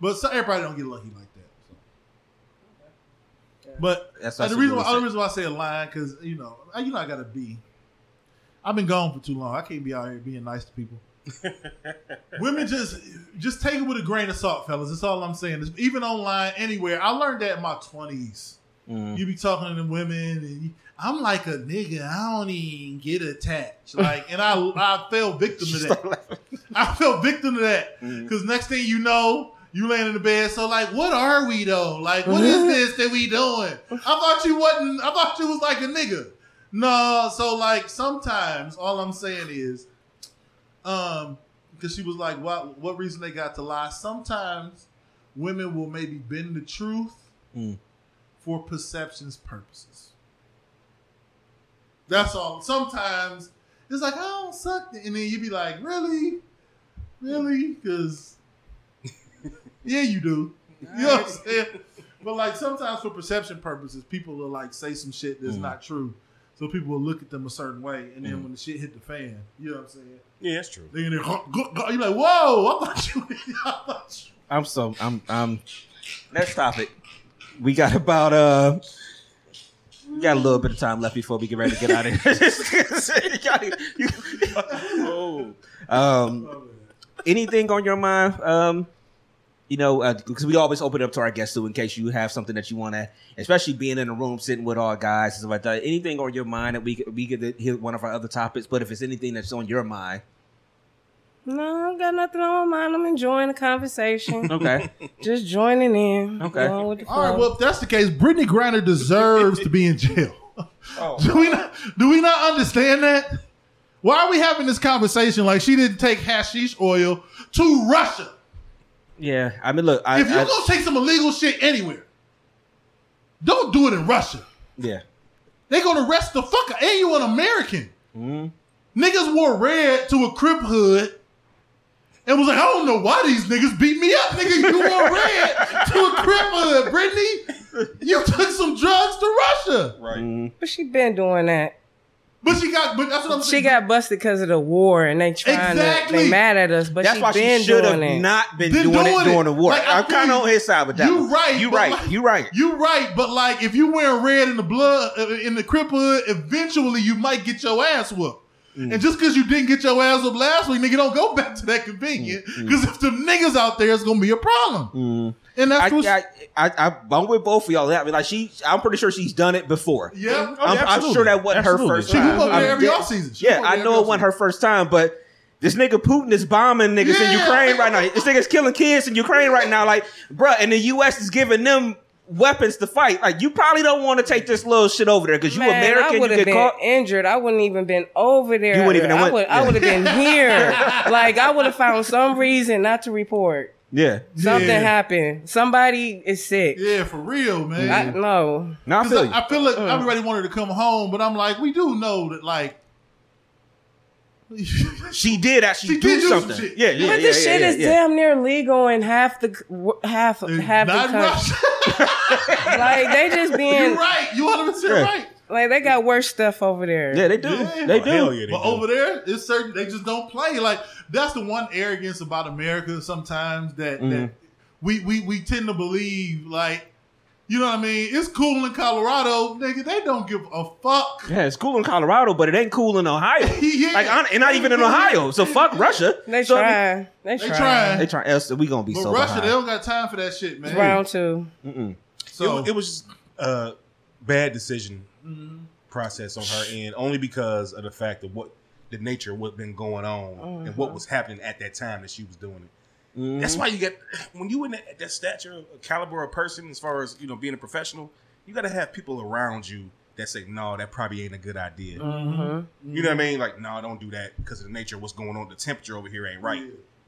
[SPEAKER 3] But so, everybody don't get lucky like that. So. But
[SPEAKER 1] That's- that's
[SPEAKER 3] the
[SPEAKER 1] what
[SPEAKER 3] reason
[SPEAKER 1] we
[SPEAKER 3] why, other
[SPEAKER 1] said.
[SPEAKER 3] reason why I say a line because you know you know I gotta be. I've been gone for too long. I can't be out here being nice to people. Women just just take it with a grain of salt, fellas. That's all I'm saying. It's- even online, anywhere. I learned that in my twenties.
[SPEAKER 1] Mm.
[SPEAKER 3] You be talking to women, and you, I'm like a nigga. I don't even get attached. Like, and I I fell victim to that. I fell victim to that because next thing you know, you laying in the bed. So like, what are we though? Like, what is this that we doing? I thought you wasn't. I thought you was like a nigga. No, so like sometimes all I'm saying is, um, because she was like, what what reason they got to lie? Sometimes women will maybe bend the truth
[SPEAKER 1] Mm.
[SPEAKER 3] for perceptions purposes. That's all. Sometimes it's like I don't suck, and then you'd be like, really, really, because yeah, you do. You know what I'm saying? But like sometimes for perception purposes, people will like say some shit that's not true. So people will look at them a certain way, and then when the shit hit the fan, you know what I'm saying?
[SPEAKER 2] Yeah, that's true.
[SPEAKER 3] They in there, huh, go- go- you're like, whoa! I thought you. I thought you
[SPEAKER 1] I'm so I'm I'm next topic. We got about uh we got a little bit of time left before we get ready to get out of here.
[SPEAKER 2] Oh,
[SPEAKER 1] um anything on your mind? Um you know, uh, because we always open it up to our guests too, in case you have something that you want to, especially being in a room sitting with all guys and stuff like that. Anything on your mind that we could, we could hit one of our other topics, but if it's anything that's on your mind,
[SPEAKER 4] No, I got nothing on my mind. I'm enjoying the conversation.
[SPEAKER 1] okay,
[SPEAKER 4] Just joining in.
[SPEAKER 1] Okay.
[SPEAKER 4] With the.
[SPEAKER 3] All right, well, if that's the case, Brittney Griner deserves to be in jail.
[SPEAKER 2] Oh.
[SPEAKER 3] Do we not? Do we not understand that? Why are we having this conversation like she didn't take hashish oil to Russia?
[SPEAKER 1] Yeah. I mean, look, I,
[SPEAKER 3] if you're
[SPEAKER 1] I-
[SPEAKER 3] gonna take some illegal shit anywhere, don't do it in Russia.
[SPEAKER 1] yeah,
[SPEAKER 3] They're gonna arrest the fucker, out. And you an American. Mm-hmm. Niggas wore red to a crip hood and was like, I don't know why these niggas beat me up. Nigga, you wore red to a crip hood, Brittney. You took some drugs to Russia.
[SPEAKER 2] Right.
[SPEAKER 4] But she been doing that.
[SPEAKER 3] But she got, but that's what I'm saying.
[SPEAKER 4] She got busted because of the war, and they trying to
[SPEAKER 3] Exactly.
[SPEAKER 4] they mad at us. But
[SPEAKER 1] That's
[SPEAKER 4] she
[SPEAKER 1] why
[SPEAKER 4] been
[SPEAKER 1] she should have
[SPEAKER 4] doing it.
[SPEAKER 1] not been
[SPEAKER 3] Been
[SPEAKER 1] doing,
[SPEAKER 3] doing
[SPEAKER 1] it
[SPEAKER 3] it.
[SPEAKER 1] during the war.
[SPEAKER 3] Like, I
[SPEAKER 1] I'm kind of on his side with that.
[SPEAKER 3] You
[SPEAKER 1] one.
[SPEAKER 3] right,
[SPEAKER 1] You
[SPEAKER 3] but
[SPEAKER 1] right.
[SPEAKER 3] like-
[SPEAKER 1] you right.
[SPEAKER 3] You right, but like if you wearing red in the blood uh, in the crip hood, eventually you might get your ass whooped.
[SPEAKER 1] Mm.
[SPEAKER 3] And just because you didn't get your ass whooped last week, nigga, don't go back to that convenient.
[SPEAKER 1] Mm.
[SPEAKER 3] Because if the niggas out there, it's gonna be a problem. And that's
[SPEAKER 1] I,
[SPEAKER 3] what.
[SPEAKER 1] I, I, I, I'm with both of y'all. I mean, like she, I'm pretty sure she's done it before.
[SPEAKER 3] yeah,
[SPEAKER 2] Oh,
[SPEAKER 1] I'm, I'm sure that wasn't her first
[SPEAKER 3] she
[SPEAKER 1] time.
[SPEAKER 3] move there
[SPEAKER 1] I'm
[SPEAKER 3] every
[SPEAKER 1] dead-
[SPEAKER 3] offseason. She
[SPEAKER 1] Yeah, I know it wasn't her first time, but this nigga Putin is bombing niggas in Ukraine right now. This nigga's killing kids in Ukraine right now. Like, bruh, and the U.S. is giving them weapons to fight. Like, you probably don't want to take this little shit over there because you
[SPEAKER 4] Man,
[SPEAKER 1] American,
[SPEAKER 4] I
[SPEAKER 1] you
[SPEAKER 4] would have
[SPEAKER 1] get
[SPEAKER 4] been
[SPEAKER 1] caught.
[SPEAKER 4] injured. I wouldn't even been over there.
[SPEAKER 1] You wouldn't even have
[SPEAKER 4] I
[SPEAKER 1] went-
[SPEAKER 4] I would have been here. like I would have found some reason not to report.
[SPEAKER 1] Yeah,
[SPEAKER 4] Something
[SPEAKER 3] Yeah.
[SPEAKER 4] happened. Somebody is sick.
[SPEAKER 3] Yeah, for real, man.
[SPEAKER 4] I, no.
[SPEAKER 1] now I
[SPEAKER 3] 'Cause
[SPEAKER 1] feel you.
[SPEAKER 3] I, I feel like uh. everybody wanted to come home, but I'm like, we do know that, like,
[SPEAKER 1] she did actually
[SPEAKER 3] She
[SPEAKER 1] do
[SPEAKER 3] did do some
[SPEAKER 1] something.
[SPEAKER 3] shit.
[SPEAKER 1] Yeah, yeah,
[SPEAKER 4] But
[SPEAKER 1] yeah,
[SPEAKER 4] this
[SPEAKER 1] yeah,
[SPEAKER 4] shit
[SPEAKER 1] yeah,
[SPEAKER 4] is
[SPEAKER 1] yeah.
[SPEAKER 4] damn near legal in half the half half the
[SPEAKER 3] not
[SPEAKER 4] country.
[SPEAKER 3] Russia.
[SPEAKER 4] Like they just
[SPEAKER 3] You're
[SPEAKER 4] being
[SPEAKER 3] right. You 100 percent
[SPEAKER 1] Yeah.
[SPEAKER 3] right.
[SPEAKER 4] Like they got worse stuff over there.
[SPEAKER 1] Yeah, they do.
[SPEAKER 3] Yeah.
[SPEAKER 1] They
[SPEAKER 2] Oh,
[SPEAKER 1] do.
[SPEAKER 2] hell yeah, they
[SPEAKER 3] But
[SPEAKER 2] do.
[SPEAKER 3] over there, it's certain they just don't play. Like that's the one arrogance about America sometimes that,
[SPEAKER 1] Mm-hmm.
[SPEAKER 3] that we, we we tend to believe like you know what I mean? It's cool in Colorado, nigga. They don't give a fuck.
[SPEAKER 1] Yeah, it's cool in Colorado, but it ain't cool in Ohio.
[SPEAKER 3] Yeah.
[SPEAKER 1] Like, hon- and not even in Ohio. So fuck Russia.
[SPEAKER 4] They
[SPEAKER 1] So, I mean,
[SPEAKER 4] try. They
[SPEAKER 3] They
[SPEAKER 4] try.
[SPEAKER 3] trying.
[SPEAKER 1] They try. Else we gonna be
[SPEAKER 3] But
[SPEAKER 1] so
[SPEAKER 3] Russia,
[SPEAKER 1] behind.
[SPEAKER 3] they don't got time for that shit, man.
[SPEAKER 4] Round two.
[SPEAKER 2] It,
[SPEAKER 3] So
[SPEAKER 2] wa- it was just a bad decision Mm-hmm. process on her end, only because of the fact of what the nature of what been going on and what uh-huh. was happening at that time that she was doing it. That's mm-hmm. why you get when you in that, that stature, caliber of person, as far as you know, being a professional, you got to have people around you that say, "No, that probably ain't a good idea." Mm-hmm. You know what I mean? Like, no, don't do that because of the nature of what's going on. The temperature over here ain't right.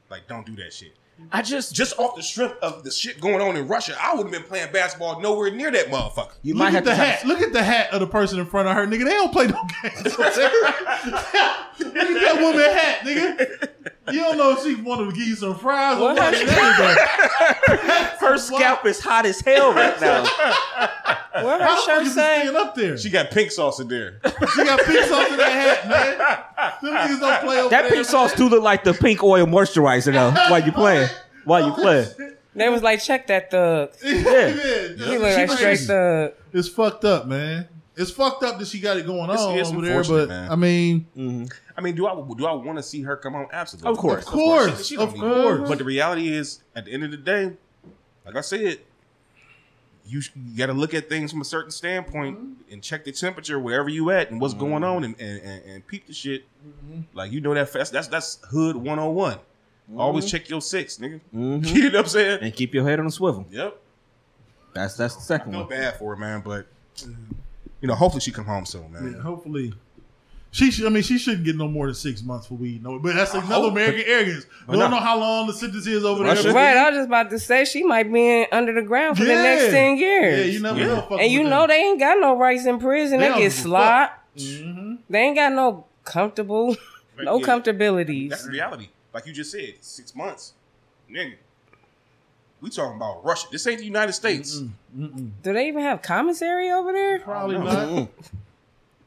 [SPEAKER 2] Like, don't do that shit.
[SPEAKER 1] I just
[SPEAKER 2] Just off the strength of the shit going on in Russia, I would have been playing basketball nowhere near that motherfucker.
[SPEAKER 1] you
[SPEAKER 3] look
[SPEAKER 1] might
[SPEAKER 3] at
[SPEAKER 1] have
[SPEAKER 3] the
[SPEAKER 1] to
[SPEAKER 3] hat. Look at the hat of the person in front of her, nigga. They don't play no games. look at that woman hat, nigga. You don't know if she wanted to give you some fries or
[SPEAKER 4] What
[SPEAKER 3] what.
[SPEAKER 1] Her scalp is hot as hell right now.
[SPEAKER 4] What her
[SPEAKER 3] How the fuck
[SPEAKER 4] shirt
[SPEAKER 3] is this
[SPEAKER 4] say?
[SPEAKER 3] staying up there?
[SPEAKER 2] She got pink sauce in there.
[SPEAKER 3] She got pink sauce in that hat, man. Them niggas don't play over
[SPEAKER 1] That
[SPEAKER 3] there,
[SPEAKER 1] pink sauce
[SPEAKER 3] man.
[SPEAKER 1] do look like the pink oil moisturizer though. While you playing, while you playing.
[SPEAKER 4] They was like, check that thug.
[SPEAKER 3] Yeah.
[SPEAKER 4] He look like straight thug.
[SPEAKER 3] It's fucked up, man. It's fucked up that she got it going
[SPEAKER 2] It's-
[SPEAKER 3] on
[SPEAKER 2] it's
[SPEAKER 3] over there,
[SPEAKER 2] unfortunate,
[SPEAKER 3] but
[SPEAKER 2] man.
[SPEAKER 3] I mean, mm-hmm.
[SPEAKER 2] I mean, do I do I want to see her come home? Absolutely,
[SPEAKER 1] Of course.
[SPEAKER 3] of course,
[SPEAKER 2] She- she don't
[SPEAKER 3] of
[SPEAKER 2] need-
[SPEAKER 3] course.
[SPEAKER 2] But the reality is, at the end of the day, like I said, you, you got to look at things from a certain standpoint mm-hmm. and check the temperature wherever you at and what's going mm-hmm. on and, and, and, and peep the shit. Like you know that fast. That's that's hood one on one. Always check your six, nigga. you know what I'm saying?
[SPEAKER 1] And keep your head on the swivel.
[SPEAKER 2] Yep.
[SPEAKER 1] That's that's the
[SPEAKER 2] I
[SPEAKER 1] second
[SPEAKER 2] feel
[SPEAKER 1] one.
[SPEAKER 2] bad for her, man, but you know, hopefully she come home soon, man.
[SPEAKER 3] Yeah, hopefully. She, should, I mean, she shouldn't get no more than six months for weed. No, but that's another
[SPEAKER 2] hope.
[SPEAKER 3] American arrogance. We don't know how long the sentence is over
[SPEAKER 1] Russia?
[SPEAKER 3] there.
[SPEAKER 4] Right, I was just about to say she might be in, under the ground for the next ten years.
[SPEAKER 3] Yeah,
[SPEAKER 4] years.
[SPEAKER 3] you never
[SPEAKER 2] Yeah.
[SPEAKER 3] know.
[SPEAKER 4] and you know
[SPEAKER 3] them.
[SPEAKER 4] they ain't got no rights in prison.
[SPEAKER 3] They
[SPEAKER 4] They, get
[SPEAKER 3] give a fuck.
[SPEAKER 4] slapped.
[SPEAKER 3] Mhm.
[SPEAKER 4] They ain't got no comfortable, no
[SPEAKER 2] Yeah.
[SPEAKER 4] comfortabilities.
[SPEAKER 2] That's the reality. Like you just said, six months, nigga. We talking about Russia. This ain't the United States.
[SPEAKER 4] Do they even have commissary over there?
[SPEAKER 3] Probably
[SPEAKER 2] No.
[SPEAKER 3] not.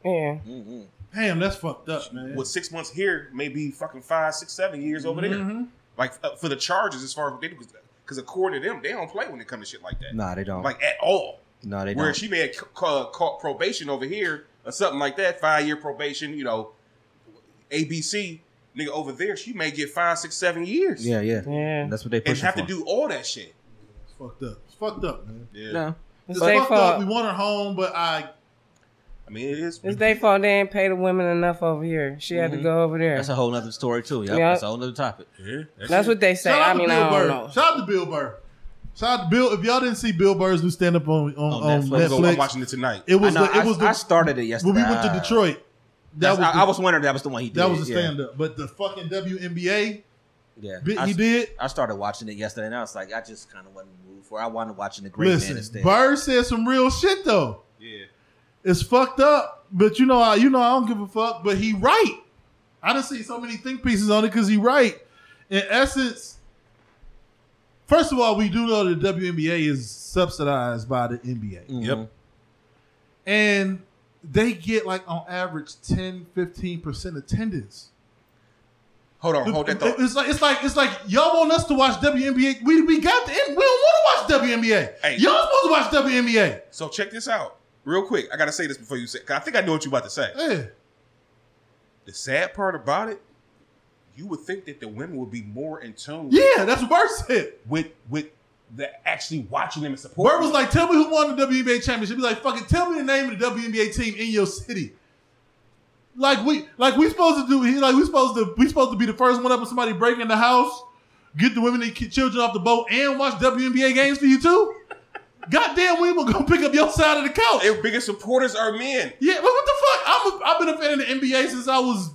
[SPEAKER 4] Yeah.
[SPEAKER 3] Damn, that's fucked up, man.
[SPEAKER 2] With six months here, maybe fucking five, six, seven years over there. Like uh, for the charges, as far as they do, because according to them, they don't play when it comes to shit like that.
[SPEAKER 1] Nah, they don't.
[SPEAKER 2] Like at all.
[SPEAKER 1] no, they
[SPEAKER 2] Where
[SPEAKER 1] don't.
[SPEAKER 2] Where she may have ca- ca- caught probation over here or something like that, five year probation, you know, ABC, nigga over there, she may get five, six, seven years.
[SPEAKER 1] yeah, yeah,
[SPEAKER 4] Yeah.
[SPEAKER 1] That's what they
[SPEAKER 2] And have
[SPEAKER 1] for.
[SPEAKER 2] to do all that shit.
[SPEAKER 3] It's fucked up. It's fucked up, man.
[SPEAKER 2] Yeah.
[SPEAKER 1] No,
[SPEAKER 4] It's
[SPEAKER 3] It's
[SPEAKER 4] their
[SPEAKER 3] fucked up. We want her home, but I
[SPEAKER 2] I mean, it is.
[SPEAKER 4] It's their fault. They ain't pay the women enough over here. She had to mm-hmm. go over there.
[SPEAKER 1] that's a whole nother story too. Yep,
[SPEAKER 4] Yeah.
[SPEAKER 1] that's a whole other topic.
[SPEAKER 2] Yeah,
[SPEAKER 4] That's what they say.
[SPEAKER 3] shout
[SPEAKER 4] I mean,
[SPEAKER 3] Bill
[SPEAKER 4] I don't
[SPEAKER 3] Burr.
[SPEAKER 4] know.
[SPEAKER 3] Shout out to Bill Burr. Shout out to Bill. If y'all didn't see Bill Burr's new stand up on, on,
[SPEAKER 1] On
[SPEAKER 3] on
[SPEAKER 1] Netflix.
[SPEAKER 3] Netflix,
[SPEAKER 2] I'm, watching it tonight.
[SPEAKER 3] it was
[SPEAKER 1] know,
[SPEAKER 3] the, it was
[SPEAKER 1] I,
[SPEAKER 3] the,
[SPEAKER 1] I started it yesterday.
[SPEAKER 3] when we went to. Detroit. That was
[SPEAKER 1] I,
[SPEAKER 3] the,
[SPEAKER 1] I was wondering if that was the one he did.
[SPEAKER 3] that was a stand up, but the fucking WNBA
[SPEAKER 1] Yeah,
[SPEAKER 3] bit
[SPEAKER 1] I,
[SPEAKER 3] he did.
[SPEAKER 1] I started watching it yesterday, and I was like, I just kind of wasn't moved for. it. I wanted watching the Great Man
[SPEAKER 3] Listen,
[SPEAKER 1] instead.
[SPEAKER 3] Burr said some real shit though.
[SPEAKER 2] Yeah.
[SPEAKER 3] It's fucked up, but you know, I you know I don't give a fuck. But he right. I done see so many think pieces on it because he right. In essence, first of all, we do know the WNBA is subsidized by the NBA.
[SPEAKER 2] Yep. Mm-hmm.
[SPEAKER 3] And they get like on average 10, 15% attendance.
[SPEAKER 2] Hold on, hold that thought.
[SPEAKER 3] It's like it's like it's like y'all want us to watch WNBA. We we got the we don't want to watch WNBA.
[SPEAKER 2] Hey.
[SPEAKER 3] Y'all supposed to watch WNBA.
[SPEAKER 2] So check this out, real quick. I gotta say this before you say. 'cause I think I know what you about to say.
[SPEAKER 3] Yeah.
[SPEAKER 2] The sad part about it, you would think that the women would be more in tune
[SPEAKER 3] Yeah, that's what Bert said.
[SPEAKER 2] with with the actually watching them and supporting.
[SPEAKER 3] Bert was like, "Tell me who won the WNBA championship." He's like, "Fucking tell me the name of the WNBA team in your city." Like we, like we supposed to do. He like we supposed to. We supposed to be the first one up when somebody breaking the house, get the women and children off the boat, and watch WNBA games for you too. Goddamn, we were gonna pick up your side of the couch.
[SPEAKER 2] their biggest supporters are men.
[SPEAKER 3] Yeah, but what the fuck? I'm a, I've been a fan of the NBA since I was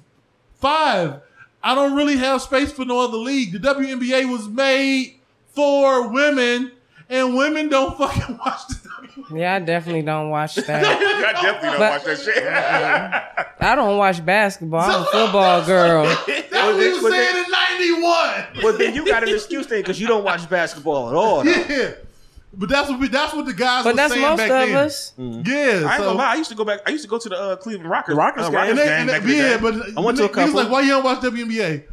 [SPEAKER 3] five. I don't really have space for no other league. The WNBA was made for women, and women don't fucking watch the WNBA.
[SPEAKER 4] Yeah, I definitely don't watch that.
[SPEAKER 2] I definitely don't
[SPEAKER 4] But-
[SPEAKER 2] watch that shit.
[SPEAKER 4] I don't watch basketball. I'm a football girl.
[SPEAKER 3] That's what he was
[SPEAKER 1] But
[SPEAKER 3] saying in '91.
[SPEAKER 1] Well, then you got an excuse then because you don't watch basketball at all. though.
[SPEAKER 3] Yeah, but that's what we, that's what the guys.
[SPEAKER 4] But
[SPEAKER 3] were
[SPEAKER 4] that's
[SPEAKER 3] saying
[SPEAKER 4] most
[SPEAKER 3] back
[SPEAKER 4] of
[SPEAKER 3] then.
[SPEAKER 4] us.
[SPEAKER 3] Yeah,
[SPEAKER 2] I ain't
[SPEAKER 3] so,
[SPEAKER 2] gonna lie. I used to go back. I used to go to the uh, Cleveland Rockers.
[SPEAKER 1] The Rockers
[SPEAKER 2] uh,
[SPEAKER 1] game.
[SPEAKER 3] And they,
[SPEAKER 2] game
[SPEAKER 3] and
[SPEAKER 2] back
[SPEAKER 3] they,
[SPEAKER 2] the
[SPEAKER 3] yeah,
[SPEAKER 2] day.
[SPEAKER 3] but
[SPEAKER 1] I went to a
[SPEAKER 3] niggas
[SPEAKER 1] couple.
[SPEAKER 3] like, why you don't watch WNBA?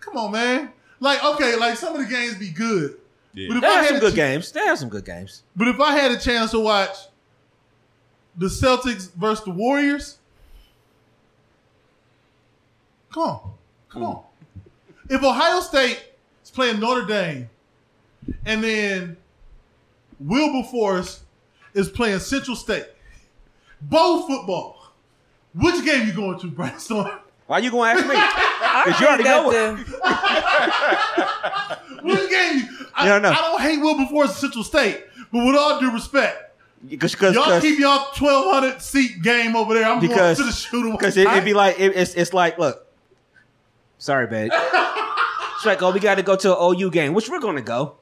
[SPEAKER 3] Come on, man. Like, okay, like some of the games be good.
[SPEAKER 2] Yeah.
[SPEAKER 3] But if
[SPEAKER 1] They
[SPEAKER 3] I
[SPEAKER 1] have
[SPEAKER 3] had
[SPEAKER 1] some good
[SPEAKER 3] ch-
[SPEAKER 1] games. They have some good games.
[SPEAKER 3] But if I had a chance to watch the Celtics versus the Warriors, come on, come on. If Ohio State is playing Notre Dame, and then Wilberforce is playing Central State, both football. Which game you going to, Brainstorm?
[SPEAKER 1] Why you gonna ask me? Because you already
[SPEAKER 4] think
[SPEAKER 1] know
[SPEAKER 4] that
[SPEAKER 1] it.
[SPEAKER 4] the-
[SPEAKER 3] Which game? You, I,
[SPEAKER 1] I know.
[SPEAKER 3] I don't hate Wilberforce Central State, but with all due respect,
[SPEAKER 1] Because
[SPEAKER 3] y'all keep y'all twelve hundred seat game over there. I'm
[SPEAKER 1] Because-
[SPEAKER 3] going to the shooter.
[SPEAKER 1] because it, would be like it, it's it's like look. Sorry, babe. it's like oh, we got to go to an OU game, which we're gonna go.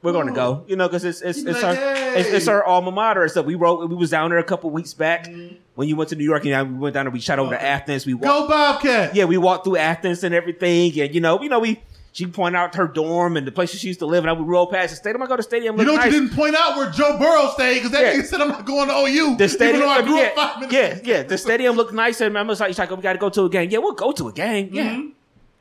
[SPEAKER 1] We're gonna go, you know, because it's it's
[SPEAKER 3] You
[SPEAKER 1] it's
[SPEAKER 3] be
[SPEAKER 1] our
[SPEAKER 3] like,
[SPEAKER 1] it's, it's our alma mater and stuff. We wrote we was down there a couple weeks back when you went to New York and we went down there. We shot over to Athens. We walked,
[SPEAKER 3] Mm-hmm. Go Bobcat.
[SPEAKER 1] yeah, we walked through Athens and everything, and you know, you know, we she pointed out her dorm and the places she used to live, and I would roll past the stadium. I go to the stadium.
[SPEAKER 3] You know what
[SPEAKER 1] nice.
[SPEAKER 3] you didn't point out where Joe Burrow stayed because that
[SPEAKER 1] Yeah.
[SPEAKER 3] nigga said I'm not going to OU.
[SPEAKER 1] The stadium,
[SPEAKER 3] even though I grew
[SPEAKER 1] yeah,
[SPEAKER 3] up five minutes.
[SPEAKER 1] yeah, yeah. The stadium looked nice, and I was like, "She's like, oh, we got to go to a game." Yeah, we'll go to a game. Yeah,
[SPEAKER 3] Mm-hmm.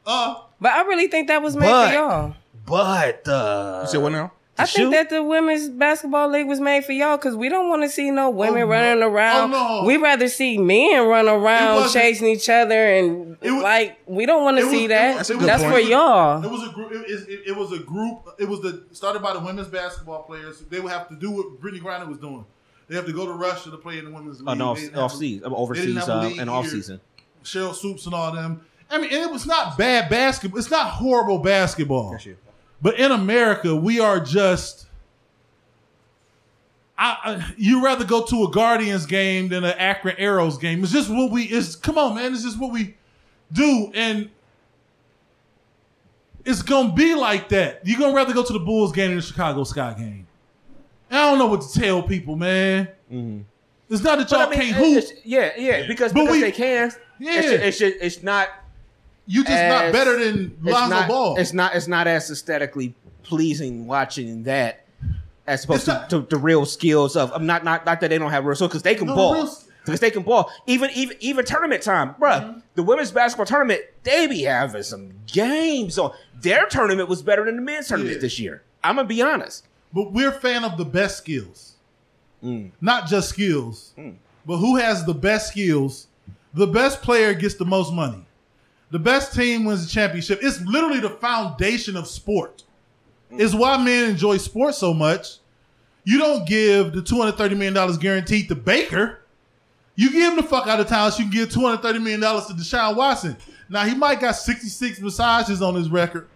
[SPEAKER 3] Uh,
[SPEAKER 4] But I really think that was made
[SPEAKER 1] But-
[SPEAKER 4] for y'all.
[SPEAKER 1] but uh,
[SPEAKER 2] You said what now?
[SPEAKER 4] I
[SPEAKER 1] shoot?
[SPEAKER 4] think that the women's basketball league was made for y'all because we don't want to see no women
[SPEAKER 3] Oh,
[SPEAKER 4] running around.
[SPEAKER 3] Oh, no.
[SPEAKER 4] We rather see men run around chasing each other and
[SPEAKER 3] was-
[SPEAKER 4] like we don't want to see
[SPEAKER 3] it
[SPEAKER 4] that.
[SPEAKER 3] was-
[SPEAKER 2] That's a
[SPEAKER 3] it
[SPEAKER 2] good
[SPEAKER 4] That's
[SPEAKER 2] point.
[SPEAKER 4] for y'all.
[SPEAKER 3] It was a group. It, it, it was a group. It was the started by the women's basketball players. They would have to do what Brittney Griner was doing. They have to go to Russia to play in the women's league.
[SPEAKER 1] Oh, no,
[SPEAKER 3] They didn't
[SPEAKER 1] off
[SPEAKER 3] have a-
[SPEAKER 1] season, overseas, uh, and off season.
[SPEAKER 3] Cheryl Swoopes and all them. I mean, and it was not bad basketball. It's not horrible basketball. But in America, we are just. I, I you rather go to a Guardians game than an Akron Aeros game. It's just what we. It's come on, man. It's just what we do, and it's gonna be like that. You're gonna rather go to the Bulls game than the Chicago Sky game. I don't know what to tell people, man. It's not that y'all
[SPEAKER 1] Mm-hmm. I mean,
[SPEAKER 3] can't hoop.
[SPEAKER 1] yeah, yeah, because,
[SPEAKER 3] But
[SPEAKER 1] because
[SPEAKER 3] we-
[SPEAKER 1] they can.
[SPEAKER 3] Yeah.
[SPEAKER 1] it's it's, just, it's not.
[SPEAKER 3] You just not better than Lonzo
[SPEAKER 1] not,
[SPEAKER 3] Ball.
[SPEAKER 1] It's not. It's not as aesthetically pleasing watching that as opposed to,
[SPEAKER 3] not-
[SPEAKER 1] to the real skills of. I'm not not not that they don't have real skills because they can
[SPEAKER 3] No,
[SPEAKER 1] ball.
[SPEAKER 3] real
[SPEAKER 1] Because they can ball. Even even even tournament time, bruh.
[SPEAKER 3] Mm-hmm.
[SPEAKER 1] The women's basketball tournament, they be having some games on. Their tournament was better than the men's tournament
[SPEAKER 3] Yeah.
[SPEAKER 1] this year. I'm gonna be honest.
[SPEAKER 3] But we're a fan of the best skills.
[SPEAKER 1] Mm.
[SPEAKER 3] Not just skills, but who has the best skills? The best player gets the most money. The best team wins the championship. It's literally the foundation of sport. It's why men enjoy sports so much. You don't give the $230 million guaranteed to Baker. You give him the fuck out of town so you can give $230 million to Deshaun Watson. Now, he might got 66 massages on his record,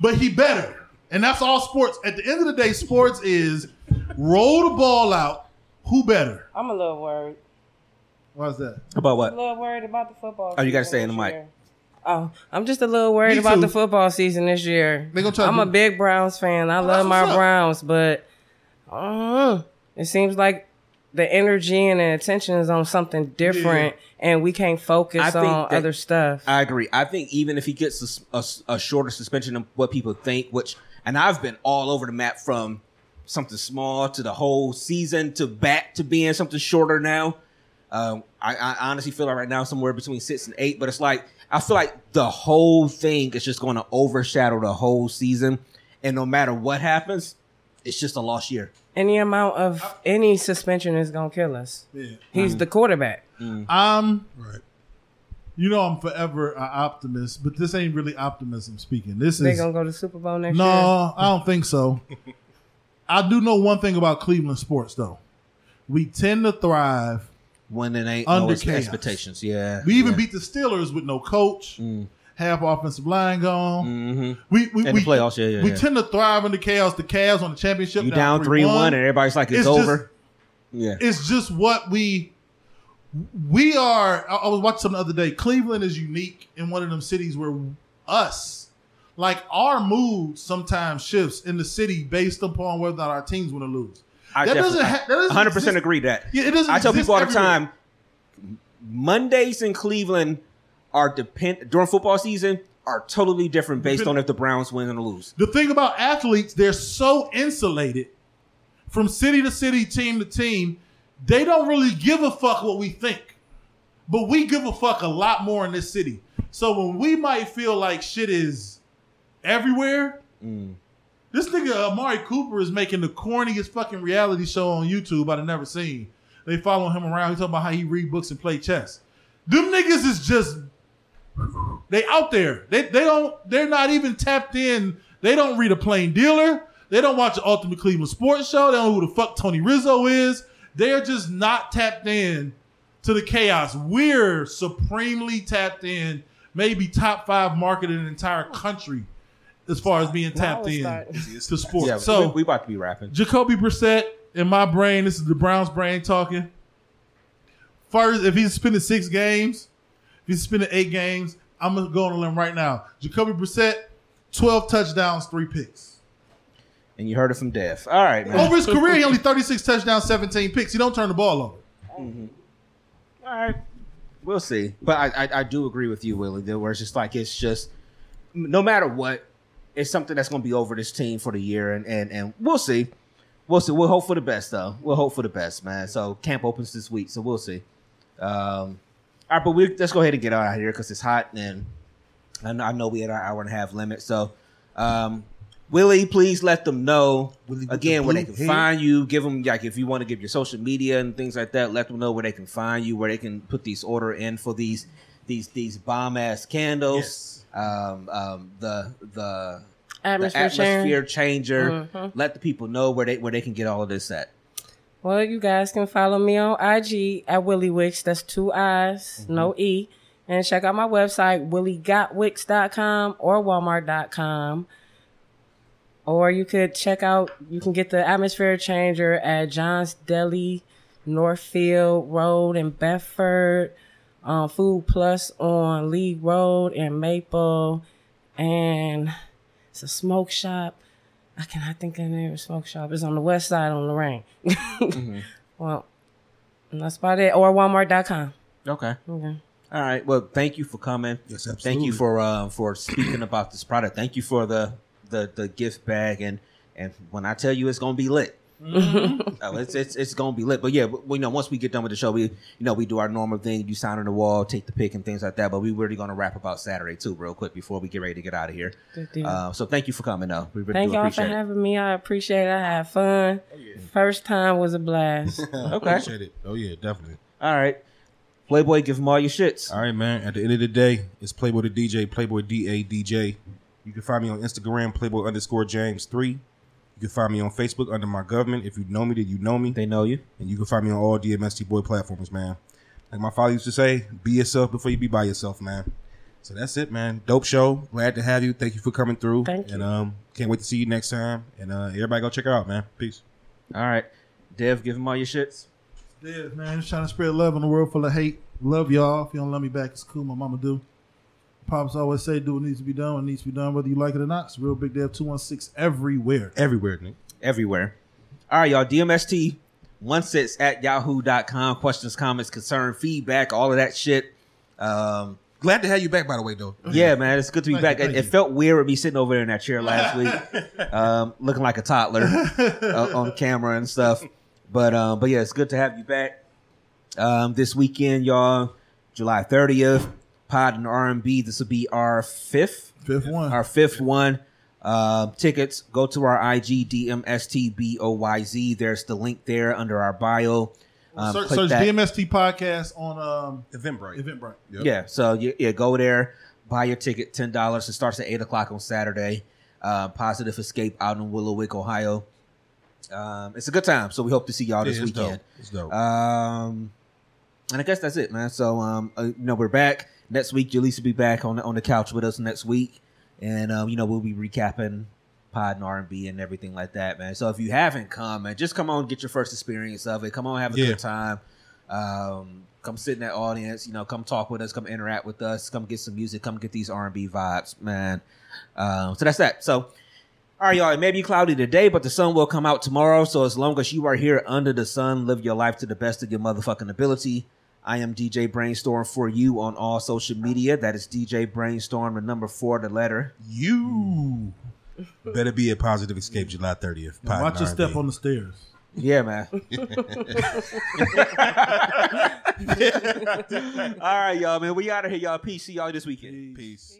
[SPEAKER 3] but he better. And that's all sports. At the end of the day, sports is roll the ball out. Who better?
[SPEAKER 4] I'm a little worried.
[SPEAKER 3] Why is that?
[SPEAKER 1] About what?
[SPEAKER 4] A little worried about the football.
[SPEAKER 1] Oh, you gotta stay in the mic.
[SPEAKER 4] year. Oh, I'm just a little worried about the football season this year.
[SPEAKER 3] They gonna try
[SPEAKER 4] I'm
[SPEAKER 3] do-
[SPEAKER 4] a big Browns fan. I
[SPEAKER 3] that's
[SPEAKER 4] love my
[SPEAKER 3] up.
[SPEAKER 4] Browns, but uh, it seems like the energy and the attention is on something different, and we can't focus
[SPEAKER 1] I think
[SPEAKER 4] on
[SPEAKER 1] that-
[SPEAKER 4] other stuff.
[SPEAKER 1] I agree. I think even if he gets a shorter suspension than what people think, which and I've been all over the map from something small to the whole season to back to being something shorter now. Um, I, I honestly feel like right now somewhere between six and eight, but it's like I feel like the whole thing is just going to overshadow the whole season, and no matter what happens, it's just a lost year.
[SPEAKER 4] Any amount of any suspension is gonna kill us.
[SPEAKER 3] Yeah.
[SPEAKER 4] He's the quarterback.
[SPEAKER 3] I'm
[SPEAKER 6] Right.
[SPEAKER 3] You know I'm forever an optimist, but this ain't really optimism speaking. This
[SPEAKER 4] They
[SPEAKER 3] is
[SPEAKER 4] gonna go to Super Bowl next
[SPEAKER 3] no,
[SPEAKER 4] year.
[SPEAKER 3] I don't think so. I do know one thing about Cleveland sports though. We tend to thrive.
[SPEAKER 1] When it ain't
[SPEAKER 3] Under
[SPEAKER 1] no
[SPEAKER 3] chaos.
[SPEAKER 1] expectations, yeah.
[SPEAKER 3] We even
[SPEAKER 1] yeah.
[SPEAKER 3] beat the Steelers with no coach, half offensive line gone.
[SPEAKER 1] Mhm.
[SPEAKER 3] We we,
[SPEAKER 1] In
[SPEAKER 3] we
[SPEAKER 1] playoffs, yeah, yeah,
[SPEAKER 3] we
[SPEAKER 1] yeah.
[SPEAKER 3] tend to thrive in the chaos. The Cavs on the championship.
[SPEAKER 1] You down three one, and everybody's like it's,
[SPEAKER 3] It's just-
[SPEAKER 1] over. yeah,
[SPEAKER 3] it's just what we we are. I, I was watching something the other day. Cleveland is unique in one of them cities where us, like our mood, sometimes shifts in the city based upon whether or not our teams want to lose.
[SPEAKER 1] I
[SPEAKER 3] that doesn't. Ha- that doesn't
[SPEAKER 1] 100% agree that.
[SPEAKER 3] Yeah, it doesn't.
[SPEAKER 1] I tell people all the
[SPEAKER 3] everywhere.
[SPEAKER 1] time, Mondays in Cleveland are depend during football season are totally different based on if the Browns win or lose.
[SPEAKER 3] The thing about athletes, they're so insulated from city to city, team to team. They don't really give a fuck what we think, but we give a fuck a lot more in this city. So when we might feel like shit is everywhere, mm. This nigga Amari Cooper is making the corniest fucking reality show on YouTube I've never seen. They follow him around. He talking about how he read books and play chess. Them niggas is just they out there. They they don't. They're not even tapped in. They don't read a plain dealer. They don't watch the Ultimate Cleveland Sports Show. They don't know who the fuck Tony Rizzo is. They are just not tapped in to the chaos. We're supremely tapped in. Maybe top five market in the entire country as far as being tapped in
[SPEAKER 4] starting.
[SPEAKER 3] to sports.
[SPEAKER 1] Yeah,
[SPEAKER 3] so
[SPEAKER 1] we, we about to be rapping.
[SPEAKER 3] Jacoby Brissett in my brain. This is the Browns' brain talking. First, if he's spending six games, if he's spending eight games, I'm gonna go on a limb right now. Jacoby Brissett, twelve touchdowns, three picks.
[SPEAKER 1] And you heard it from Dev. All right, man.
[SPEAKER 3] Over his career, he only 36 touchdowns, 17 picks. He don't turn the ball over.
[SPEAKER 1] All right, we'll see. But I, I I do agree with you, Willie. That where it's just like it's just no matter what, it's something that's going to be over this team for the year, and and and we'll see. We'll see. We'll hope for the best, though. We'll hope for the best, man. So camp opens this week, so we'll see. Um, all right, but we let's go ahead and get out of here because it's hot, and I know, I know we had our hour and a half limit. So, um, Willie, please let them know again
[SPEAKER 6] the
[SPEAKER 1] where they can
[SPEAKER 6] head.
[SPEAKER 1] find you. Give them like if you want to give your social media and things like that. Let them know where they can find you, where they can put these order in for these these these bomb ass candles. Um, um, the the
[SPEAKER 4] Atmosphere,
[SPEAKER 1] the atmosphere changer.
[SPEAKER 4] Mhm.
[SPEAKER 1] Let the people know where they where they can get all of this at.
[SPEAKER 4] Well, you guys can follow me on IG at Willie Wicks. That's two I's, no E. And check out my website, williegotwicks.com or walmart.com. Or you could check out, you can get the atmosphere changer at John's Deli, Northfield Road in Bedford, um, Food Plus on Lee Road in Maple, and it's a smoke shop. I cannot think of the name of the smoke shop. It's on the west side on Lorain. Well, and that's about it. Or Walmart.com.
[SPEAKER 1] Okay.
[SPEAKER 4] Okay.
[SPEAKER 1] All right. Well, thank you for coming.
[SPEAKER 6] Yes, absolutely.
[SPEAKER 1] Thank you for uh, for speaking about this product. Thank you for the the the gift bag and and when I tell you it's gonna be lit. oh, it's it's it's gonna be lit. But yeah, we, you know, once we get done with the show, we you know we do our normal thing. You sign on the wall, take the pic, and things like that. But we really gonna wrap about Saturday too, real quick before we get ready to get out of here.
[SPEAKER 4] Good deal.
[SPEAKER 1] Uh, so thank you for coming, though. We really
[SPEAKER 4] Thank y'all for
[SPEAKER 1] it.
[SPEAKER 4] having me. I appreciate it. I had fun. First time was a blast.
[SPEAKER 1] Okay.
[SPEAKER 2] Appreciate it. Oh yeah, definitely.
[SPEAKER 1] All right, Playboy, give them all your shits.
[SPEAKER 2] All right, man. At the end of the day, it's Playboy the DJ, Playboy D A DJ. You can find me on Instagram, Playboy underscore James three. You can find me on Facebook under my government. If you know me, then you know me.
[SPEAKER 1] They know you.
[SPEAKER 2] And you can find me on all DMST boy platforms, man. Like my father used to say, be yourself before you be by yourself, man. So that's it, man. Dope show. Glad to have you. Thank you for coming through.
[SPEAKER 4] Thank you.
[SPEAKER 2] And um, can't wait to see you next time. And uh, everybody go check her out, man. Peace.
[SPEAKER 1] All right, Dev, give him all your shits.
[SPEAKER 3] Dev, man. Just trying to spread love in a world full of hate. Love y'all. If you don't love me back, it's cool. My mama do. Pops always say, do what needs to be done when it needs to be done, whether you like it or not. It's Real Big Dev 216 everywhere.
[SPEAKER 2] Everywhere, Nick.
[SPEAKER 1] everywhere. All right, y'all. DMST one sits at yahoo.com. Questions, comments, concern, feedback, all of that shit. Um,
[SPEAKER 2] Glad to have you back, by the way, though.
[SPEAKER 1] yeah, man, it's good to be
[SPEAKER 3] Thank
[SPEAKER 1] back.
[SPEAKER 3] you,
[SPEAKER 1] It, it felt weird with me sitting over there in that chair last week, um, looking like a toddler uh, on camera and stuff. But um, but yeah, it's good to have you back. Um, this weekend, y'all, July thirtieth, Pod and R and B. This will be our fifth,
[SPEAKER 3] Fifth one.
[SPEAKER 1] our fifth one. Um, tickets go to our IG DMSTBOYZ. There's the link there under our bio. Um,
[SPEAKER 3] search
[SPEAKER 1] click
[SPEAKER 3] search
[SPEAKER 1] that.
[SPEAKER 3] DMST podcast on um,
[SPEAKER 2] Eventbrite.
[SPEAKER 3] Eventbrite.
[SPEAKER 2] Yep.
[SPEAKER 1] Yeah, so you, yeah, go there, buy your ticket, ten dollars. It starts at eight o'clock on Saturday. Uh, Positive Escape out in Willowick, Ohio. Um, it's a good time, so we hope to see y'all
[SPEAKER 2] Yeah,
[SPEAKER 1] this
[SPEAKER 2] it's
[SPEAKER 1] weekend.
[SPEAKER 2] dope. It's dope.
[SPEAKER 1] Um, and I guess that's it, man. So um, uh, you know, we're back next week. Jaleesa will be back on the, on the couch with us next week, and um, you know, we'll be recapping pod and R and B and everything like that, man. So if you haven't come, man, just come on, get your first experience of it. Come on, have a
[SPEAKER 2] Yeah.
[SPEAKER 1] good time. Um, come sit in that audience. You know, come talk with us. Come interact with us. Come get some music. Come get these R and B vibes, man. Um, so that's that. So. All right, y'all. It may be cloudy today, but the sun will come out tomorrow. So as long as you are here under the sun, live your life to the best of your motherfucking ability. I am DJ Brainstorm for you on all social media. That is DJ Brainstorm, the number four, the letter.
[SPEAKER 2] you better be a Positive Escape July 30th. Pod
[SPEAKER 3] Watch your
[SPEAKER 2] and
[SPEAKER 3] step on the stairs.
[SPEAKER 1] Yeah, man. all right, y'all, man. We out of here, y'all. Peace. See y'all this weekend.
[SPEAKER 2] Peace.